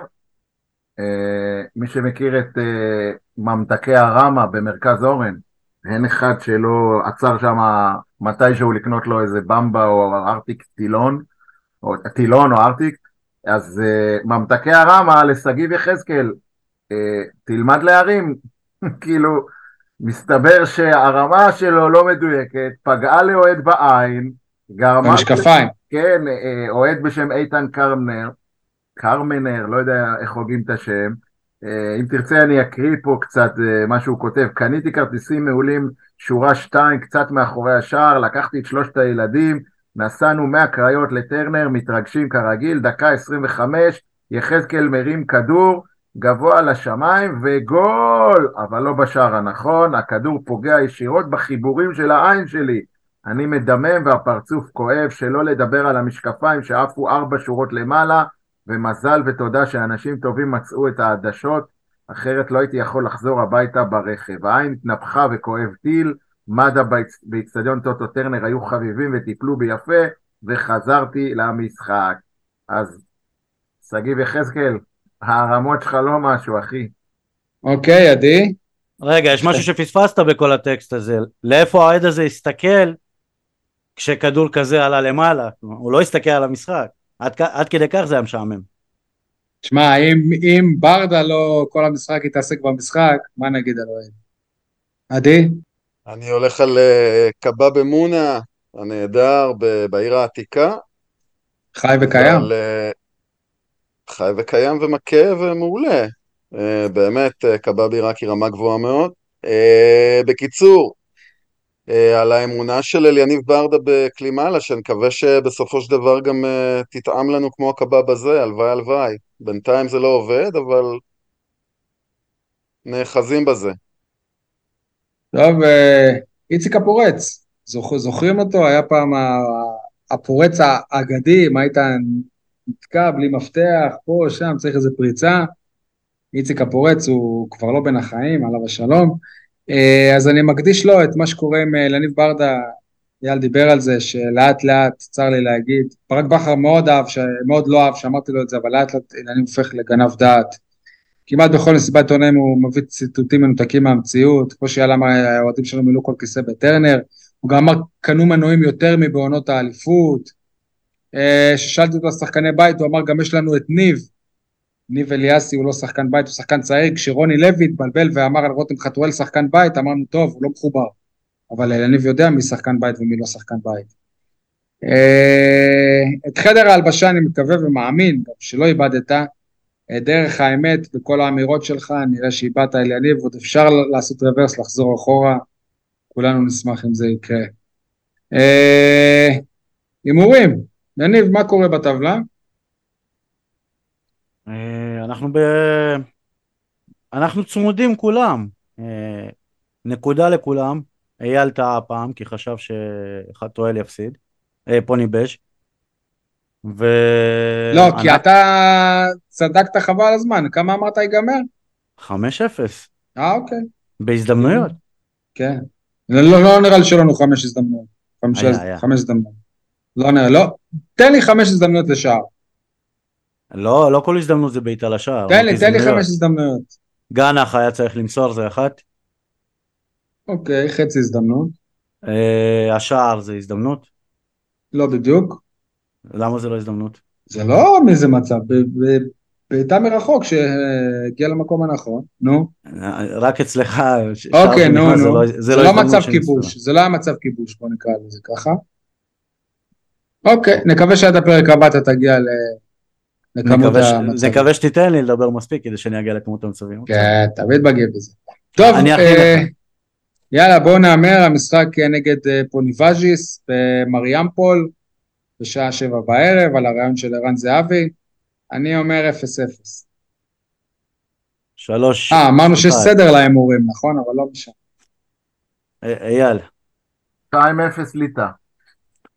[SPEAKER 3] אה, מי שמכיר את אה, ממתקי הרמה במרכז אורן, אין אחד שלא עצר שם מתישהו לקנות לו איזה במבה או ארטיק טילון, או טילון או ארטיק, אז אה, ממתקי הרמה לשגיב יחזקאל, תלמד להרים, כאילו, מסתבר שהרמה שלו לא מדויקת, פגעה לאוהד בעין, גרמה...
[SPEAKER 1] במשקפיים.
[SPEAKER 3] כן, אה, אוהד בשם איתן קרמנר, קרמנר, לא יודע איך הוגים את השם. אה, אם תרצה אני אקריא פה קצת אה, מה שהוא כותב. קניתי כרטיסים מעולים, שורה 2, קצת מאחורי השער, לקחתי את שלושת הילדים, נסענו מהקריות לטרנר, מתרגשים כרגיל, דקה 25, יחזקאל מרים כדור, גבוה לשמיים וגול! אבל לא בשער הנכון, הכדור פוגע ישירות בחיבורים של העין שלי. אני מדמם והפרצוף כואב, שלא לדבר על המשקפיים שעפו ארבע שורות למעלה, ומזל ותודה שאנשים טובים מצאו את העדשות, אחרת לא הייתי יכול לחזור הביתה ברכב. העין התנפחה וכואב טיל, מד"א באיצטדיון טוטו טרנר היו חביבים וטיפלו בי יפה, וחזרתי למשחק. אז שגיב יחזקאל, הרמות שלך לא משהו, אחי.
[SPEAKER 1] אוקיי, עדי?
[SPEAKER 2] רגע, יש משהו שפספסת בכל הטקסט הזה. לאיפה האוהד הזה הסתכל כשכדור כזה עלה למעלה? הוא לא הסתכל על המשחק. עד, עד כדי כך זה היה משעמם.
[SPEAKER 1] תשמע, אם, אם ברדה לא כל המשחק יתעסק במשחק, מה נגיד על אוהד? עדי?
[SPEAKER 4] אני הולך על אה, קבב אמונה הנהדר ב- בעיר העתיקה.
[SPEAKER 1] חי וקיים?
[SPEAKER 4] אבל, חי וקיים ומכה ומעולה. אה, באמת, אה, קבב עיראק היא רמה גבוהה מאוד. אה, בקיצור, על האמונה של אליניב ברדה בקלימאלה, שאני מקווה שבסופו של דבר גם תטעם לנו כמו הקבב הזה, הלוואי הלוואי. בינתיים זה לא עובד, אבל נאחזים בזה.
[SPEAKER 1] טוב, איציק הפורץ, זוכ, זוכרים אותו? היה פעם הפורץ האגדי, מה היית נתקע בלי מפתח, פה, שם, צריך איזה פריצה. איציק הפורץ הוא כבר לא בין החיים, עליו השלום. אה, אז אני מקדיש לו את מה שקורה עם אה, לניב ברדה, אייל דיבר על זה, שלאט לאט, צר לי להגיד, ברק בכר מאוד אהב, ש... מאוד לא אהב שאמרתי לו את זה, אבל לאט לאט לניב הופך לגנב דעת. כמעט בכל מסיבת עיתונאים הוא מביא ציטוטים מנותקים מהמציאות, כמו שאייל אמר, האוהדים שלנו מילאו כל כיסא בטרנר, הוא גם אמר, קנו מנועים יותר מבעונות האליפות. אה, כששאלתי אותו על שחקני בית, הוא אמר, גם יש לנו את ניב, ניב אליאסי הוא לא שחקן בית, הוא שחקן צעיר, כשרוני לוי התבלבל ואמר על רותם חתואל שחקן בית, אמרנו, טוב, הוא לא מחובר. אבל יניב יודע מי שחקן בית ומי לא שחקן בית. אה, את חדר ההלבשה אני מקווה ומאמין, שלא איבדת, אה, דרך האמת בכל האמירות שלך, נראה שאיבדת אל יניב, עוד אפשר לעשות רוורס, לחזור אחורה, כולנו נשמח אם זה יקרה. אה, הימורים, יניב, מה קורה בטבלה?
[SPEAKER 2] אנחנו ב... אנחנו צמודים כולם, נקודה לכולם, אייל טעה הפעם כי חשב שחתואל יפסיד, פוני בש.
[SPEAKER 1] ו... לא, אני... כי אתה צדקת חבל על הזמן, כמה אמרת ייגמר?
[SPEAKER 2] 5-0.
[SPEAKER 1] אה, אוקיי.
[SPEAKER 2] בהזדמנויות.
[SPEAKER 1] כן. לא, לא, לא נראה לי שלא לנו חמש הזדמנויות. חמש הזדמנויות. לא נראה, לא. תן לי חמש הזדמנויות לשער.
[SPEAKER 2] לא, לא כל הזדמנות זה בעיטה לשער.
[SPEAKER 1] תן לי, תן לי חמש הזדמנויות.
[SPEAKER 2] גנח היה צריך למסור זה אחת.
[SPEAKER 1] אוקיי, חצי הזדמנות.
[SPEAKER 2] אה, השער זה הזדמנות?
[SPEAKER 1] לא בדיוק.
[SPEAKER 2] למה זה לא הזדמנות?
[SPEAKER 1] זה לא מאיזה מצב, בעיטה מרחוק שהגיע למקום הנכון, נו.
[SPEAKER 2] רק אצלך,
[SPEAKER 1] אוקיי, נו, נו, זה לא, זה לא, לא מצב כיבוש, זה לא היה מצב כיבוש, בוא נקרא לזה ככה. אוקיי, נקווה שעד הפרק הבא אתה תגיע לכמות
[SPEAKER 2] המצבים. נקווה שתיתן לי לדבר מספיק כדי שאני אגיע לכמות המצבים.
[SPEAKER 1] כן, תמיד מגיע בזה. טוב, אה, יאללה בואו נאמר, המשחק נגד אה, פוניבז'יס במריאמפול. בשעה שבע בערב, על הרעיון של ערן זהבי. אני אומר 0-0.
[SPEAKER 2] שלוש.
[SPEAKER 1] אה, אמרנו שיש סדר להימורים, נכון? אבל לא משנה.
[SPEAKER 2] אייל.
[SPEAKER 3] 2-0 ליטא.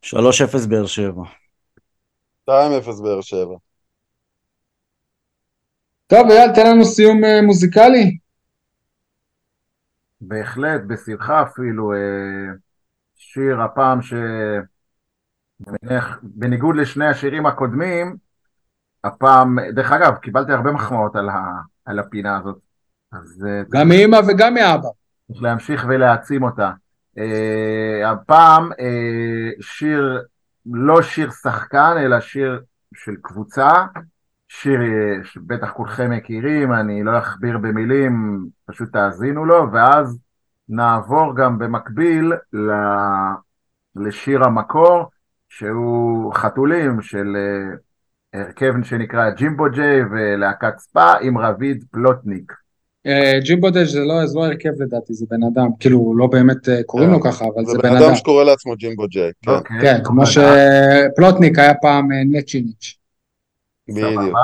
[SPEAKER 2] 3-0 באר שבע.
[SPEAKER 4] 2-0 באר שבע.
[SPEAKER 1] טוב, אייל, תן לנו סיום אה, מוזיקלי.
[SPEAKER 3] בהחלט, בשמחה אפילו. אה, שיר הפעם ש... בניגוד לשני השירים הקודמים, הפעם, דרך אגב, קיבלתי הרבה מחמאות על, ה, על הפינה הזאת.
[SPEAKER 1] אז, אה, גם מאמא וגם מאבא.
[SPEAKER 3] צריך להמשיך ולהעצים אותה. Uh, הפעם uh, שיר, לא שיר שחקן, אלא שיר של קבוצה, שיר שבטח כולכם מכירים, אני לא אכביר במילים, פשוט תאזינו לו, ואז נעבור גם במקביל לשיר המקור, שהוא חתולים של אה, הרכב שנקרא ג'ימבו ג'יי ולהקת ספא עם רביד פלוטניק.
[SPEAKER 1] אה, ג'ימבו ג'יי זה לא, לא הרכב לדעתי, זה בן אדם, כאילו לא באמת אה, קוראים לו ככה, אבל זה בן אדם. זה בן אדם
[SPEAKER 4] שקורא לעצמו ג'ימבו ג'יי. כן,
[SPEAKER 1] אוקיי. כן כמו שפלוטניק היה פעם נצ'יניץ'.
[SPEAKER 3] בדיוק.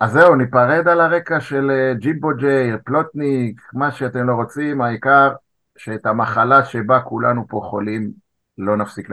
[SPEAKER 3] אז זהו, ניפרד על הרקע של ג'ימבו ג'יי, פלוטניק, מה שאתם לא רוצים, העיקר שאת המחלה שבה כולנו פה חולים לא נפסיק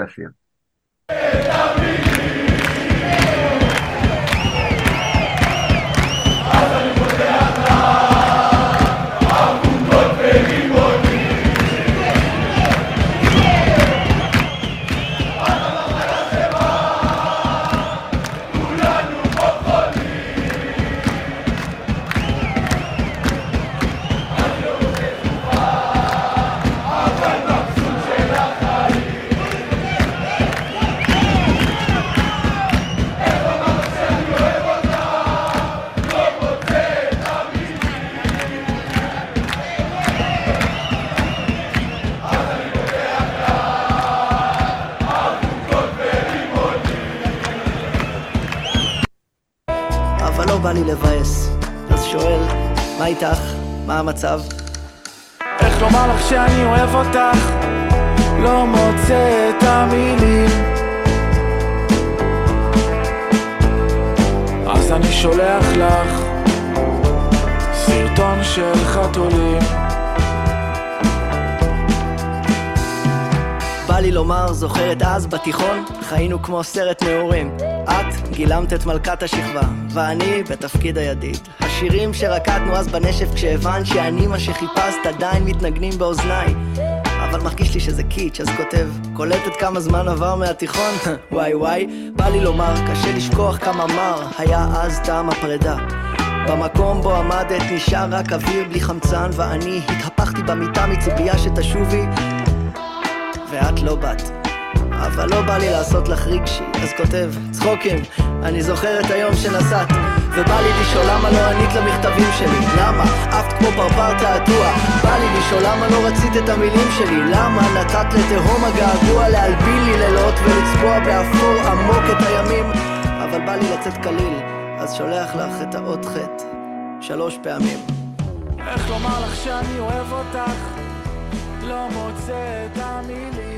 [SPEAKER 3] לשיר.
[SPEAKER 5] איתך? מה המצב?
[SPEAKER 6] איך לומר לך שאני אוהב אותך? לא מוצא את המילים אז אני שולח לך סרטון של חתולים
[SPEAKER 5] בא לי לומר, זוכרת אז בתיכון? חיינו כמו סרט נעורים את גילמת את מלכת השכבה, ואני בתפקיד הידיד השירים שרקדנו אז בנשף כשהבנת שאני מה שחיפשת עדיין מתנגנים באוזניי. אבל מרגיש לי שזה קיץ', אז כותב קולטת כמה זמן עבר מהתיכון? וואי וואי בא לי לומר, קשה לשכוח כמה מר היה אז טעם הפרידה. במקום בו עמדת נשאר רק אוויר בלי חמצן ואני התהפכתי במיטה מציפייה שתשובי ואת לא באת אבל לא בא לי לעשות לך רגשי, אז כותב צחוקים, אני זוכר את היום שנסעת ובא לי לשאול למה לא ענית למכתבים שלי? למה? עפת כמו פרפר תעתוע. בא לי לשאול למה לא רצית את המילים שלי? למה נתת לתהום הגעגוע להלבין לי לילות ולצבוע באפור עמוק את הימים? אבל בא לי לצאת קליל אז שולח לך את האות חטא שלוש פעמים.
[SPEAKER 6] איך לומר לך שאני אוהב אותך? לא מוצא את המילים